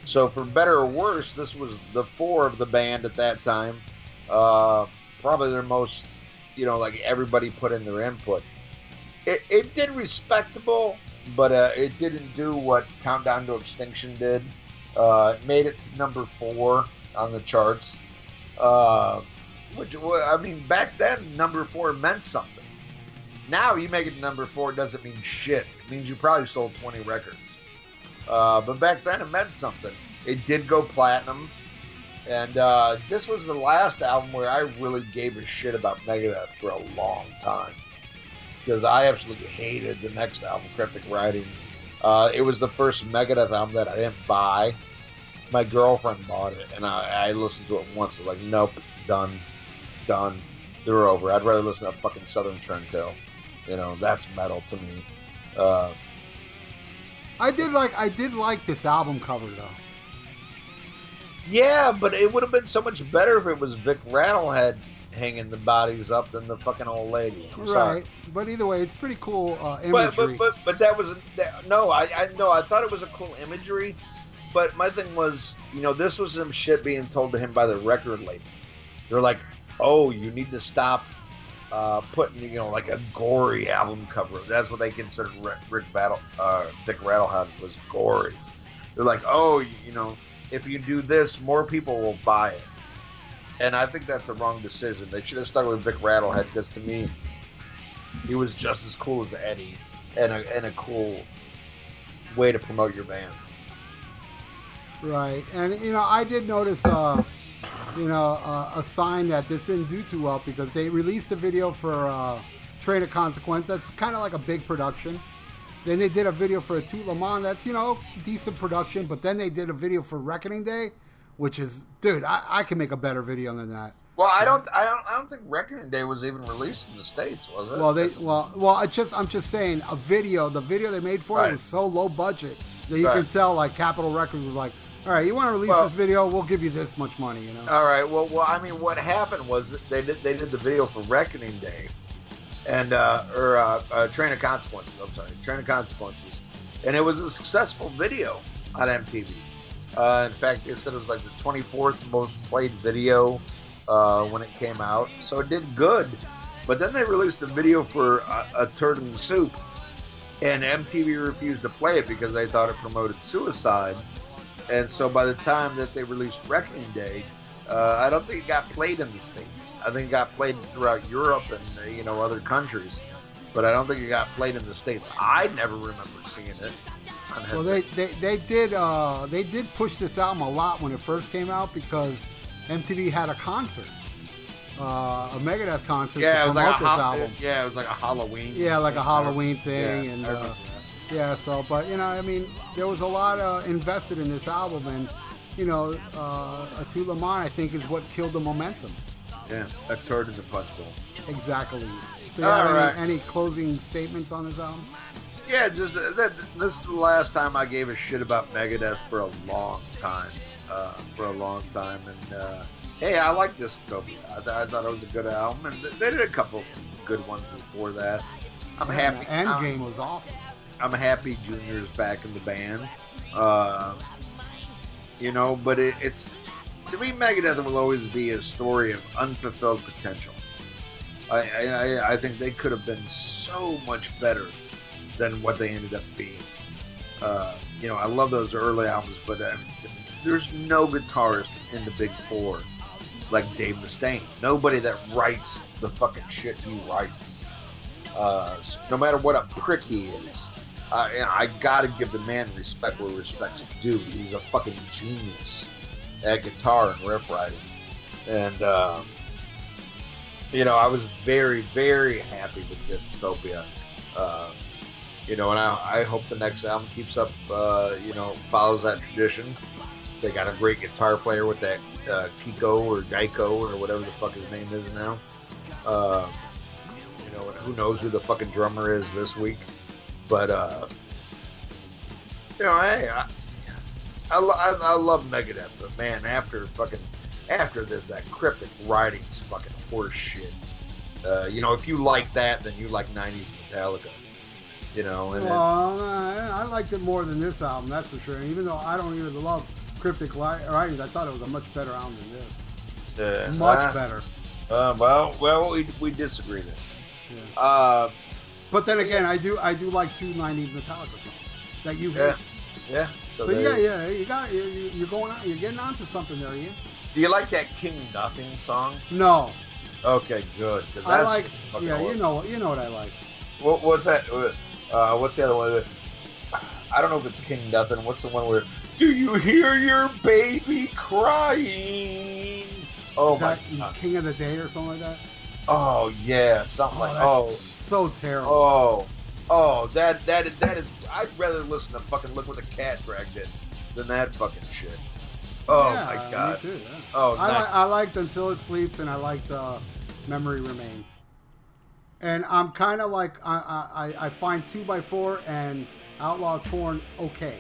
So, for better or worse, this was the four of the band at that time. Uh, probably their most, you know, like everybody put in their input. It, it did respectable, but uh, it didn't do what Countdown to Extinction did. Uh, it made it to number four on the charts. Which I mean, back then, number four meant something. Now you make it number four, doesn't mean shit. It means you probably sold 20 records. Uh, but back then, it meant something. It did go platinum. And uh, this was the last album where I really gave a shit about Megadeth for a long time because I absolutely hated the next album, Cryptic Writings. Uh, it was the first Megadeth album that I didn't buy. My girlfriend bought it, and I, I listened to it once. I was like, nope, done, done. They're over. I'd rather listen to fucking Southern Trendkill. You know, that's metal to me. Uh, I did like I did like this album cover though. yeah, but it would have been so much better if it was Vic Rattlehead hanging the bodies up than the fucking old lady. I'm sorry. Right, but either way, it's pretty cool uh, but, imagery. but but but that was that, no I I no I thought it was a cool imagery, but my thing was you know this was some shit being told to him by the record label. They're like, oh, you need to stop uh, putting you know like a gory album cover. That's what they considered Rick, Battle uh, Dick Rattlehead was gory. They're like, oh, you know, if you do this, more people will buy it. And I think that's a wrong decision. They should have stuck with Vic Rattlehead because to me, he was just as cool as Eddie and a, and a cool way to promote your band. Right, and you know, I did notice, uh, you know, uh, a sign that this didn't do too well because they released a video for uh, Train of Consequence. That's kind of like a big production. Then they did a video for a Tout Le Monde. That's you know decent production. But then they did a video for Reckoning Day, which is, dude, I, I can make a better video than that. Well, I don't, I don't, I don't think Reckoning Day was even released in the states, was it? Well, they well well. I just I'm just saying a video. The video they made for Right. it was so low budget that you Right. can tell like Capitol Records was like, all right, you want to release Well- this video? We'll give you this much money. You know. All right. Well, well, I mean, what happened was they did they did the video for Reckoning Day, and uh, or uh, uh, Train of Consequences. I'm sorry, Train of Consequences, and it was a successful video on MTV. Uh, in fact, they said it was like the 24th most played video uh, when it came out, so it did good. But then they released a video for a, a turd in the soup, and MTV refused to play it because they thought it promoted suicide. And so by the time that they released Reckoning Day, uh, I don't think it got played in the states. I think it got played throughout Europe and uh, you know other countries, but I don't think it got played in the states. I never remember seeing it. Well, they, they, they did uh, they did push this album a lot when it first came out because MTV had a concert, uh, a Megadeth concert yeah, it to was promote like a this ho- album. yeah, it was like a Halloween. Yeah, like a Halloween thing, I and uh. Yeah. So, but you know, I mean, there was a lot uh, invested in this album, and you know, uh, a Tout I think, is what killed the momentum. yeah, a turd in the punch bowl. Exactly. So, you have All any, right. any closing statements on this album? Yeah, just uh, that. This is the last time I gave a shit about Megadeth for a long time. Uh, for a long time, and uh, hey, I like this Utopia. I, th- I thought it was a good album, and th- they did a couple good ones before that. I'm Yeah, happy. I'm, Endgame was awesome. I'm happy Junior's back in the band. Uh, you know, but it, it's to me, Megadeth will always be a story of unfulfilled potential. I, I, I- think they could have been so much better than what they ended up being. Uh, you know, I love those early albums, but uh, there's no guitarist in the Big Four like Dave Mustaine. Nobody that writes the fucking shit he writes. Uh, no matter what a prick he is, uh, I gotta give the man respect where respect's due. He's a fucking genius at guitar and riff writing, and um, you know I was very, very happy with Dystopia. Uh, you know, and I, I hope the next album keeps up. Uh, you know, follows that tradition. They got a great guitar player with that uh, Kiko or Geico or whatever the fuck his name is now. Uh, you know, who knows who the fucking drummer is this week? But uh, you know, hey, I, I, I, I love Megadeth, but man, after fucking after this, that cryptic writing's fucking horse shit. Uh, you know, if you like that, then you like '90s Metallica. You know, and Well, I I liked it more than this album, that's for sure. Even though I don't even love Cryptic Writings, I thought it was a much better album than this. uh, Much uh, better. Uh, well, well, we, we disagree there. Yeah. Uh, But then again, I do I do like two '90s Metallica songs that you yeah, hate. yeah. So, So, you got yeah, you got you, you- you're going on, you're getting onto something there, Ian. Do you like that King Nothing song? No, Okay, good. I like yeah, you know you know what I like. What, what's that? Uh, what's the other one? that- I don't know if it's King Nothing. What's the one where? Do you hear your baby crying? Oh Is my! King of the Day or something like that? Oh yeah, something Oh, like that's oh so terrible. oh oh that that is that is. I'd rather listen to fucking look what the cat dragged in than that fucking shit. Oh Yeah, my god! Me too. Yeah. Oh, I, nice. li- I liked Until It Sleeps, and I liked uh, Memory Remains. And I'm kind of like I, I I find two by four and Outlaw Torn okay,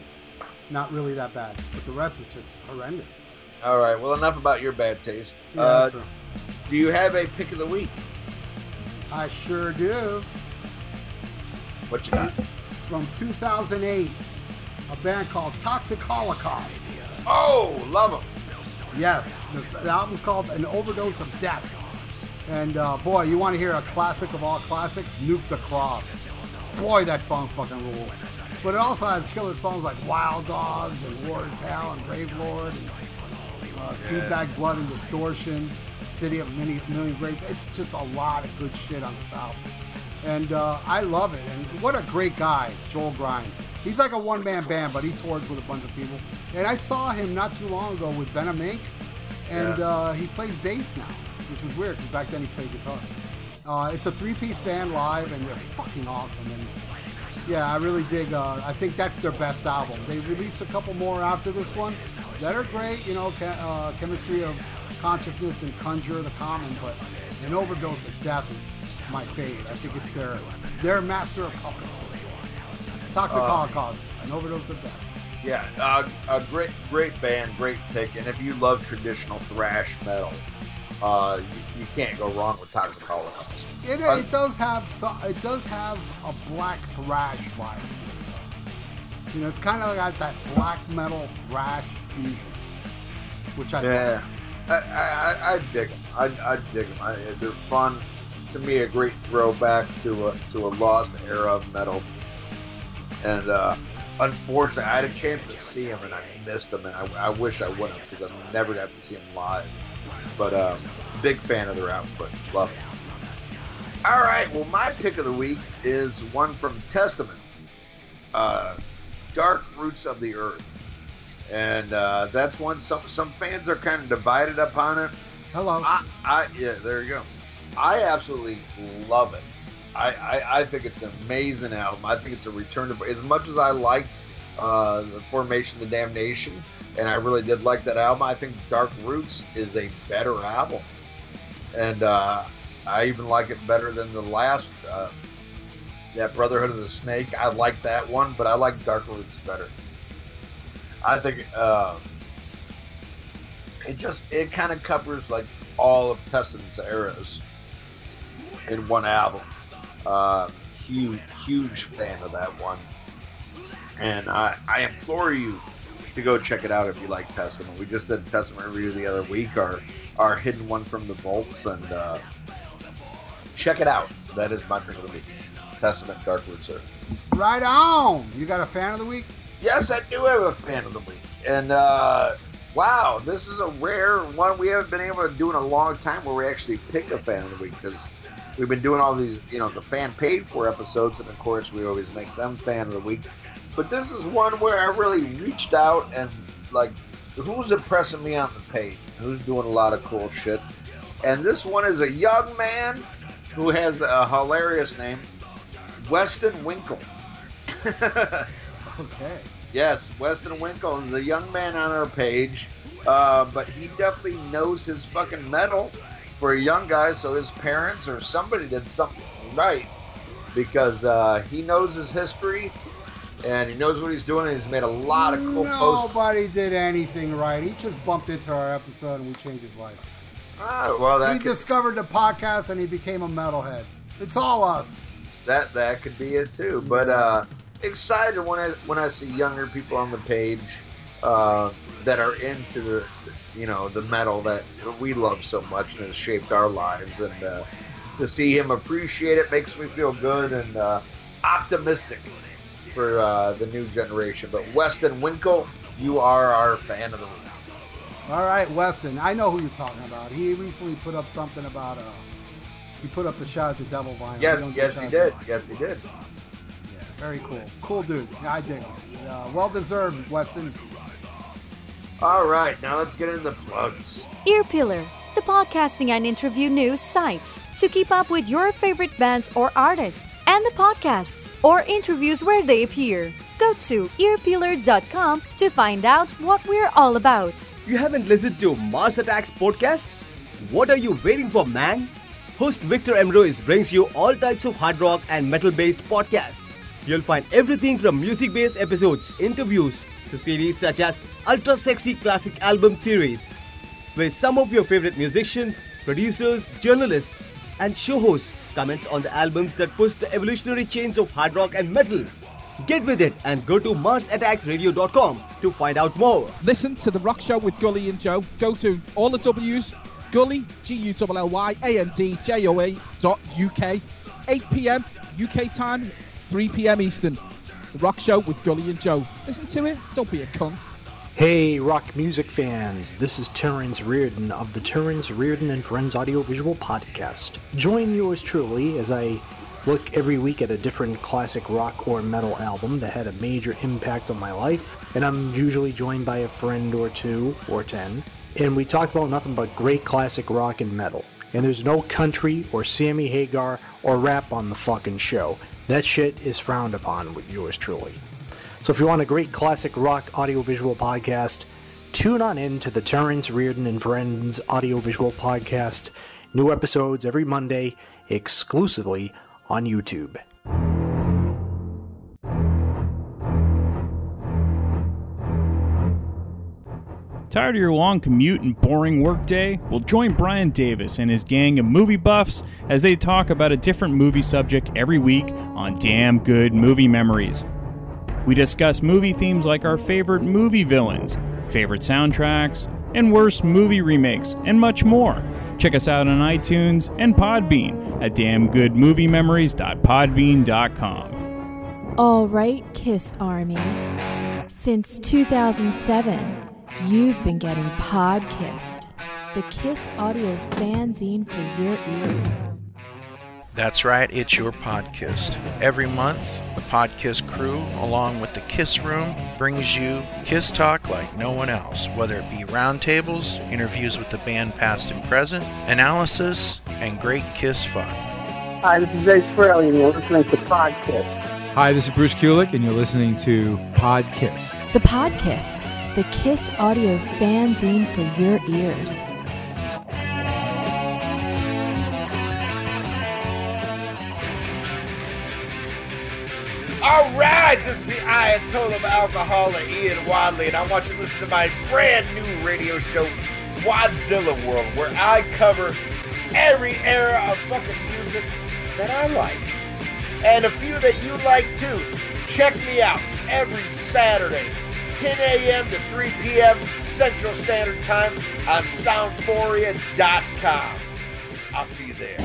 not really that bad, but the rest is just horrendous. All right. Well, enough about your bad taste. Yeah, uh, that's true. Do you have a pick of the week? I sure do. What you got? It's from 2008, a band called Toxic Holocaust. Oh, love them. Yes, this, the album's called An Overdose of Death. And uh, boy, you want to hear a classic of all classics? Nuke the Cross. Boy, that song fucking rules. But it also has killer songs like Wild Dogs and War is Hell and Grave Lord and uh, Feedback, Blood and Distortion, City of Many Million Graves. It's just a lot of good shit on this album. and uh, I love it. And what a great guy, Joel Grind. He's like a one man band, but he tours with a bunch of people. And I saw him not too long ago with Venom Inc. And Yeah. uh, he plays bass now, which was weird because back then he played guitar. Uh, it's a three piece band live, and they're fucking awesome. And yeah, I really dig. Uh, I think that's their best album. They released a couple more after this one that are great. You know, uh, Chemistry of Consciousness and Conjure and Command, but an overdose of death is my favorite. I think it's their their master of puppets. Toxic Holocaust, an overdose of death. Yeah, uh, a great, great band, great pick. And if you love traditional thrash metal, uh, you, you can't go wrong with Toxic Holocaust. It, Uh, it does have some, it does have a black thrash vibe to it. Though. You know, it's kind of got that black metal thrash fusion, which I Yeah, love. I, I, I, dig them. I, I dig them. I, they're fun. To me, a great throwback to a to a lost era of metal. And uh, unfortunately, I had a chance to see him, and I missed him, and I, I wish I would have because I'm never got to see him live. But um, big fan of their output. Love it. All right. Well, my pick of the week is one from Testament, uh, "Dark Roots of the Earth," and uh, that's one some some fans are kind of divided upon it. Hello. I, I yeah, there you go. I absolutely love it. I, I, I think it's an amazing album. I think it's a return to as much as I liked uh, the Formation, of the Damnation, and I really did like that album. I think Dark Roots is a better album, and uh, I even like it better than the last. Uh, that Brotherhood of the Snake. I like that one, but I like Dark Roots better. I think. Uh, it just it kind of covers like all of Testament's eras in one album. Uh, huge, huge fan of that one, and I I implore you to go check it out if you like Testament. We just did a Testament review the other week, our our hidden one from the vaults, and uh, check it out. That is my pick of the week. Testament Dark Roots Earth. Right on. You got a fan of the week? Yes, I do have a fan of the week. And uh, wow, this is a rare one we haven't been able to do in a long time where we actually pick a fan of the week because we've been doing all these, you know, the fan paid for episodes, and of course we always make them fan of the week. But this is one where I really reached out and like, who's impressing me on the page? Who's doing a lot of cool shit? And this one is a young man who has a hilarious name, Weston Winkle. Okay. Yes, Weston Winkle is a young man on our page, uh, but he definitely knows his fucking metal for a young guy. So his parents or somebody did something right because uh, he knows his history and he knows what he's doing. And he's made a lot of cool posts. Nobody did anything right. He just bumped into our episode and we changed his life. Ah, well, that he could, discovered the podcast and he became a metalhead. It's all us. that that could be it too. But uh, excited when I when I see younger people on the page uh, that are into the you know the metal that we love so much and has shaped our lives, and uh, to see him appreciate it makes me feel good and uh, optimistic for uh, the new generation. But Weston Winkle, you are our fan of the week. All right, Weston. I know who you're talking about. He recently put up something about uh he put up the shout out to Devil Vine. Yes, yes, he did. Yes, he did. Yeah, very cool. Cool dude. I dig him. Uh, well deserved, Weston. All right, now let's get into the plugs. Earpillar, the podcasting and interview news site. To keep up with your favorite bands or artists and the podcasts or interviews where they appear, go to earpillar.com to find out what we're all about. You haven't listened to Mars Attacks podcast? What are you waiting for, man? Host Victor Emrois brings you all types of hard rock and metal based podcasts. You'll find everything from music based episodes, interviews, to series such as Ultra Sexy Classic Album Series, where some of your favorite musicians, producers, journalists, and show hosts comments on the albums that push the evolutionary chains of hard rock and metal. Get with it and go to MarsAttacksRadio.com to find out more. Listen to The Rock Show with Gully and Joe. Go to all the W's, Gully, G U L L Y A N D J O A dot UK. 8 pm UK time, 3 pm Eastern. The Rock Show with Gully and Joe. Listen to it, don't be a cunt. Hey, rock music fans! This is Terrence Reardon of the Terrence Reardon and Friends Audiovisual Podcast. Join yours truly as I look every week at a different classic rock or metal album that had a major impact on my life, and I'm usually joined by a friend or two or ten, and we talk about nothing but great classic rock and metal. And there's no country or Sammy Hagar or rap on the fucking show. That shit is frowned upon with yours truly. So if you want a great classic rock audiovisual podcast, tune on in to the Terrence Reardon and Friends audiovisual podcast. New episodes every Monday exclusively on YouTube. Tired of your long commute and boring workday? Well, join Brian Davis and his gang of movie buffs as they talk about a different movie subject every week on Damn Good Movie Memories. We discuss movie themes like our favorite movie villains, favorite soundtracks, and worst movie remakes, and much more. Check us out on iTunes and Podbean at damngoodmoviememories.podbean.com. All right, Kiss Army. Since 2007, you've been getting Podkissed, the Kiss audio fanzine for your ears. That's right, it's your podcast. Every month, the Podkiss crew, along with the Kiss Room, brings you Kiss Talk like no one else, whether it be roundtables, interviews with the band past and present, analysis, and great Kiss fun. Hi, this is Ace Frehley, and you're listening to Podkiss. Hi, this is Bruce Kulick, and you're listening to Podkiss. The Podkissed, the Kiss audio fanzine for your ears. All right, this is the Ayatollah of Alcoholic, Ian Wadley, and I want you to listen to my brand new radio show, Wadzilla World, where I cover every era of fucking music that I like. And a few that you like too. Check me out every Saturday, 10 a.m. to 3 p.m. Central Standard Time on Soundphoria.com. I'll see you there.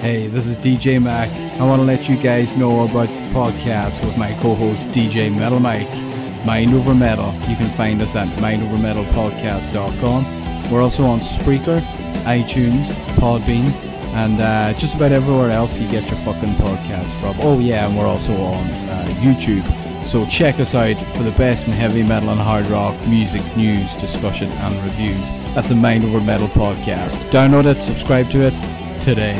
Hey, this is DJ Mac. I want to let you guys know about the podcast with my co-host DJ Metal Mike, Mind Over Metal. You can find us at mindovermetalpodcast.com. We're also on Spreaker, iTunes, Podbean, and uh, just about everywhere else you get your fucking podcast from. Oh yeah, and we're also on uh, YouTube. So check us out for the best in heavy metal and hard rock music news, discussion, and reviews. That's the Mind Over Metal podcast. Download it, subscribe to it today.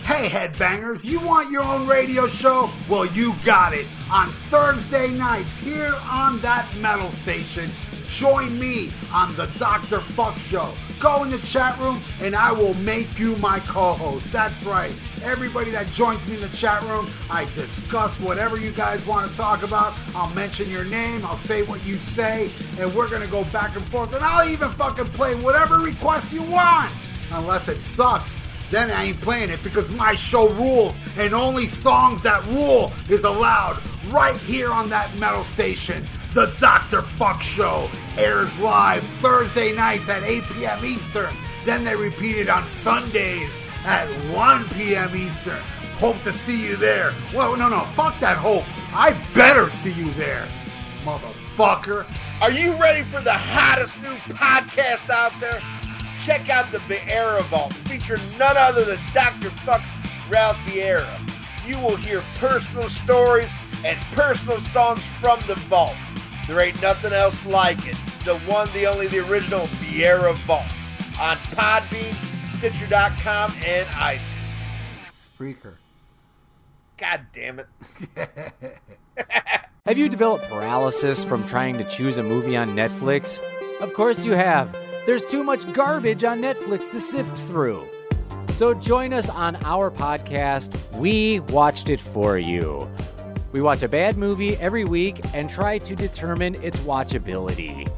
Hey, headbangers, you want your own radio show? Well, you got it. On Thursday nights here on that metal station, join me on the Dr. Fuck Show. Go in the chat room and I will make you my co host. That's right. Everybody that joins me in the chat room, I discuss whatever you guys want to talk about. I'll mention your name, I'll say what you say, and we're going to go back and forth. And I'll even fucking play whatever request you want. Unless it sucks then I ain't playing it because my show rules and only songs that rule is allowed right here on that metal station. The Dr. Fuck Show airs live Thursday nights at 8 p.m. Eastern. Then they repeat it on Sundays at 1 p.m. Eastern. Hope to see you there. Well, no, no, fuck that hope. I better see you there, motherfucker. Are you ready for the hottest new podcast out there? Check out the Vieira Vault, featuring none other than Dr. Fuck Ralph Vieira. You will hear personal stories and personal songs from the vault. There ain't nothing else like it. The one, the only, the original Vieira Vault on Podbean, Stitcher.com, and iTunes. Spreaker. God damn it. Have you developed paralysis from trying to choose a movie on Netflix? Of course you have. There's too much garbage on Netflix to sift through. So join us on our podcast, We Watched It For You. We watch a bad movie every week and try to determine its watchability.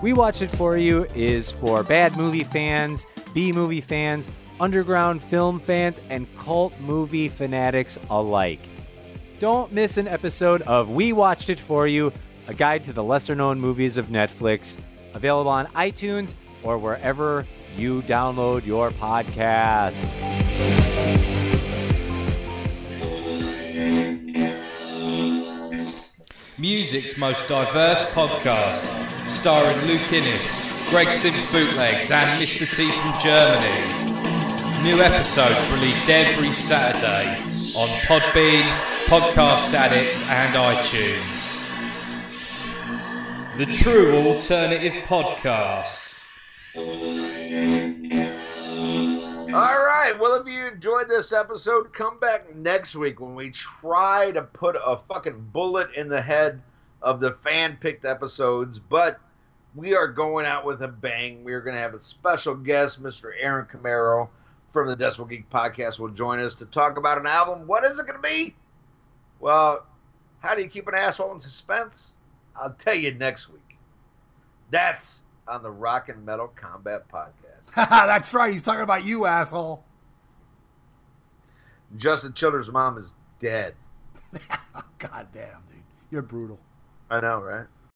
We Watched It For You is for bad movie fans, B movie fans, underground film fans, and cult movie fanatics alike. Don't miss an episode of We Watched It For You, a guide to the lesser known movies of Netflix, available on iTunes or wherever you download your podcasts. Music's most diverse podcast, starring Luke Innes, Greg Simp Bootlegs, and Mr. T from Germany. New episodes released every Saturday on Podbean, Podcast Addict, and iTunes. The True Alternative Podcast. All right. Well, if you enjoyed this episode, come back next week when we try to put a fucking bullet in the head of the fan picked episodes. But we are going out with a bang. We are going to have a special guest, Mr. Aaron Camaro from the Decibel Geek podcast, will join us to talk about an album. What is it going to be? Well, how do you keep an asshole in suspense? I'll tell you next week. That's on the Rock and Metal Combat Podcast. That's right. He's talking about you, asshole. Justin Childers' mom is dead. God damn, dude. You're brutal. I know, right?